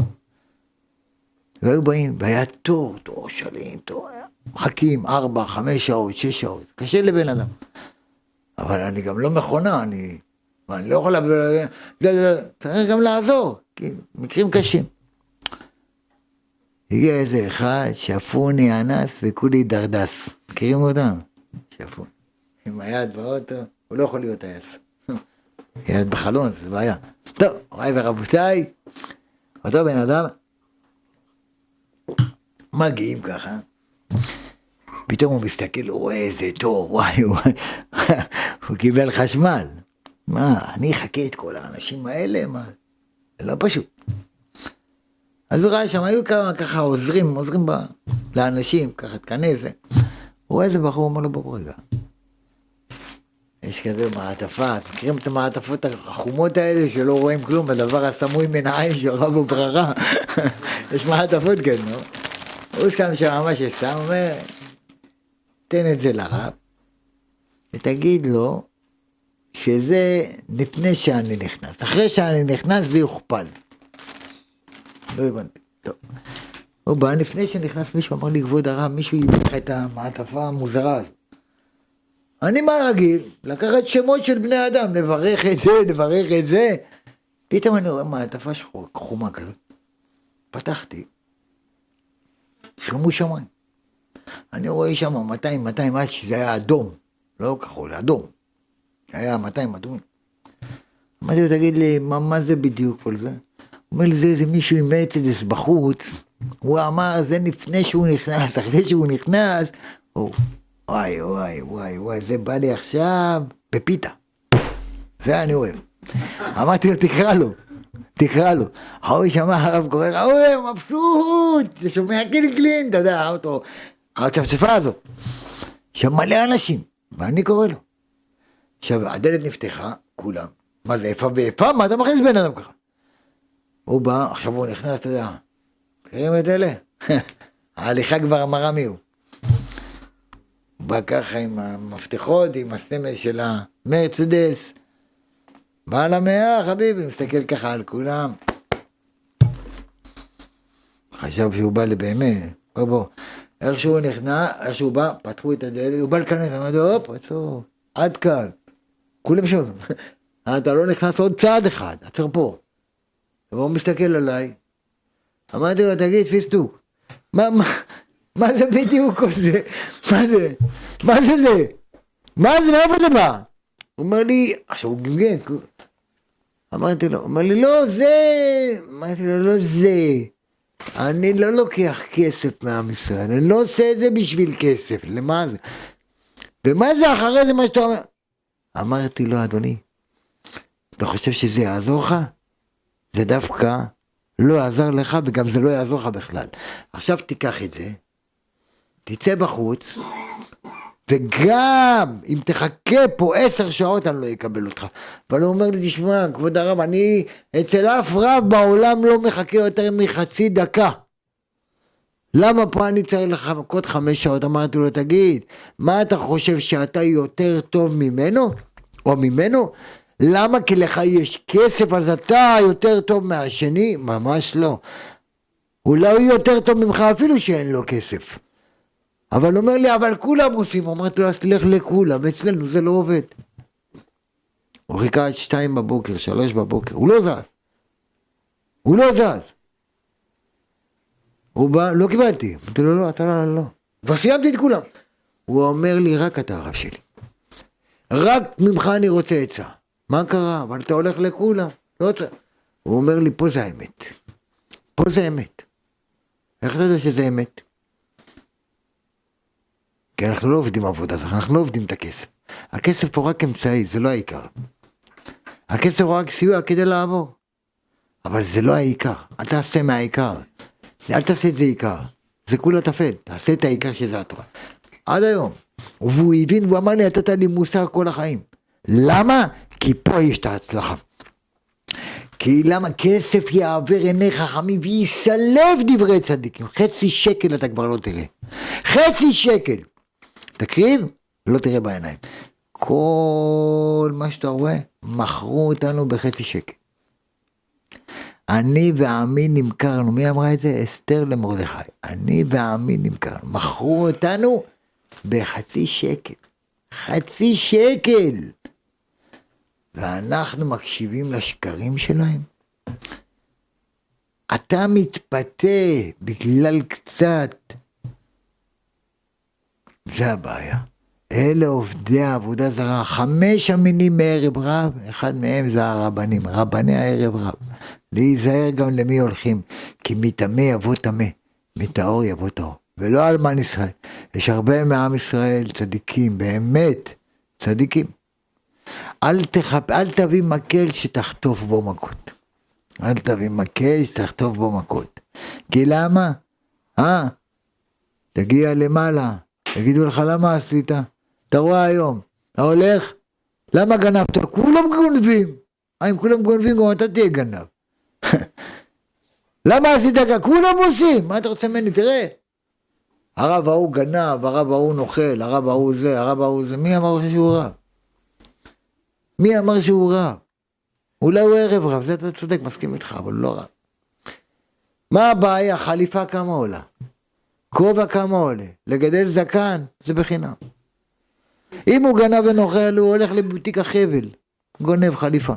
Speaker 1: והיו באים, והיה תור, תור שלם, תור, מחכים ארבע, חמש שעות, שש שעות, קשה לבן אדם. אבל אני גם לא מכונה, אני, אני לא יכול להביא, צריך גם לעזור, כי מקרים קשים. הגיע איזה אחד, שפוני אנס וכולי דרדס. מכירים אותם? שפוני. עם היד באוטו, הוא לא יכול להיות טייס. יד בחלון, זה בעיה. טוב, מוריי ורבותיי, אותו בן אדם, מגיעים ככה, פתאום הוא מסתכל, הוא רואה איזה תור, וואי, וואי, הוא קיבל חשמל. מה, אני אחכה את כל האנשים האלה? מה? זה לא פשוט. אז הוא ראה שם, היו כמה ככה עוזרים, עוזרים ב... לאנשים, ככה תכנס זה. הוא רואה איזה בחור, אומר לו, בוא רגע. יש כזה מעטפה, אתם מכירים את המעטפות החומות האלה שלא רואים כלום, הדבר הסמוי מן העין שהורה בו בררה? <laughs> יש מעטפות כאלה, נו. הוא שם שם מה ששם, אומר, תן את זה לרב, ותגיד לו שזה לפני שאני נכנס. אחרי שאני נכנס זה יוכפל. לא הבנתי. טוב. הוא בא לפני שנכנס מישהו, אמר לי, כבוד הרב, מישהו יביא את המעטפה המוזרה הזאת. אני מה רגיל? לקחת שמות של בני אדם, לברך את זה, לברך את זה. פתאום אני רואה מעטפה חומה כזאת. פתחתי, שומו שמיים. אני רואה שם 200, 200, אז שזה היה אדום, לא כחול, אדום. היה 200 אדומים. אמרתי לו, תגיד לי, מה, מה זה בדיוק כל זה? אומר לי, זה איזה מישהו עם מרצדס בחוץ, הוא אמר, זה לפני שהוא נכנס, אחרי שהוא נכנס, הוא, וואי, וואי, וואי, וואי, זה בא לי עכשיו בפיתה. זה אני אוהב. אמרתי לו, תקרא לו, תקרא לו. ההוא שמע הרב קורא, ההוא מבסוט, זה שומע קלקלין, אתה יודע, האוטו, הצפצפה הזאת. שם מלא אנשים, ואני קורא לו. עכשיו, הדלת נפתחה, כולם. מה זה, איפה ואיפה? מה אתה מכניס בן אדם ככה? הוא בא, עכשיו הוא נכנס, אתה יודע, מכירים את אלה? <laughs> ההליכה כבר אמרה מי הוא. הוא בא ככה עם המפתחות, עם הסמל של המרצדס. בעל המאה, חביבי, מסתכל ככה על כולם. חשב שהוא בא לבאמת, בוא בוא. איך שהוא נכנע, איך שהוא בא, פתחו את הדלת, הוא בא לכנס, אמרתי הופ, עצור, עד כאן. כולם שם. <laughs> אתה לא נכנס עוד צעד אחד, עצר פה. והוא מסתכל עליי, אמרתי לו, תגיד, פיסטוק, מה, מה, מה זה בדיוק כל זה? מה זה? מה זה זה? מה זה, מאיפה זה בא? הוא אומר לי, עכשיו הוא גמגן, אמרתי לו, הוא אומר לי, לא, זה, אמרתי לו, לא זה. אני לא לוקח כסף מעם ישראל, אני לא עושה את זה בשביל כסף, למה זה? ומה זה אחרי זה מה שאתה אומר? אמרתי לו, אדוני, אתה חושב שזה יעזור לך? זה דווקא לא יעזר לך וגם זה לא יעזור לך בכלל. עכשיו תיקח את זה, תצא בחוץ, וגם אם תחכה פה עשר שעות אני לא אקבל אותך. אבל הוא אומר לי, תשמע, כבוד הרב, אני אצל אף רב בעולם לא מחכה יותר מחצי דקה. למה פה אני צריך לחכות חמש שעות? אמרתי לו, תגיד, מה אתה חושב שאתה יותר טוב ממנו? או ממנו? למה? כי לך יש כסף אז אתה יותר טוב מהשני? ממש לא. אולי הוא יותר טוב ממך אפילו שאין לו כסף. אבל אומר לי, אבל כולם עושים. אמרתי לו, אז תלך לכולם, אצלנו זה לא עובד. הוא חיכה עד שתיים בבוקר, שלוש בבוקר, הוא לא זז. הוא לא זז. הוא בא, לא קיבלתי. אמרתי לו, לא, אתה לא, לא. כבר סיימתי את כולם. הוא אומר לי, רק אתה הרב שלי. רק ממך אני רוצה עצה. מה קרה? אבל אתה הולך לכולם. לא אתה. הוא אומר לי, פה זה האמת. פה זה אמת. איך אתה יודע שזה אמת? כי אנחנו לא עובדים עבודה, אנחנו לא עובדים את הכסף. הכסף הוא רק אמצעי, זה לא העיקר. הכסף הוא רק סיוע כדי לעבור. אבל זה לא העיקר, אל תעשה מהעיקר. אל תעשה את זה עיקר. זה כולה טפל, תעשה את העיקר שזה התורה. עד היום. והוא הבין והוא אמר לי, נתת לי מוסר כל החיים. למה? כי פה יש את ההצלחה. כי למה כסף יעבר עיני חכמים ויסלב דברי צדיקים. חצי שקל אתה כבר לא תראה. חצי שקל. תקריב, לא תראה בעיניים. כל מה שאתה רואה, מכרו אותנו בחצי שקל. אני ועמי נמכרנו, מי אמרה את זה? אסתר למרדכי. אני ועמי נמכרנו. מכרו אותנו בחצי שקל. חצי שקל. ואנחנו מקשיבים לשקרים שלהם? אתה מתפתה בגלל קצת. זה הבעיה. אלה עובדי העבודה זרה, חמש המינים מערב רב, אחד מהם זה הרבנים, רבני הערב רב. להיזהר גם למי הולכים, כי מטמא יבוא טמא, מטהור יבוא טהור. ולא אלמן ישראל. יש הרבה מעם ישראל צדיקים, באמת, צדיקים. אל, תחפ... אל תביא מקל שתחטוף בו מכות. אל תביא מקל שתחטוף בו מכות. כי למה? אה? תגיע למעלה, יגידו לך למה עשית? אתה רואה היום, אתה הולך, למה גנבת? כולם גונבים. אה, אם כולם גונבים, גם אתה תהיה גנב. <laughs> למה עשית ככה? כולם עושים, מה אתה רוצה ממני? תראה. הרב ההוא גנב, הרב ההוא נוכל, הרב ההוא זה, הרב ההוא זה, מי אמר שהוא רב? מי אמר שהוא רב? אולי הוא ערב רב, זה אתה צודק, מסכים איתך, אבל לא רב. מה הבעיה? חליפה כמה עולה? כובע כמה עולה? לגדל זקן זה בחינם. אם הוא גנב ונוכל, הוא הולך לבוטיק החבל, גונב חליפה.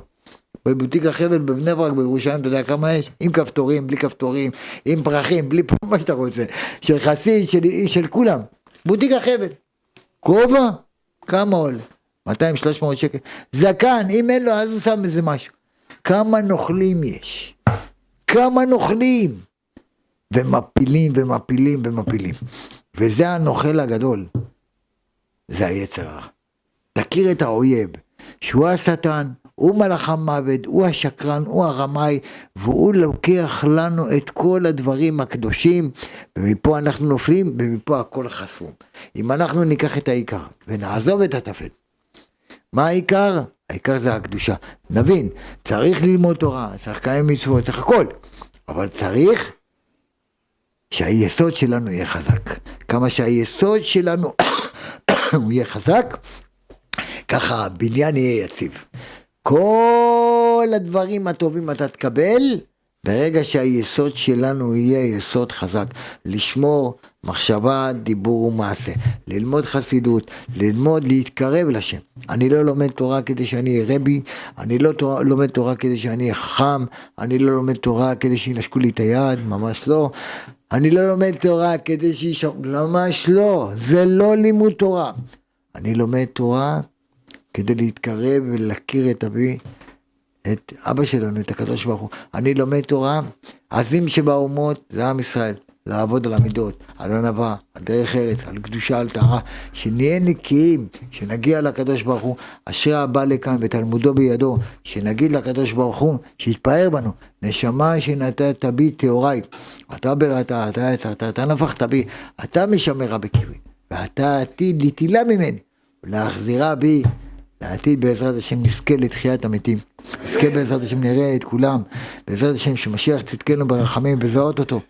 Speaker 1: בבוטיק החבל בבני ברק בירושלים, אתה יודע כמה יש? עם כפתורים, בלי כפתורים, עם פרחים, בלי מה שאתה רוצה. של חסיד, של, של כולם. בוטיק החבל. כובע, כמה עולה? 200-300 שקל. זקן, אם אין לו, אז הוא שם איזה משהו. כמה נוכלים יש? כמה נוכלים? ומפילים ומפילים ומפילים. וזה הנוכל הגדול. זה היצר הרע. תכיר את האויב, שהוא השטן, הוא מלאך המוות, הוא השקרן, הוא הרמאי, והוא לוקח לנו את כל הדברים הקדושים, ומפה אנחנו נופלים, ומפה הכל חסום. אם אנחנו ניקח את העיקר, ונעזוב את הטפל, מה העיקר? העיקר זה הקדושה. נבין, צריך ללמוד תורה, צריך לקיים מצוות, צריך הכל, אבל צריך שהיסוד שלנו יהיה חזק. כמה שהיסוד שלנו <coughs> הוא יהיה חזק, ככה הבניין יהיה יציב. כל הדברים הטובים אתה תקבל ברגע שהיסוד שלנו יהיה יסוד חזק. לשמור מחשבה, דיבור ומעשה. ללמוד חסידות, ללמוד להתקרב לשם. אני לא לומד תורה כדי שאני אהיה רבי, אני לא תורה, לומד תורה כדי שאני אהיה חכם, אני לא לומד תורה כדי שינשקו לי את היד, ממש לא. אני לא לומד תורה כדי שישאר, ממש לא, זה לא לימוד תורה. אני לומד תורה כדי להתקרב ולהכיר את אבי, את אבא שלנו, את הקדוש ברוך הוא. אני לומד תורה, עזים שבאומות זה עם ישראל. לעבוד על המידות, על ענווה, על דרך ארץ, על קדושה, על טהרה, שנהיה נקיים, שנגיע לקדוש ברוך הוא, אשרי הבא לכאן ותלמודו בידו, שנגיד לקדוש ברוך הוא, שיתפאר בנו, נשמה שנתת בי טהוריי, אתה בראת, אתה יצרת, אתה נפחת בי, אתה משמרה בקיבי, ואתה עתיד לטילה ממני, ולהחזירה בי לעתיד בעזרת השם נזכה לתחיית המתים. נזכה בעזרת השם נראה את כולם. בעזרת השם שמשיח צדקנו ברחמים בזהות אותו.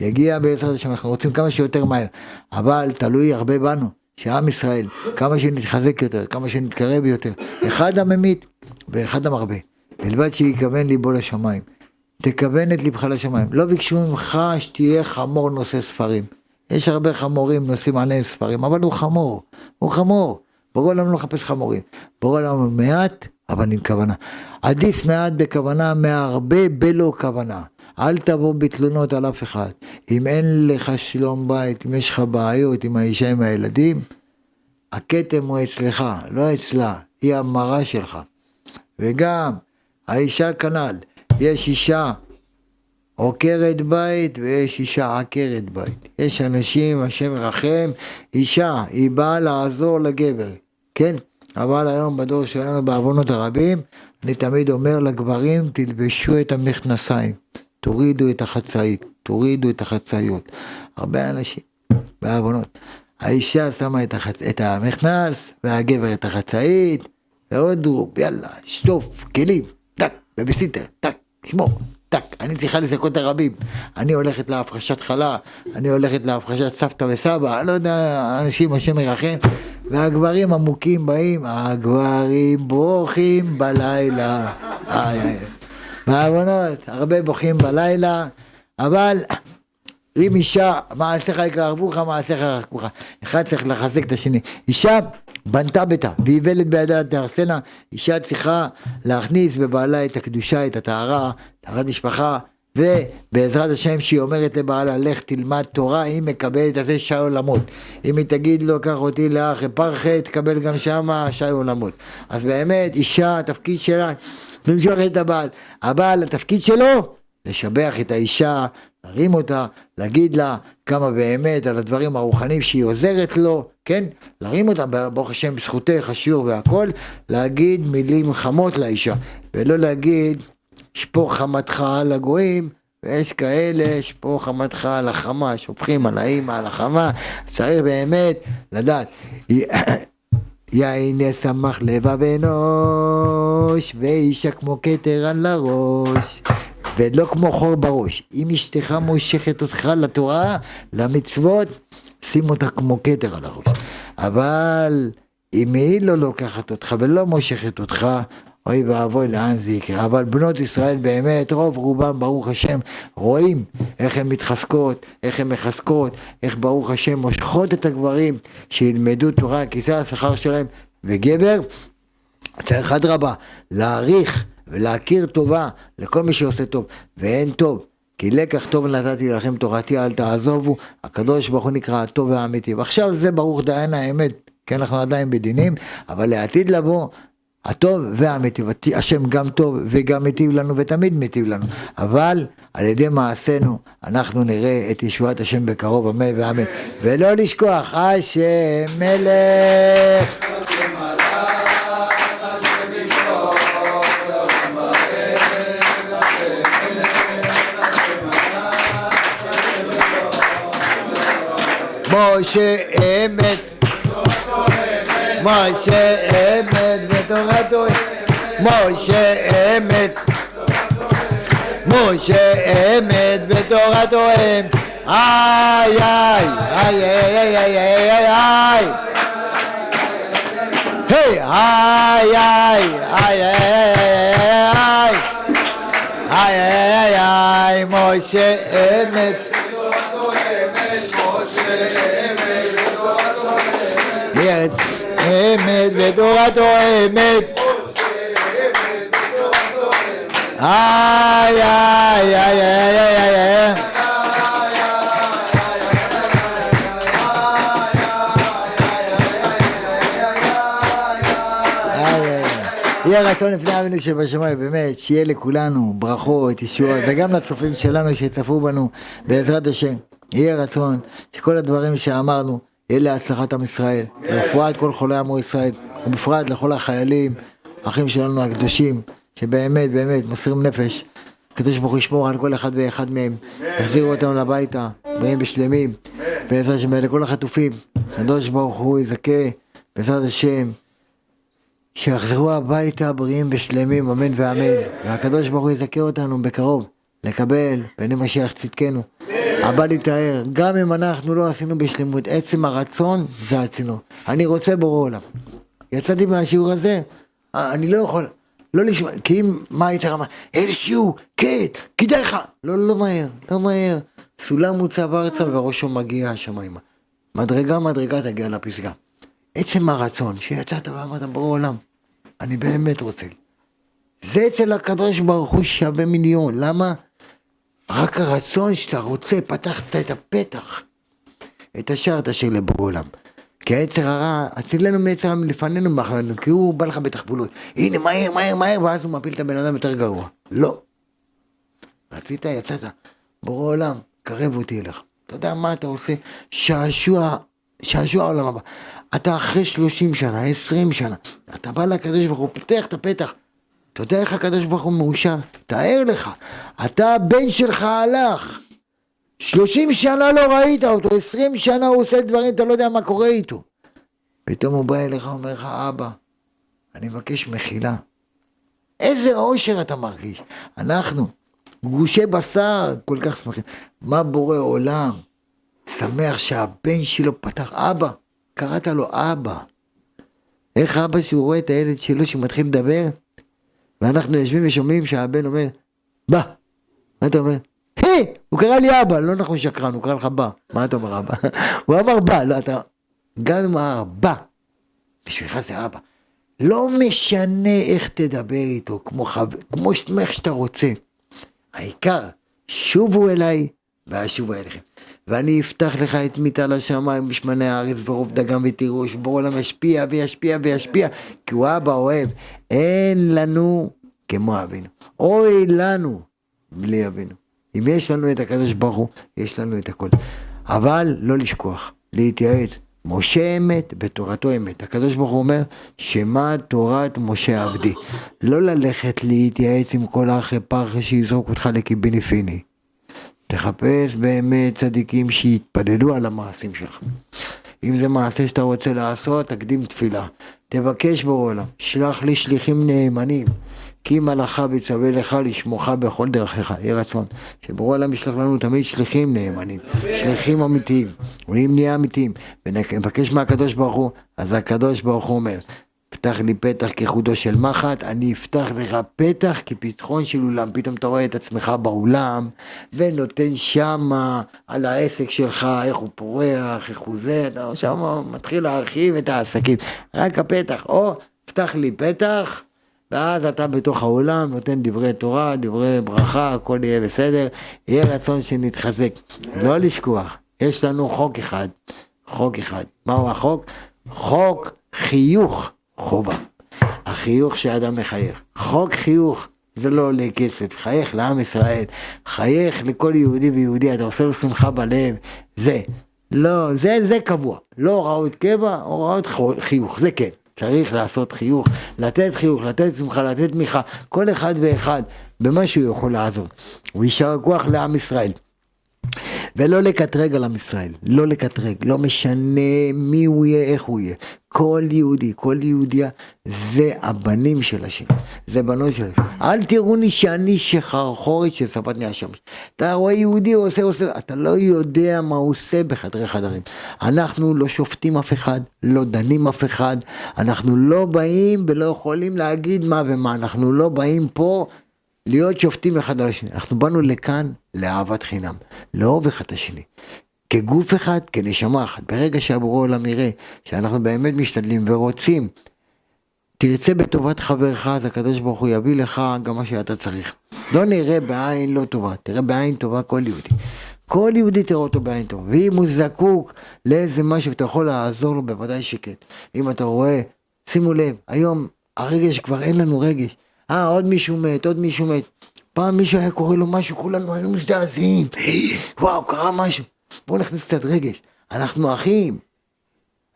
Speaker 1: יגיע בעזרת השם, אנחנו רוצים כמה שיותר מהר. אבל תלוי הרבה בנו, שעם ישראל, כמה שנתחזק יותר, כמה שנתקרב יותר. אחד הממית ואחד המרבה. בלבד שיכוון ליבו לשמיים. תכוון את ליבך לשמיים. לא ביקשו ממך שתהיה חמור נושא ספרים. יש הרבה חמורים נושאים עליהם ספרים, אבל הוא חמור. הוא חמור. בורא עולם לא מחפש חמורים. בורא עולם מעט, אבל עם כוונה. עדיף מעט בכוונה מהרבה בלא כוונה. אל תבוא בתלונות על אף אחד. אם אין לך שלום בית, אם יש לך בעיות עם האישה, עם הילדים, הכתם הוא אצלך, לא אצלה, היא המרה שלך. וגם, האישה כנ"ל, יש אישה עוקרת בית ויש אישה עקרת בית. יש אנשים, השם ירחם, אישה, היא באה לעזור לגבר, כן? אבל היום בדור שלנו בעוונות הרבים, אני תמיד אומר לגברים, תלבשו את המכנסיים, תורידו את החצאית, תורידו את החצאיות. הרבה אנשים בעוונות. האישה שמה את, החצ... את המכנס, והגבר את החצאית, ועוד רוב, יאללה, שטוף, כלים, טק, בביסיטר, טק, שמור, טק, אני צריכה לזכות הרבים. אני הולכת להפרשת חלה, אני הולכת להפרשת סבתא וסבא, אני לא יודע, אנשים, השם ירחם. והגברים המוכים באים, הגברים בוכים בלילה. בעוונות, הרבה בוכים בלילה, אבל אם אישה, מעשיך יקרבוך, מעשיך ירחקוך. אחד צריך לחזק את השני. אישה בנתה ביתה, ואיוולת בידה תהרסנה. אישה צריכה להכניס בבעלה את הקדושה, את הטהרה, טהרת משפחה, ובעזרת השם שהיא אומרת לבעלה, לך תלמד תורה, היא מקבלת על זה שי עולמות. אם היא תגיד לו, קח אותי לאח פרחה, תקבל גם שמה שי עולמות. אז באמת, אישה, התפקיד שלה, למשוך את הבעל. הבעל, התפקיד שלו, לשבח את האישה, להרים אותה, להגיד לה כמה באמת על הדברים הרוחניים שהיא עוזרת לו, כן? להרים אותה, ברוך השם, בזכותך, השיעור והכל, להגיד מילים חמות לאישה, ולא להגיד, שפוך חמתך על הגויים, ויש כאלה, שפוך חמתך על החמה, שופכים על האימא, על החמה, צריך באמת לדעת. יין <clears throat> ישמח לבב אנוש, ואישה כמו כתר על הראש. ולא כמו חור בראש. אם אשתך מושכת אותך לתורה, למצוות, שים אותה כמו כתר על הראש. אבל אם היא לא לוקחת אותך ולא מושכת אותך, אוי ואבוי לאן זה יקרה. אבל בנות ישראל באמת, רוב רובם, ברוך השם, רואים איך הן מתחזקות, איך הן מחזקות, איך ברוך השם מושכות את הגברים שילמדו תורה, כי זה השכר שלהם. וגבר, צריך אדרבה, להעריך ולהכיר טובה לכל מי שעושה טוב, ואין טוב. כי לקח טוב נתתי לכם תורתי אל תעזובו, הקדוש ברוך הוא נקרא הטוב והאמיתי. ועכשיו זה ברוך דיין האמת, כי אנחנו עדיין בדינים, אבל לעתיד לבוא, הטוב והאמיתי, השם גם טוב וגם מיטיב לנו ותמיד מיטיב לנו, אבל על ידי מעשינו אנחנו נראה את ישועת השם בקרוב, אמן ואמן. ולא לשכוח, השם מלך. משה אמת, משה אמת ותורתו משה אמת, משה אמת ותורתו אמת, איי איי איי איי איי איי איי היי איי איי איי איי איי איי איי משה אמת אמת ותורתו אמת. איי איי איי איי איי איי יהיה רצון לפני אבינו שבשמיים, באמת, שיהיה לכולנו ברכות, ישועות, וגם לצופים שלנו שצפו בנו, בעזרת השם. יהיה רצון שכל הדברים שאמרנו, יהיה להצלחת עם ישראל, לרפואת כל חולי עמו ישראל, ובפרט לכל החיילים, האחים שלנו הקדושים, שבאמת באמת מוסרים נפש. הקדוש ברוך הוא ישמור על כל אחד ואחד מהם, יחזירו אותם לביתה, בריאים ושלמים, בעזרת השם, לכל החטופים, הקדוש ברוך הוא יזכה, בעזרת השם, שיחזרו הביתה בריאים ושלמים, אמן ואמן, והקדוש ברוך הוא יזכה אותנו בקרוב, לקבל בעיני משיח צדקנו. הבא להתאר, גם אם אנחנו לא עשינו בשלמות, עצם הרצון זה עשינו. אני רוצה בורא עולם. יצאתי מהשיעור הזה, אני לא יכול, לא לשמוע, כי אם, מה היית רמה? איזה שיעור, כן, כדאי לך. לא, לא מהר, לא מהר. סולם מוצב ארצה וראשו מגיע השמיימה. מדרגה מדרגה תגיע לפסגה. עצם הרצון שיצאת ואמרת בורא עולם, אני באמת רוצה. זה אצל הקדוש ברוך הוא שווה מיליון, למה? רק הרצון שאתה רוצה, פתחת את הפתח, את השער תשאיר לבורא עולם. כי היצר הרע, הצילנו מיצר לפנינו מאחורינו, כי הוא בא לך בתחבולות. הנה, מהר, מהר, מהר, ואז הוא מפיל את הבן אדם יותר גרוע. לא. רצית, יצאת. בורא עולם, קרב אותי אליך. אתה יודע מה אתה עושה? שעשוע, שעשוע העולם הבא. אתה אחרי 30 שנה, 20 שנה, אתה בא לקדוש ברוך הוא, פותח את הפתח, אתה יודע איך הקדוש ברוך הוא מאושר? תאר לך, אתה הבן שלך הלך, שלושים שנה לא ראית אותו, עשרים שנה הוא עושה דברים, אתה לא יודע מה קורה איתו. פתאום הוא בא אליך ואומר לך, אבא, אני מבקש מחילה. איזה אושר אתה מרגיש. אנחנו, גושי בשר, כל כך שמחים. מה בורא עולם? שמח שהבן שלו פתח, אבא, קראת לו אבא. איך אבא שהוא רואה את הילד שלו שמתחיל לדבר? ואנחנו יושבים ושומעים שהבן אומר, בא. מה אתה אומר? היי, הוא קרא לי אבא, לא נכון שקרן, הוא קרא לך בא. מה אתה אומר אבא? <laughs> הוא אמר בא, לא אתה... גם אם אמר בא, בשבילך זה אבא. לא משנה איך תדבר איתו, כמו, חו... כמו שאתה רוצה. העיקר
Speaker 2: שובו אליי ואשובו אליכם. ואני אפתח לך את מיטל השמיים בשמני הארץ ורוב דגם ותירוש, ובור העולם ישפיע וישפיע וישפיע, כי הוא אבא אוהב. אין לנו כמו אבינו. אוי לנו בלי אבינו. אם יש לנו את הקדוש ברוך הוא, יש לנו את הכל. אבל לא לשכוח, להתייעץ. משה אמת, בתורתו אמת. הקדוש ברוך הוא אומר, שמע תורת משה עבדי. לא ללכת להתייעץ עם כל אחרי פרחה שיזרוק אותך לקיביניפיני. תחפש באמת צדיקים שיתפללו על המעשים שלך. אם זה מעשה שאתה רוצה לעשות, תקדים תפילה. תבקש בעולם, שלח לי שליחים נאמנים. כי מלאכה בצווה לך לשמוך בכל דרכיך, יהי רצון. שברור העולם ישלח לנו תמיד שליחים נאמנים, שליחים אמיתיים, ואם נהיה אמיתיים, ונבקש מהקדוש ברוך הוא, אז הקדוש ברוך הוא אומר, פתח לי פתח כחודו של מחט, אני אפתח לך פתח כפתחון של אולם. פתאום אתה רואה את עצמך באולם, ונותן שמה על העסק שלך, איך הוא פורח, איך הוא זה, אתה שם מתחיל להרחיב את העסקים. רק הפתח, או, פתח לי פתח. ואז אתה בתוך האולם נותן דברי תורה, דברי ברכה, הכל יהיה בסדר, יהיה רצון שנתחזק. לא לשכוח, יש לנו חוק אחד, חוק אחד. מהו החוק? חוק חיוך חובה. החיוך שאדם מחייך. חוק חיוך. זה לא עולה כסף, חייך לעם ישראל, חייך לכל יהודי ויהודי, אתה עושה לו שמחה בלב, זה. לא, זה, זה קבוע, לא הוראות קבע, הוראות חיוך, זה כן. צריך לעשות חיוך, לתת חיוך, לתת שמחה, לתת תמיכה, כל אחד ואחד במה שהוא יכול לעזור. ויישר כוח לעם ישראל. ולא לקטרג על עם ישראל, לא לקטרג, לא משנה מי הוא יהיה, איך הוא יהיה. כל יהודי, כל יהודיה, זה הבנים של השם, זה בנות של השם. אל תראוני שאני שחרחורת שספתני השמש. אתה רואה יהודי הוא עושה, עושה, אתה לא יודע מה הוא עושה בחדרי חדרים. אנחנו לא שופטים אף אחד, לא דנים אף אחד, אנחנו לא באים ולא יכולים להגיד מה ומה, אנחנו לא באים פה להיות שופטים אחד על השני. אנחנו באנו לכאן לאהבת חינם, לאהוב אחד את השני. כגוף אחד, כנשמה אחת. ברגע שהבורא עולם יראה שאנחנו באמת משתדלים ורוצים, תרצה בטובת חברך, אז הקדוש ברוך הוא יביא לך גם מה שאתה צריך. לא נראה בעין לא טובה, תראה בעין טובה כל יהודי. כל יהודי תראה אותו בעין טובה. ואם הוא זקוק לאיזה משהו ואתה יכול לעזור לו, בוודאי שכן. אם אתה רואה, שימו לב, היום הרגש כבר אין לנו רגש. אה, עוד מישהו מת, עוד מישהו מת. פעם מישהו היה קורא לו משהו, כולנו היינו מזדעזעים. וואו, קרה משהו. בואו נכניס קצת רגש. אנחנו אחים.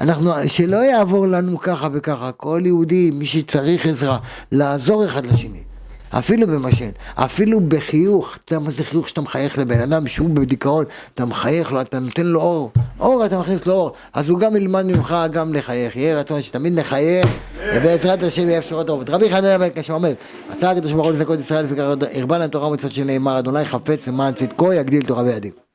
Speaker 2: אנחנו, שלא יעבור לנו ככה וככה. כל יהודי, מי שצריך עזרה, לעזור אחד לשני. אפילו במשל, אפילו בחיוך, אתה יודע מה זה חיוך שאתה מחייך לבן אדם שהוא בדיכאון, אתה מחייך לו, אתה נותן לו אור, אור אתה מכניס לו אור, אז הוא גם ילמד ממך גם לחייך, יהיה רצון שתמיד נחייך, ובעזרת השם יהיה בשורות טובות. רבי חנן בן קשה אומר, רצה הקדוש ברוך הוא לזכות ישראל, הרבה להם תורה ומצוות שנאמר, אדוני חפץ למען צדקו יגדיל תורה וידעים.